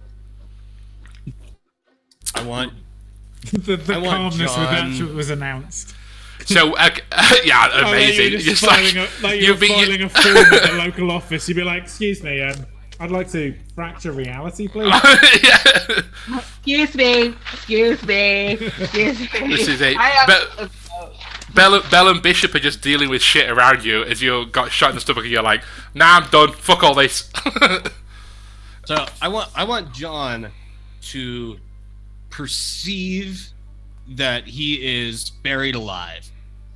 S3: I want [LAUGHS]
S1: the the
S3: I want
S1: calmness with
S3: John-
S1: which it was announced.
S2: So, uh, [LAUGHS] yeah,
S1: Oh,
S2: amazing.
S1: you were
S2: Just
S1: just
S2: like,
S1: a, like you
S2: you'd
S1: were
S2: be- you-
S1: a form at the local office. You'd be like, "Excuse me, um, I'd like to fracture reality, please." [LAUGHS]
S2: yeah.
S4: Excuse me. Excuse me. Excuse me.
S2: This is it.
S4: I have
S2: But- Belle, Belle and Bishop are just dealing with shit around you as you got shot in the stomach and you're like, nah, I'm done. Fuck all this.
S3: so I want I want John to perceive that he is buried alive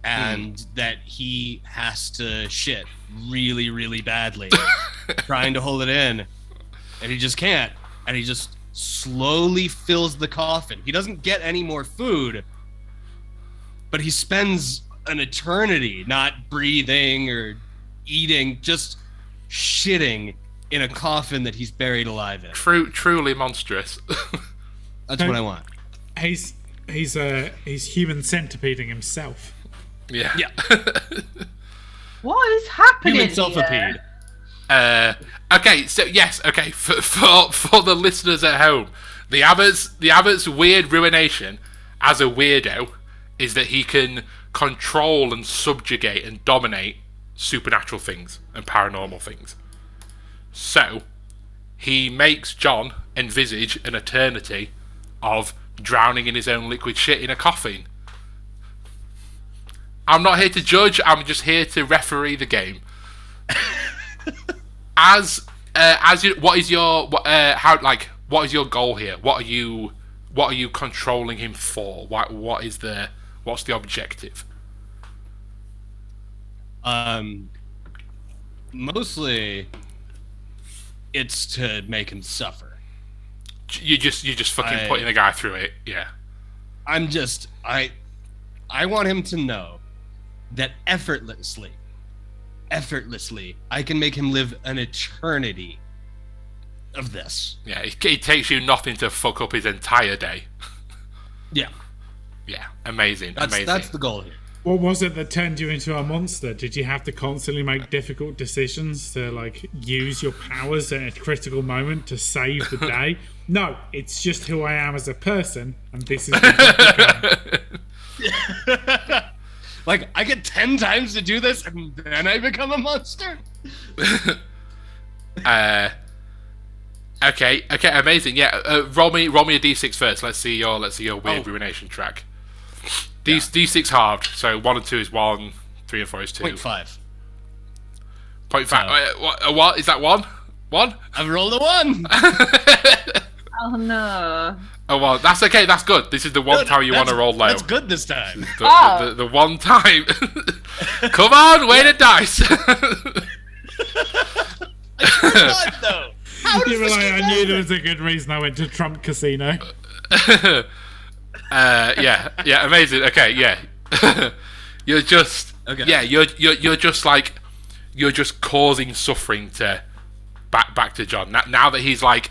S3: and hmm. that he has to shit really really badly [LAUGHS] trying to hold it in and he just can't and he just slowly fills the coffin. He doesn't get any more food but he spends an eternity not breathing or eating just shitting in a coffin that he's buried alive in.
S2: True, truly monstrous. [LAUGHS]
S3: that's what i want
S1: he's he's uh he's human centipeding himself.
S2: yeah.
S3: Yeah. [LAUGHS]
S4: What is happening?
S3: human
S4: here?
S3: selfipede
S2: Uh, okay, so yes, okay, [LAUGHS] for, for for the listeners at home, the Abbott's the Abbott's weird ruination as a weirdo is that he can control and subjugate and dominate supernatural things and paranormal things. So he makes John envisage an eternity of drowning in his own liquid shit in a coffin. I'm not here to judge. I'm just here to referee the game [LAUGHS] as uh, as you, what is your what, uh, how like what is your goal here? What are you what are you controlling him for? What what is the what's the objective?
S3: um mostly it's to make him suffer.
S2: You just you just fucking
S3: I-
S2: putting the guy through it. Yeah.
S3: I'm just I I want him to know that effortlessly effortlessly I can make him live an eternity of this.
S2: Yeah. It, it takes you nothing to fuck up his entire day.
S3: Yeah.
S2: Yeah. Amazing.
S3: That's
S2: amazing.
S3: that's the goal here.
S1: What was it that turned you into a monster? Did you have to constantly make difficult decisions to like use your powers at a critical moment to save the [LAUGHS] day? No, it's just who I am as a person, and this is what I've become.
S3: Like I get 10 times to do this and then I become a monster? [LAUGHS]
S2: Uh, okay, okay, amazing. Yeah, uh, roll me, roll me a d6 first. Let's see your, let's see your weird
S3: Oh.
S2: ruination track. D d6 halved. So one and two is one, three and four is two.
S3: Point five.
S2: Point five. Uh, what, uh, what is that? One, one.
S3: I've rolled a one. [LAUGHS]
S4: Oh no.
S2: Oh well, that's okay. That's good. This is the one time you want to roll low.
S3: That's good this time.
S2: The,
S4: Oh.
S2: the, the, the one time. [LAUGHS] Come on, weigh the dice. [LAUGHS]
S3: What though? How does
S1: You were like,
S3: get
S1: I knew there was a good reason I went to Trump Casino.
S2: uh, yeah, yeah, amazing. Okay, yeah. [LAUGHS] you're just
S3: Okay.
S2: yeah, you're you're you're just like you're just causing suffering to back back to John. Now, now that he's like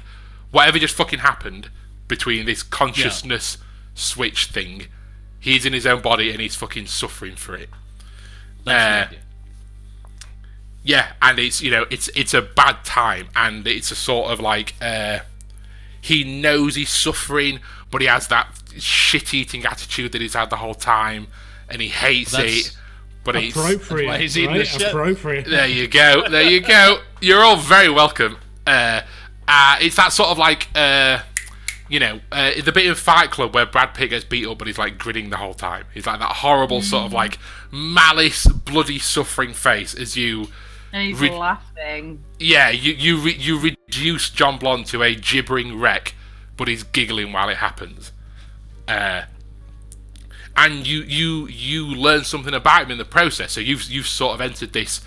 S2: whatever just fucking happened between this consciousness switch thing, he's in his own body and he's fucking suffering for it.
S3: That's
S2: Uh. Yeah, and it's you know it's it's a bad time, and it's a sort of like uh, he knows he's suffering, but he has that shit-eating attitude that he's had the whole time, and he hates
S3: That's
S2: it. But it's
S1: Appropriate,
S3: why he's
S1: right?
S3: the.
S1: Appropriate.
S2: there you go, there you go. You're all very welcome. Uh, uh, it's that sort of like uh, you know uh, the bit in Fight Club where Brad Pitt gets beat up, but he's like grinning the whole time. He's like that horrible sort of like malice, bloody suffering face as you.
S4: And he's
S2: Re-
S4: laughing.
S2: Yeah, you you re- you reduce John Blonde to a gibbering wreck, but he's giggling while it happens. Uh, and you you you learn something about him in the process. So you've you've sort of entered this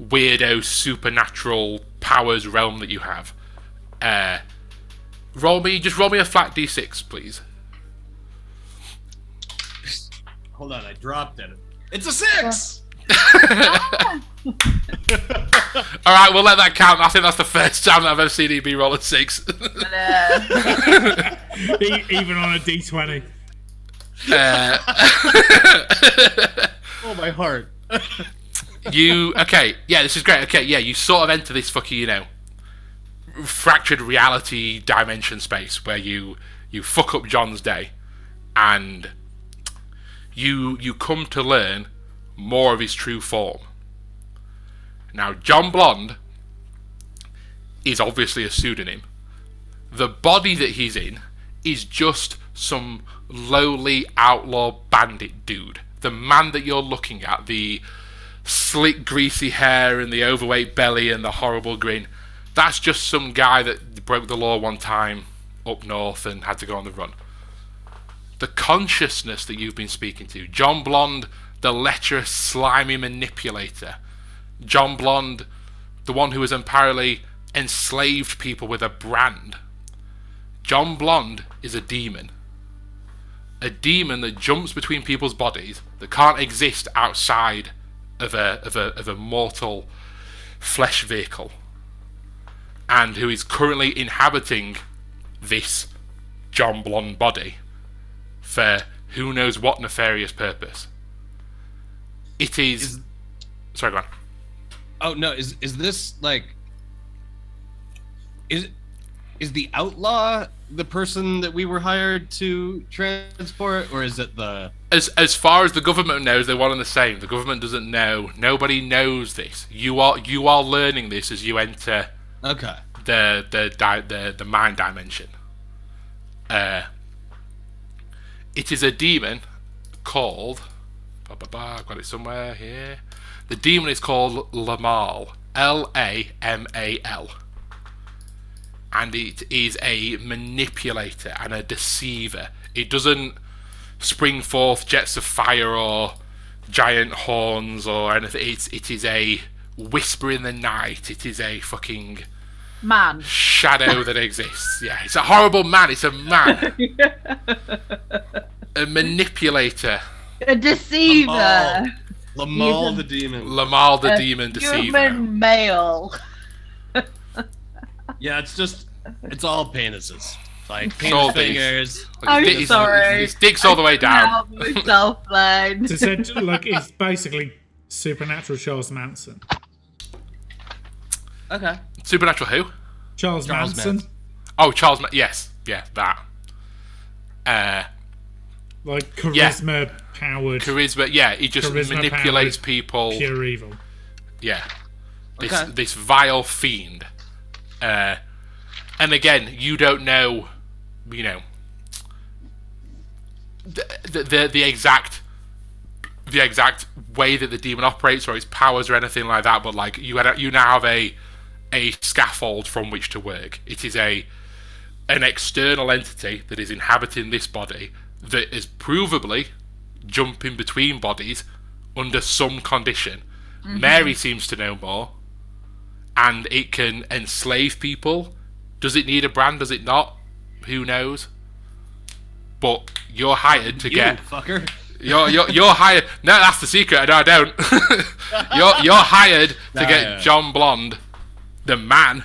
S2: weirdo supernatural powers realm that you have. Uh, roll me just roll me a flat d6, please.
S3: Hold on, I dropped it. It's a six. [LAUGHS]
S2: All right, we'll let that count. I think that's the first time that I've ever seen EB roll a six.
S4: But, [LAUGHS]
S1: Even on a D20.
S2: uh, [LAUGHS]
S3: Oh my heart.
S2: you okay? Yeah, this is great. Okay, yeah, you sort of enter this fucking you know fractured reality dimension space where you you fuck up John's day, and you you come to learn more of his true form. Now, John Blonde is obviously a pseudonym. The body that he's in is just some lowly outlaw bandit dude. The man that you're looking at, the slick, greasy hair and the overweight belly and the horrible grin, that's just some guy that broke the law one time up north and had to go on the run. The consciousness that you've been speaking to, John Blonde, the lecherous, slimy manipulator, John Blonde, the one who has apparently enslaved people with a brand. John Blonde is a demon. A demon that jumps between people's bodies, that can't exist outside of a, of a, of a mortal flesh vehicle, and who is currently inhabiting this John Blonde body for who knows what nefarious purpose. It is.
S3: Is-
S2: sorry, go on.
S3: Oh no, is is this like is is the outlaw the person that we were hired to transport or is it the
S2: as as far as the government knows, they're one and the same. The government doesn't know. Nobody knows this. You are you are learning this as you enter
S3: Okay.
S2: the the di- the the mind dimension. Uh, it is a demon called. Ba, ba, ba, I've got it somewhere here. The demon is called Lamal. L A M A L. And it is a manipulator and a deceiver. It doesn't spring forth jets of fire or giant horns or anything. It's it is a whisper in the night. It is a fucking
S4: Man.
S2: shadow that exists. [LAUGHS] Yeah, it's a horrible man. It's a man, [LAUGHS] a manipulator,
S4: A deceiver.
S3: Lamal. Lamal
S4: He's
S3: the
S4: a-
S3: demon.
S2: Lamal the
S4: A
S2: demon deceiver.
S4: Human male. [LAUGHS]
S3: Yeah, it's just it's all penises. Like
S2: all
S3: penis
S2: these.
S3: fingers.
S4: I'm
S2: His- his-
S4: sorry.
S2: His dick's all the way down.
S4: Help myself.
S1: It's essentially like it's basically supernatural Charles Manson.
S3: Okay.
S2: Supernatural who?
S1: Charles,
S3: Charles
S1: Manson,
S3: Manson.
S2: Oh, Charles. Ma- yes, yeah, that. Uh,
S1: like charisma powered,
S2: charisma. Yeah, he just
S1: Charisma
S2: manipulates people.
S1: pure evil.
S2: Yeah. This
S3: Okay.
S2: this vile fiend. Uh, and again, you don't know, you know, the, the the the exact the exact way that the demon operates or its powers or anything like that. But like you had, a, you now have a a scaffold from which to work. It is a an external entity that is inhabiting this body that is provably jumping between bodies under some condition. Mm-hmm. Mary seems to know more, and it can enslave people. Does it need a brand? Does it not? Who knows? But you're hired to
S3: You
S2: get
S3: fucker.
S2: you're you're you're hired. No, that's the secret. No, I don't. [LAUGHS] you're you're hired to
S3: Nah,
S2: get
S3: yeah.
S2: John Blonde, the man,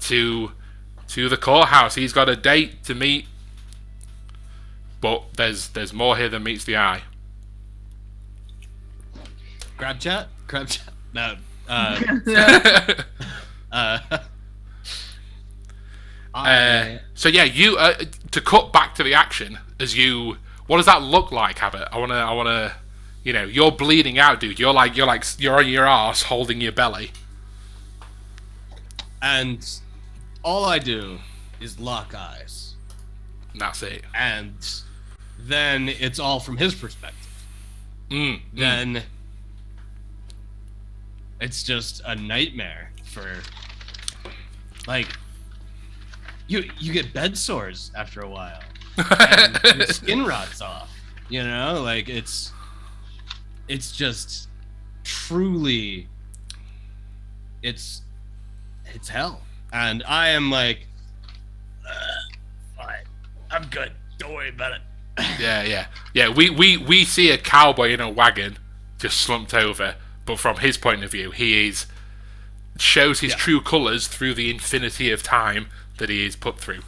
S2: to to the courthouse. He's got a date to meet. But there's there's more here than meets the eye.
S3: Crab chat? Crab chat? No. Uh, [LAUGHS] uh,
S2: Uh,
S3: I,
S2: so yeah, you uh, to cut back to the action as you. What does that look like, Abbott? I wanna, I wanna, you know, you're bleeding out, dude. You're like, you're like, you're on your ass holding your belly.
S3: And all I do is lock eyes.
S2: Not say.
S3: And then it's all from his perspective.
S2: Mm, mm.
S3: Then it's just a nightmare for like you you get bed sores after a while. [LAUGHS] and your skin rots off. You know, like it's it's just truly it's it's hell. And I am like "Uh, fine. I'm good. Don't worry about it. [LAUGHS]
S2: Yeah, yeah, yeah. We, we we see a cowboy in a wagon just slumped over, but from his point of view, he is shows his
S3: Yeah.
S2: true colours through the infinity of time that he is put through.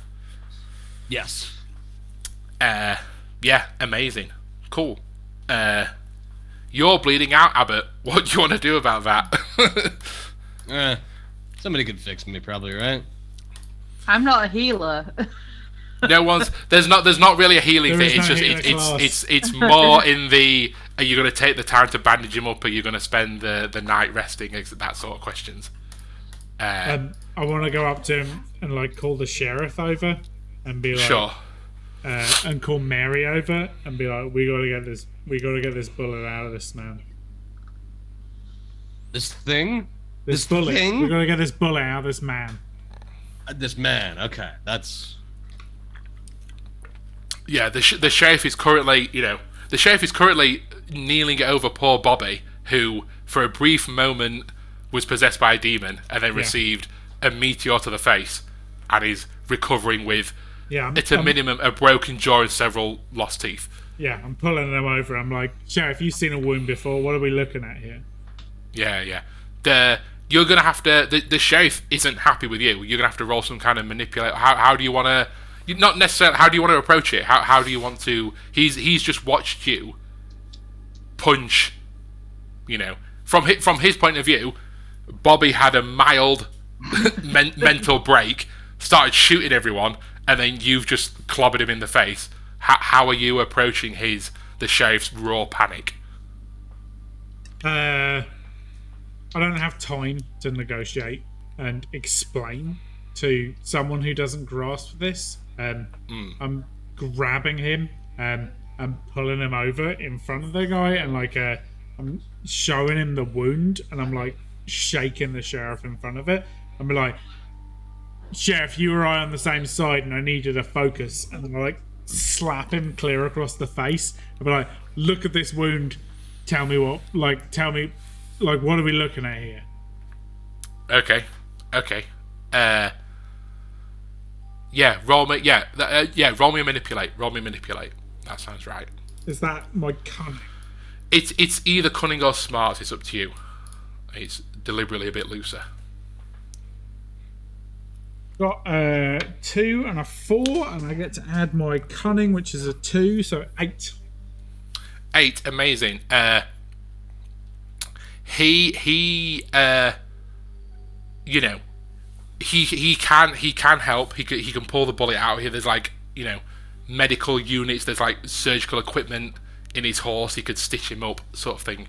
S3: Yes.
S2: Uh, yeah, amazing, cool. Uh, you're bleeding out, Abbott. [LAUGHS] What do you want to do about that? [LAUGHS]
S3: Uh, somebody could fix me probably, right?
S4: I'm not a healer.
S2: no one's there's not there's not really a healing
S1: There
S2: thing. It's
S1: no
S2: just
S1: healer
S2: it's, it's it's it's [LAUGHS] more in the are you going to take the time to bandage him up? Are you going to spend the the night resting? That sort of questions. Uh,
S1: Um, I want to go up to him and like call the sheriff over and be like,
S2: sure.
S1: uh, and call Mary over and be like, we gotta get this, we gotta get this bullet out of this man.
S3: This thing,
S1: This,
S3: This
S1: bullet,
S3: thing?
S1: we gotta get this bullet out of this man.
S3: Uh, this man. Okay, that's
S2: Yeah, the sh- the sheriff is currently you know the sheriff is currently kneeling over poor Bobby, who for a brief moment was possessed by a demon and then received a meteor to the face, and is recovering with
S1: Yeah, I'm,
S2: at a
S1: I'm-
S2: minimum a broken jaw and several lost teeth.
S1: yeah, I'm pulling them over. I'm like, sheriff, you've seen a wound before. What are we looking at here?
S2: Yeah, yeah. The you're gonna have to. The, the sheriff isn't happy with you. You're gonna have to roll some kind of manipulate. How how do you want to? Not necessarily. How do you want to approach it? How how do you want to? He's he's just watched you punch. You know, from his, from his point of view, Bobby had a mild [LAUGHS] men, mental break, started shooting everyone, and then you've just clobbered him in the face. How how are you approaching his the sheriff's raw panic?
S1: Uh, I don't have time to negotiate and explain to someone who doesn't grasp this. Um, I'm grabbing him um, and pulling him over in front of the guy, and like uh, I'm showing him the wound, and I'm like shaking the sheriff in front of it. I'm like, Sheriff, you and I on the same side, and I need you to focus. And then I like slap him clear across the face. Be like, look at this wound. Tell me what, like, tell me, like, what are we looking at here?
S2: Okay, okay. Uh, yeah, roll me. Yeah, uh, yeah, roll me manipulate. Roll me manipulate. That sounds right.
S1: Is that my cunning?
S2: It's it's either cunning or smart. It's up to you. It's deliberately a bit looser.
S1: Got a two and a four, and I get to add my cunning, which is a two, so eight.
S2: Eight, amazing. Uh, he he uh, you know, he he can he can help. He can, he can pull the bullet out here. There's like you know, medical units. There's like surgical equipment in his horse. He could stitch him up, sort of thing.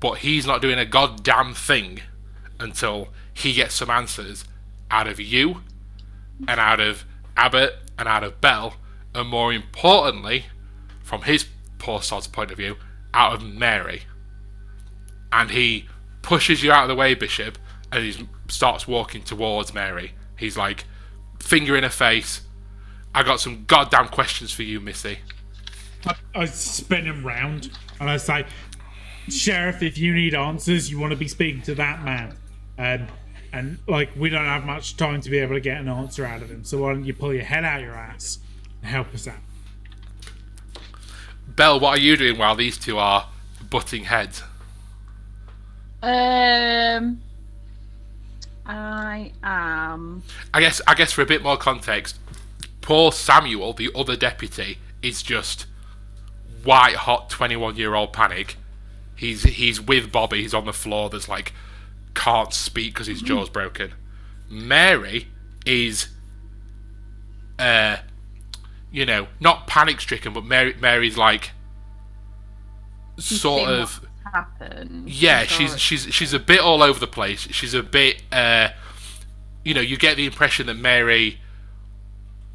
S2: But he's not doing a goddamn thing until he gets some answers out of you, and out of Abbott, and out of Belle, and more importantly, from his poor sod's point of view, out of Mary. And he pushes you out of the way, Bishop, and he starts walking towards Mary. He's like, finger in her face. I got some goddamn questions for you, Missy.
S1: I, I spin him round, and I say, Sheriff, if you need answers, you want to be speaking to that man. Um, and, like, we don't have much time to be able to get an answer out of him, so why don't you pull your head out your ass and help us out?
S2: Belle, what are you doing while these two are butting heads?
S4: Um, I am.
S2: I guess I guess for a bit more context, poor Samuel, the other deputy, is just white hot twenty one year old panic. He's he's with Bobby, he's on the floor, there's like can't speak because his jaw's broken. Mary is uh you know, not panic stricken, but Mary Mary's like sort of
S4: happened.
S2: yeah, she's she's she's a bit all over the place. She's a bit, uh, you know, you get the impression that Mary,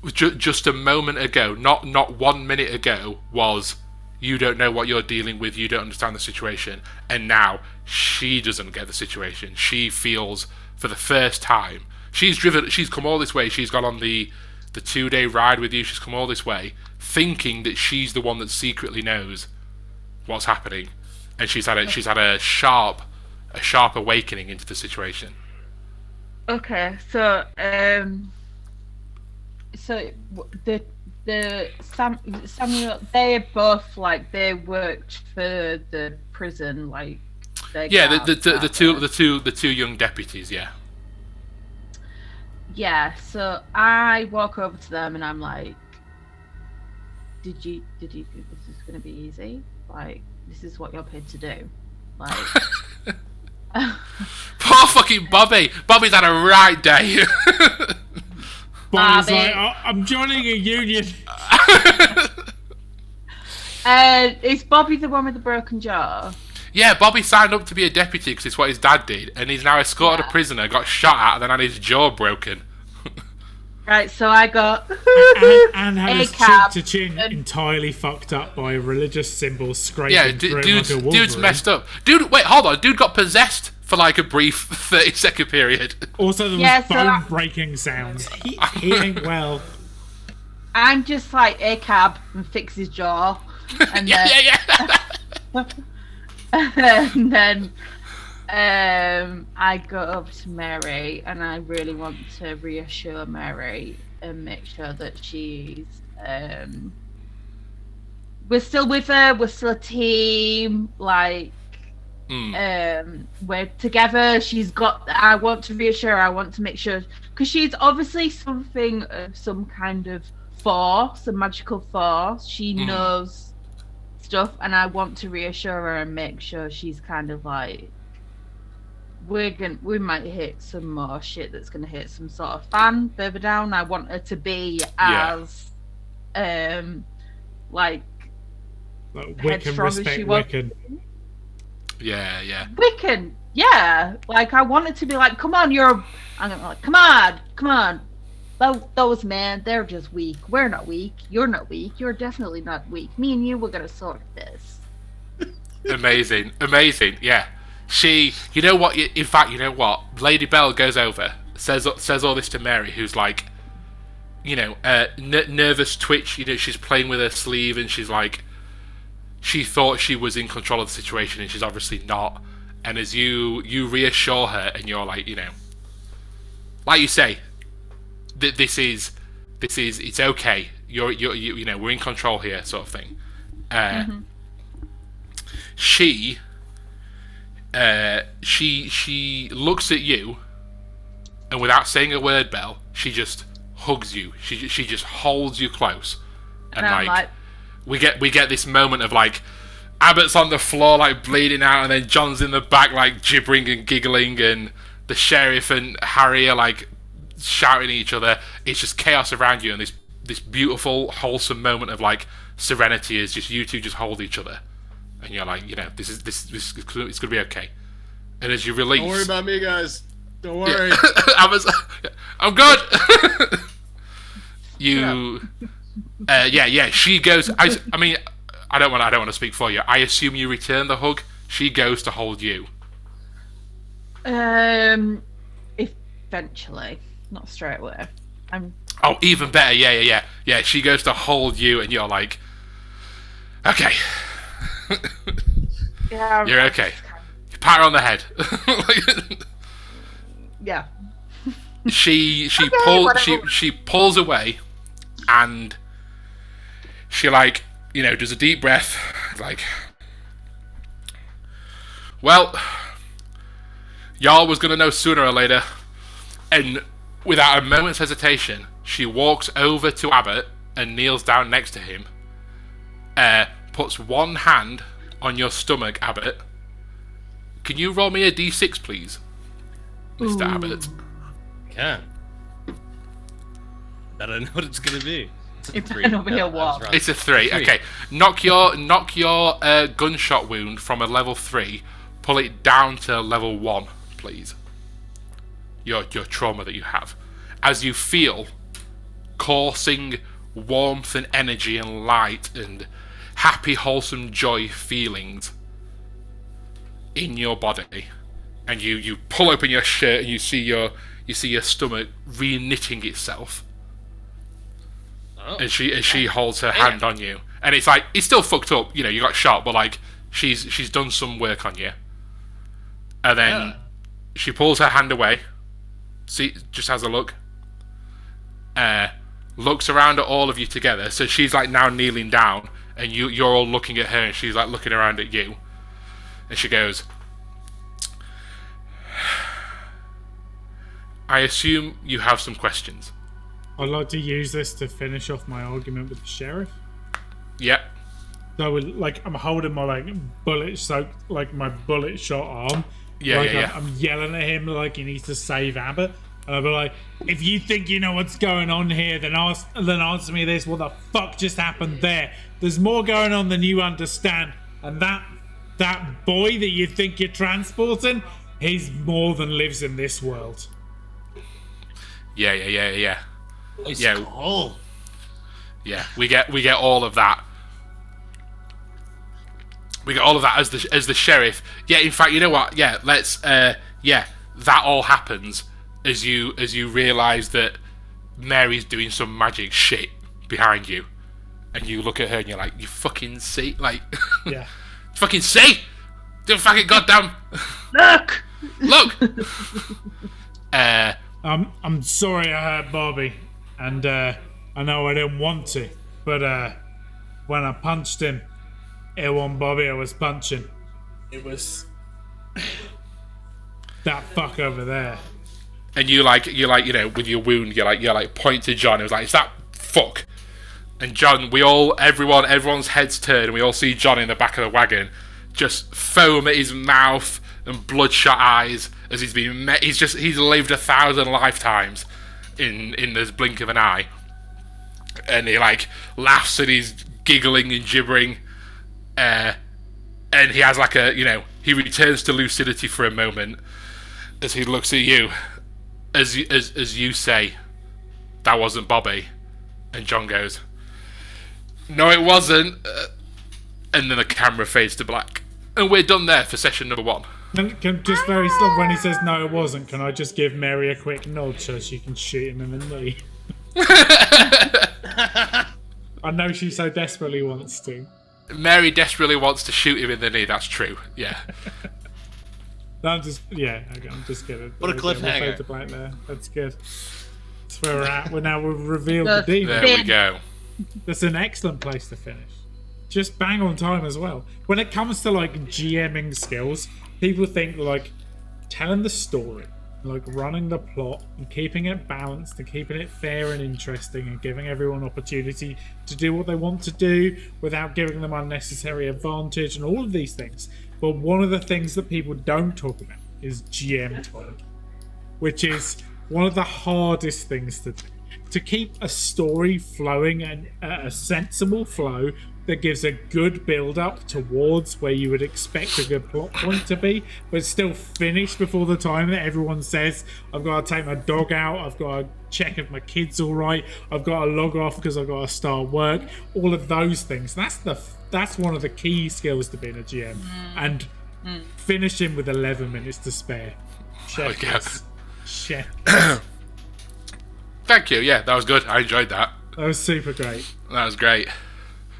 S2: ju- just a moment ago, not not one minute ago, was you don't know what you're dealing with, you don't understand the situation, and now she doesn't get the situation. She feels for the first time she's driven, she's come all this way. She's gone on the the two day ride with you. She's come all this way, thinking that she's the one that secretly knows what's happening, and she's had a she's had a sharp a sharp awakening into the situation.
S4: Okay, so um, so the the Sam, Samuel they both like they worked for the prison like they
S2: Yeah, the
S4: got
S2: the, the, the two the two the two young deputies. Yeah,
S4: yeah. So I walk over to them and I'm like, "Did you did you think this is gonna be easy? Like this is what you're paid to do? Like." [LAUGHS] [LAUGHS]
S2: poor fucking Bobby. Bobby's had a right day. [LAUGHS]
S1: Bobby's
S4: Bobby.
S1: like, "Oh, I'm joining a union.
S4: Uh, is Bobby the one with the broken jaw?
S2: yeah, Bobby signed up to be a deputy because it's what his dad did, and he's now escorted
S4: Yeah.
S2: a prisoner, got shot at, and then had his jaw broken.
S4: Right, so I got
S1: and, and had his
S4: ACAB.
S1: cheek to chin entirely fucked up by a religious symbol scraping
S2: Yeah,
S1: through
S2: d-
S1: him
S2: dude's,
S1: like a
S2: dude's messed up. Dude, wait, hold on. Dude got possessed for like a brief [LAUGHS] thirty second period.
S1: Also, there was
S4: Yeah, so
S1: bone breaking sounds. He, [LAUGHS] he ain't well.
S4: I'm just like a cab and fix his jaw, [LAUGHS] and
S2: yeah,
S4: then,
S2: yeah, yeah.
S4: and then um, I go over to Mary, and I really want to reassure Mary and make sure that she's. Um, we're still with her. We're still a team. Like
S2: Mm.
S4: um we're together she's got i want to reassure her i want to make sure because she's obviously something of some kind of force a magical force she
S2: Mhm.
S4: knows stuff and i want to reassure her and make sure she's kind of like we're gonna we might hit some more shit that's gonna hit some sort of fan further down i want her to be
S2: Yeah.
S4: as um like
S1: Like,
S4: Headstrong
S1: Wiccan, respect
S4: she.
S1: Wiccan.
S2: yeah, yeah.
S4: Wiccan, yeah. Like I wanted to be like, come on, you're. I'm like, come on, come on. Those men, they're just weak. We're not weak. You're not weak. You're definitely not weak. Me and you, we're gonna sort this.
S2: amazing, amazing. Yeah, she. You know what? In fact, you know what? Lady Belle goes over, says says all this to Mary, who's like, you know, uh, n- nervous twitch. You know, she's playing with her sleeve, and she's like, she thought she was in control of the situation, and she's obviously not. And as you you reassure her, and you're like, you know, like you say, th- this is this is it's okay. You're you're you, you know we're in control here, sort of thing. Uh, She uh, she she looks at you, and without saying a word, Belle, she just hugs you. She she just holds you close, and,
S4: And
S2: like,
S4: like,
S2: we get we get this moment of like Abbott's on the floor like bleeding out, and then John's in the back like gibbering and giggling, and the sheriff and Harry are like shouting at each other. It's just chaos around you, and this this beautiful wholesome moment of like serenity is just you two just hold each other, and you're like, you know, this is this this is it's gonna be okay. And as you release,
S6: Don't worry about me, guys. Don't worry. [LAUGHS]
S2: I was, I'm good. [LAUGHS] you, uh, yeah, yeah. She goes. I, I mean, I don't want. I don't want to speak for you. I assume you return the hug. She goes to hold you.
S4: um, eventually, not straight away. I'm
S2: Oh, even better. Yeah, yeah, yeah, yeah. She goes to hold you, and you're like, okay, [COUGHS]
S4: yeah.
S2: you're okay. You pat her on the head. [LAUGHS]
S4: Yeah. [LAUGHS]
S2: she she
S4: Okay,
S2: pulls she she pulls away and she like you know does a deep breath [LAUGHS] like well y'all was gonna know sooner or later and without a moment's hesitation she walks over to abbott and kneels down next to him uh puts one hand on your stomach abbott can you roll me a d6 please mr abbott
S3: Can. I don't know [LAUGHS] what it's gonna be. It's a
S4: It
S3: three.
S4: might not be
S3: No,
S4: a
S3: I was
S4: one.
S3: wrong.
S2: It's a three.
S3: Three.
S2: Okay, knock your knock your uh, gunshot wound from a level three. Pull it down to level one, please. Your your trauma that you have, as you feel coursing warmth and energy and light and happy, wholesome joy feelings in your body, and you you pull open your shirt and you see your you see your stomach re-knitting itself
S3: Oh.
S2: and she and she holds her hand on you, and it's like it's still fucked up. You know, you got shot, but like she's she's done some work on you, and then
S3: Yeah.
S2: she pulls her hand away. See, just has a look. Uh, looks around at all of you together. So she's like now kneeling down, and you you're all looking at her, and she's like looking around at you, and she goes. I assume you have some questions.
S1: I'd like to use this to finish off my argument with the sheriff.
S2: Yep.
S1: So, like, I'm holding my like bullet soaked, like my bullet shot arm.
S2: Yeah,
S1: like,
S2: yeah,
S1: I'm,
S2: yeah.
S1: I'm yelling at him like he needs to save Abbott, and I'll be like, "If you think you know what's going on here, then ask, then answer me this: What the fuck just happened there? There's more going on than you understand, and that that boy that you think you're transporting, he's more than lives in this world."
S2: Yeah, yeah, yeah, yeah.
S3: It's
S2: Yeah.
S3: cold.
S2: Yeah, we get we get all of that. We get all of that as the as the sheriff. Yeah, in fact, you know what? Yeah, let's. Uh, yeah, that all happens as you as you realise that Mary's doing some magic shit behind you, and you look at her and you're like, you fucking see, like, [LAUGHS]
S1: Yeah.
S2: fucking see, do fucking goddamn [LAUGHS]
S4: Look.
S2: look. [LAUGHS] uh,
S1: I'm I'm sorry I hurt Bobby, and uh, I know I didn't want to, but uh, when I punched him, it wasn't Bobby I was punching. It was that fuck over there.
S2: And you like you like you know with your wound you're like you're like point to John. It was like is that fuck? And John, we all everyone everyone's heads turn and we all see John in the back of the wagon, just foam at his mouth and bloodshot eyes as he's been met. He's just he's lived a thousand lifetimes in in this blink of an eye, and he like laughs and he's giggling and gibbering, uh, and he has like a you know he returns to lucidity for a moment as he looks at you as you, as as you say, that wasn't Bobby, and John goes, "No, it wasn't," uh, and then the camera fades to black, and we're done there for session number one.
S1: Can, can just very slow when he says no, it wasn't. Can I just give Mary a quick nod so she can shoot him in the knee? [LAUGHS] I know she so desperately wants to.
S2: Mary desperately wants to shoot him in the knee. That's true. Yeah. [LAUGHS]
S1: No, I'm just yeah. Okay, I'm just kidding.
S3: What a
S1: We'll- we'll
S3: cliffhanger.
S1: fade to black there. That's good. That's where we're at. We're now we've revealed the demon.
S2: There we go.
S1: That's an excellent place to finish. Just bang on time as well. When it comes to like GMing skills, people think like telling the story, like running the plot and keeping it balanced and keeping it fair and interesting and giving everyone opportunity to do what they want to do without giving them unnecessary advantage and all of these things. But one of the things that people don't talk about is GM time which is one of the hardest things to do. To keep a story flowing and a sensible flow that gives a good build up towards where you would expect a good plot point to be, but still finish before the time that everyone says, I've got to take my dog out, I've got to check if my kid's all right, I've got to log off because I've got to start work, all of those things. That's the that's one of the key skills to being a GM. Mm. And mm. finishing with 11 minutes to spare. Chef
S2: Okay.
S1: kiss. Chef. [COUGHS]
S2: Thank you. Yeah, that was good. I enjoyed that.
S1: That was super great.
S2: That was great.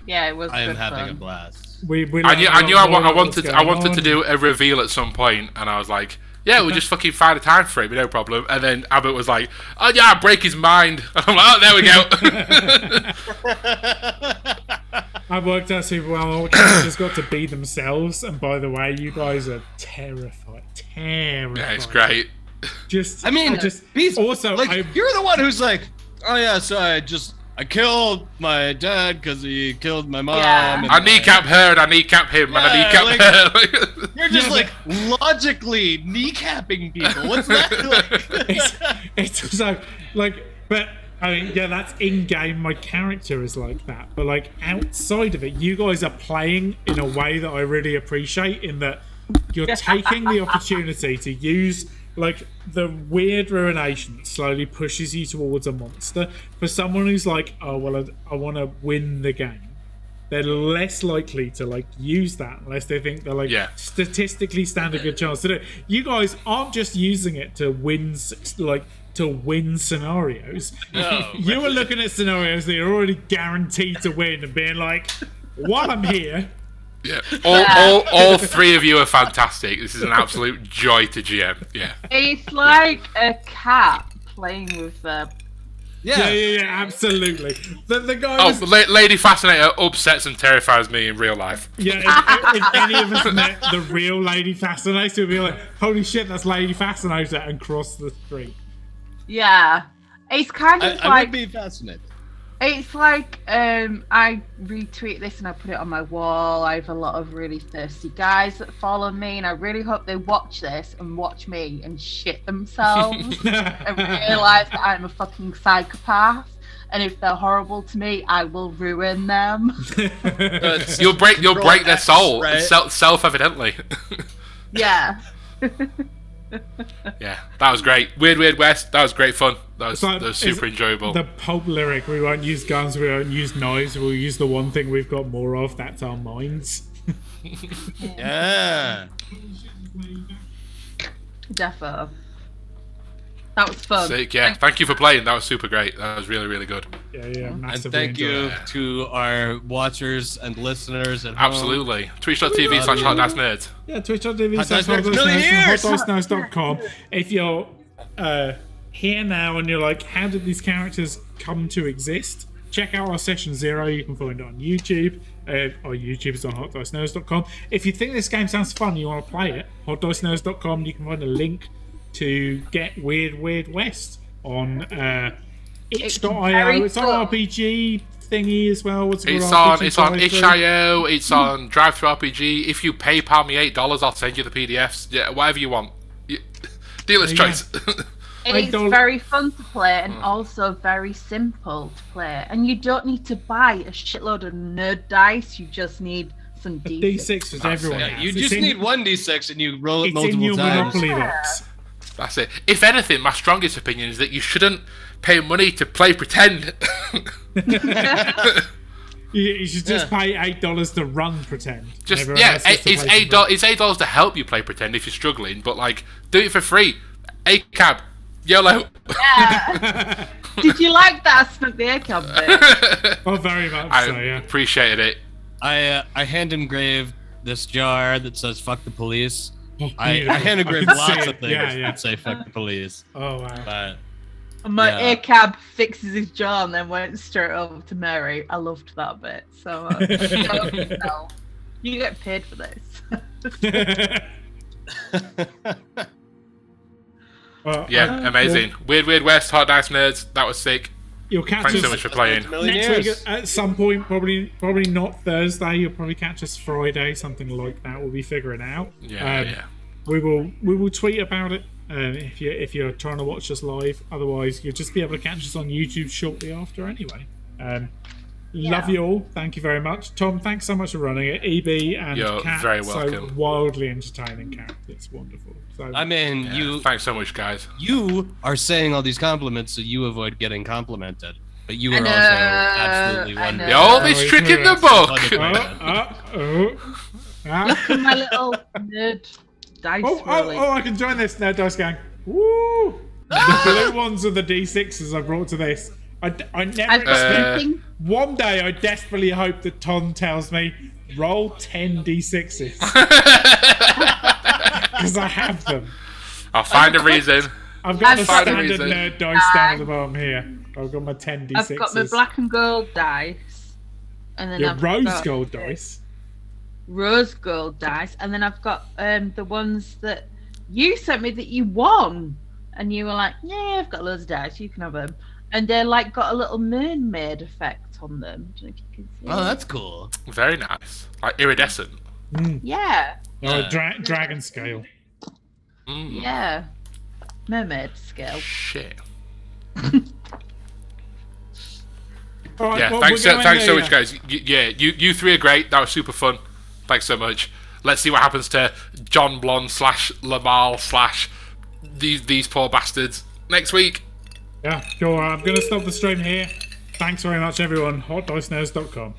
S4: Yeah, it was.
S3: I am having
S4: fun.
S3: a blast.
S1: We, we
S2: I knew,
S1: a
S2: I
S1: lot
S2: knew I,
S1: more
S2: wa- I
S1: about what's
S2: wanted, I
S1: going
S2: wanted to do a reveal at some point, and I was like, "Yeah, we'll just fucking find a time for it, no problem." And then Abbott was like, "Oh yeah, I'll break his mind." [LAUGHS] I'm like, "Oh, there we go." [LAUGHS] [LAUGHS]
S1: I worked out super well. All characters got to be themselves, and by the way, you guys are terrified. Terrified.
S2: yeah, it's great.
S1: Just,
S3: I mean,
S1: just
S3: Beast,
S1: also,
S3: like
S1: I,
S3: you're the one who's like, oh yeah, so I just I killed my dad because he killed my mom.
S4: Yeah.
S3: and
S2: I kneecap her and I kneecap him and I
S3: Yeah,
S2: kneecap
S3: like-
S2: her. [LAUGHS]
S3: You're just
S1: Yeah,
S3: like logically kneecapping people. What's that [LAUGHS]
S1: it's,
S3: like?
S1: it's also like, but I mean, yeah, that's in game. My character is like that, but like outside of it, you guys are playing in a way that I really appreciate. In that you're [LAUGHS] taking the opportunity to use like the weird ruination that slowly pushes you towards a monster. For someone who's like, oh well, I, I want to win the game. They're less likely to like use that unless they think they're like
S2: Yeah.
S1: statistically stand a good chance to do it. You guys aren't just using it to win, like to win scenarios.
S3: No, [LAUGHS]
S1: you were looking at scenarios that you're already guaranteed to win and being like, "While I'm here,
S2: yeah. All, all, all three of you are fantastic. This is an absolute joy to GM. Yeah.
S4: It's like a cat playing with the.
S1: yeah,
S3: Yeah.
S1: yeah, yeah, absolutely." The, the guy
S2: Oh,
S1: was,
S2: La- Lady Fascinator upsets and terrifies me in real life.
S1: yeah. If, if any of us met the real Lady Fascinator, we'd be like, "Holy shit, that's Lady Fascinator!" and cross the street.
S4: Yeah. It's kind of
S3: I
S4: like
S3: would be fascinated.
S4: It's like um, I retweet this and I put it on my wall. I have a lot of really thirsty guys that follow me, and I really hope they watch this and watch me and shit themselves [LAUGHS] and realize that I'm a fucking psychopath. And if they're horrible to me, I will ruin them. [LAUGHS]
S2: You'll break, you'll break their soul,
S3: right?
S2: self, self evidently. [LAUGHS]
S4: yeah.
S2: Yeah, that was great. Weird, Weird West. That was great fun. That was,
S1: like-
S2: that was super enjoyable.
S1: The pulp lyric: "We won't use guns, we won't use knives, we'll use the one thing we've got more of. That's our minds." [LAUGHS]
S3: yeah.
S4: Defo. That was fun.
S2: Sick, yeah. Thank you for playing. That was super great. That was really, really good.
S1: Yeah, yeah,
S3: And
S1: massively.
S3: thank you
S1: enjoyed it.
S3: to our watchers and listeners at home.
S2: Absolutely. Twitch.tv slash hot Ass nerds.
S1: Yeah, twitch.tv
S3: Hot
S1: slash
S3: Dice Nerds, million years!
S1: hotdicenerds.com. If you're uh, here now and you're like, how did these characters come to exist? Check out our session zero. You can find it on YouTube. Uh, or YouTube is on hotdicenerds.com. If you think this game sounds fun, you want to play it, hotdicenerds.com. You can find a link to get Weird Weird West on uh, itch.io.
S4: very
S1: It's on
S4: cool.
S1: RPG thingy as well. What's it
S2: It's on
S1: RPG
S2: it's on itch.io, it's on Drive Through RPG. If you PayPal me eight dollars, I'll send you the PDFs. Yeah, whatever you want. You- [LAUGHS] Dealer's
S1: There you
S2: choice. [LAUGHS]
S4: It's very fun to play and
S2: Mm.
S4: also very simple to play. And you don't need to buy a shitload of nerd dice. You just need some D6.
S1: D6 is everyone.
S3: Yeah, you
S1: It's
S3: just
S1: in-
S3: need one d6 and you roll it
S1: It's in
S3: multiple
S1: your
S3: times.
S1: Monopoly box.
S2: That's it. If anything, my strongest opinion is that you shouldn't pay money to play pretend. [LAUGHS]
S1: You, you should just pay eight dollars to run pretend.
S2: Just
S1: Everyone
S2: yeah,
S1: else
S2: it's eight dollars. It's eight dollars to help you play pretend if you're struggling, but like do it for free. A cab, YOLO.
S4: Did you like that Snook the Aircab bit?
S1: free. [LAUGHS] Oh, very much
S2: I
S1: so. Yeah.
S2: appreciated it.
S3: I uh, I hand engraved this jar that says "fuck the police" [LAUGHS] I, I
S1: Beautiful.
S3: anagram
S1: can
S3: lots of things
S1: Yeah, yeah.
S3: that say fuck the police.
S1: Oh wow.
S3: But
S4: my
S3: Yeah.
S4: ACAB fixes his jaw and then went straight over to Mary. I loved that bit. So uh, [LAUGHS] [LAUGHS] you get paid for this.
S1: Well,
S2: Yeah,
S1: uh,
S2: amazing.
S1: well,
S2: Weird Weird West, Hot Dice Nerds. That was sick.
S1: You'll catch
S2: Thanks
S1: us
S2: so much for playing.
S1: next week at some point. Probably, probably not Thursday. You'll probably catch us Friday, something like that. We'll be figuring out.
S2: Yeah,
S1: Um,
S2: yeah.
S1: We will, we will tweet about it um, if you if you're trying to watch us live. Otherwise, you'll just be able to catch us on YouTube shortly after. Anyway. Um, Love you all. Thank you very much, Tom. Thanks so much for running it. EB and
S2: You're
S1: Kat,
S2: very
S1: so
S2: welcome.
S1: wildly entertaining character. It's wonderful. So
S3: I mean,
S2: Yeah,
S3: you
S2: Thanks so much, guys.
S3: you are saying all these compliments so you avoid getting complimented, but you
S4: I
S3: are also absolutely
S4: I
S3: wonderful.
S4: know.
S2: The oldest
S1: Oh,
S2: trick in the book.
S1: Oh, oh, oh. [LAUGHS] Ah.
S4: Look at my little nerd dice
S1: Oh, oh,
S4: rolling.
S1: oh, I can join this now, Dice Gang. Woo! [LAUGHS] The blue ones are the D6s I brought to this. I, d- I never
S4: I've got
S1: expect. One day I desperately hope that Tom tells me, roll 10 D6s. [LAUGHS] Because I have them.
S2: I'll find a reason.
S1: I've got
S4: I've
S1: the
S4: got-
S1: standard
S2: reason.
S1: nerd dice down at the bottom here. I've got my 10 D6s.
S4: I've got my black and gold dice, and then
S1: Your
S4: I've
S1: rose
S4: got
S1: gold dice.
S4: rose gold dice, and then I've got um the ones that you sent me that you won, and you were like, "Yeah, I've got loads of dice. You can have them." And they're like got a little mermaid effect on them. Do you know if you can see?
S3: Oh, that's cool.
S2: Very nice. Like iridescent.
S4: yeah,
S1: Oh,
S3: Yeah.
S1: dra- dragon scale.
S2: Mm,
S4: yeah, mermaid scale.
S2: Shit. [LAUGHS]
S1: All right,
S2: Yeah,
S1: well,
S2: thanks, so,
S1: going
S2: thanks so
S1: there.
S2: much, guys. Y- yeah, you you three are great. That was super fun. Thanks so much. Let's see what happens to John Blonde slash Lamal slash these these poor bastards next week.
S1: Yeah, cool. I'm going to stop the stream here. Thanks very much, everyone. HotDiceNerds.com.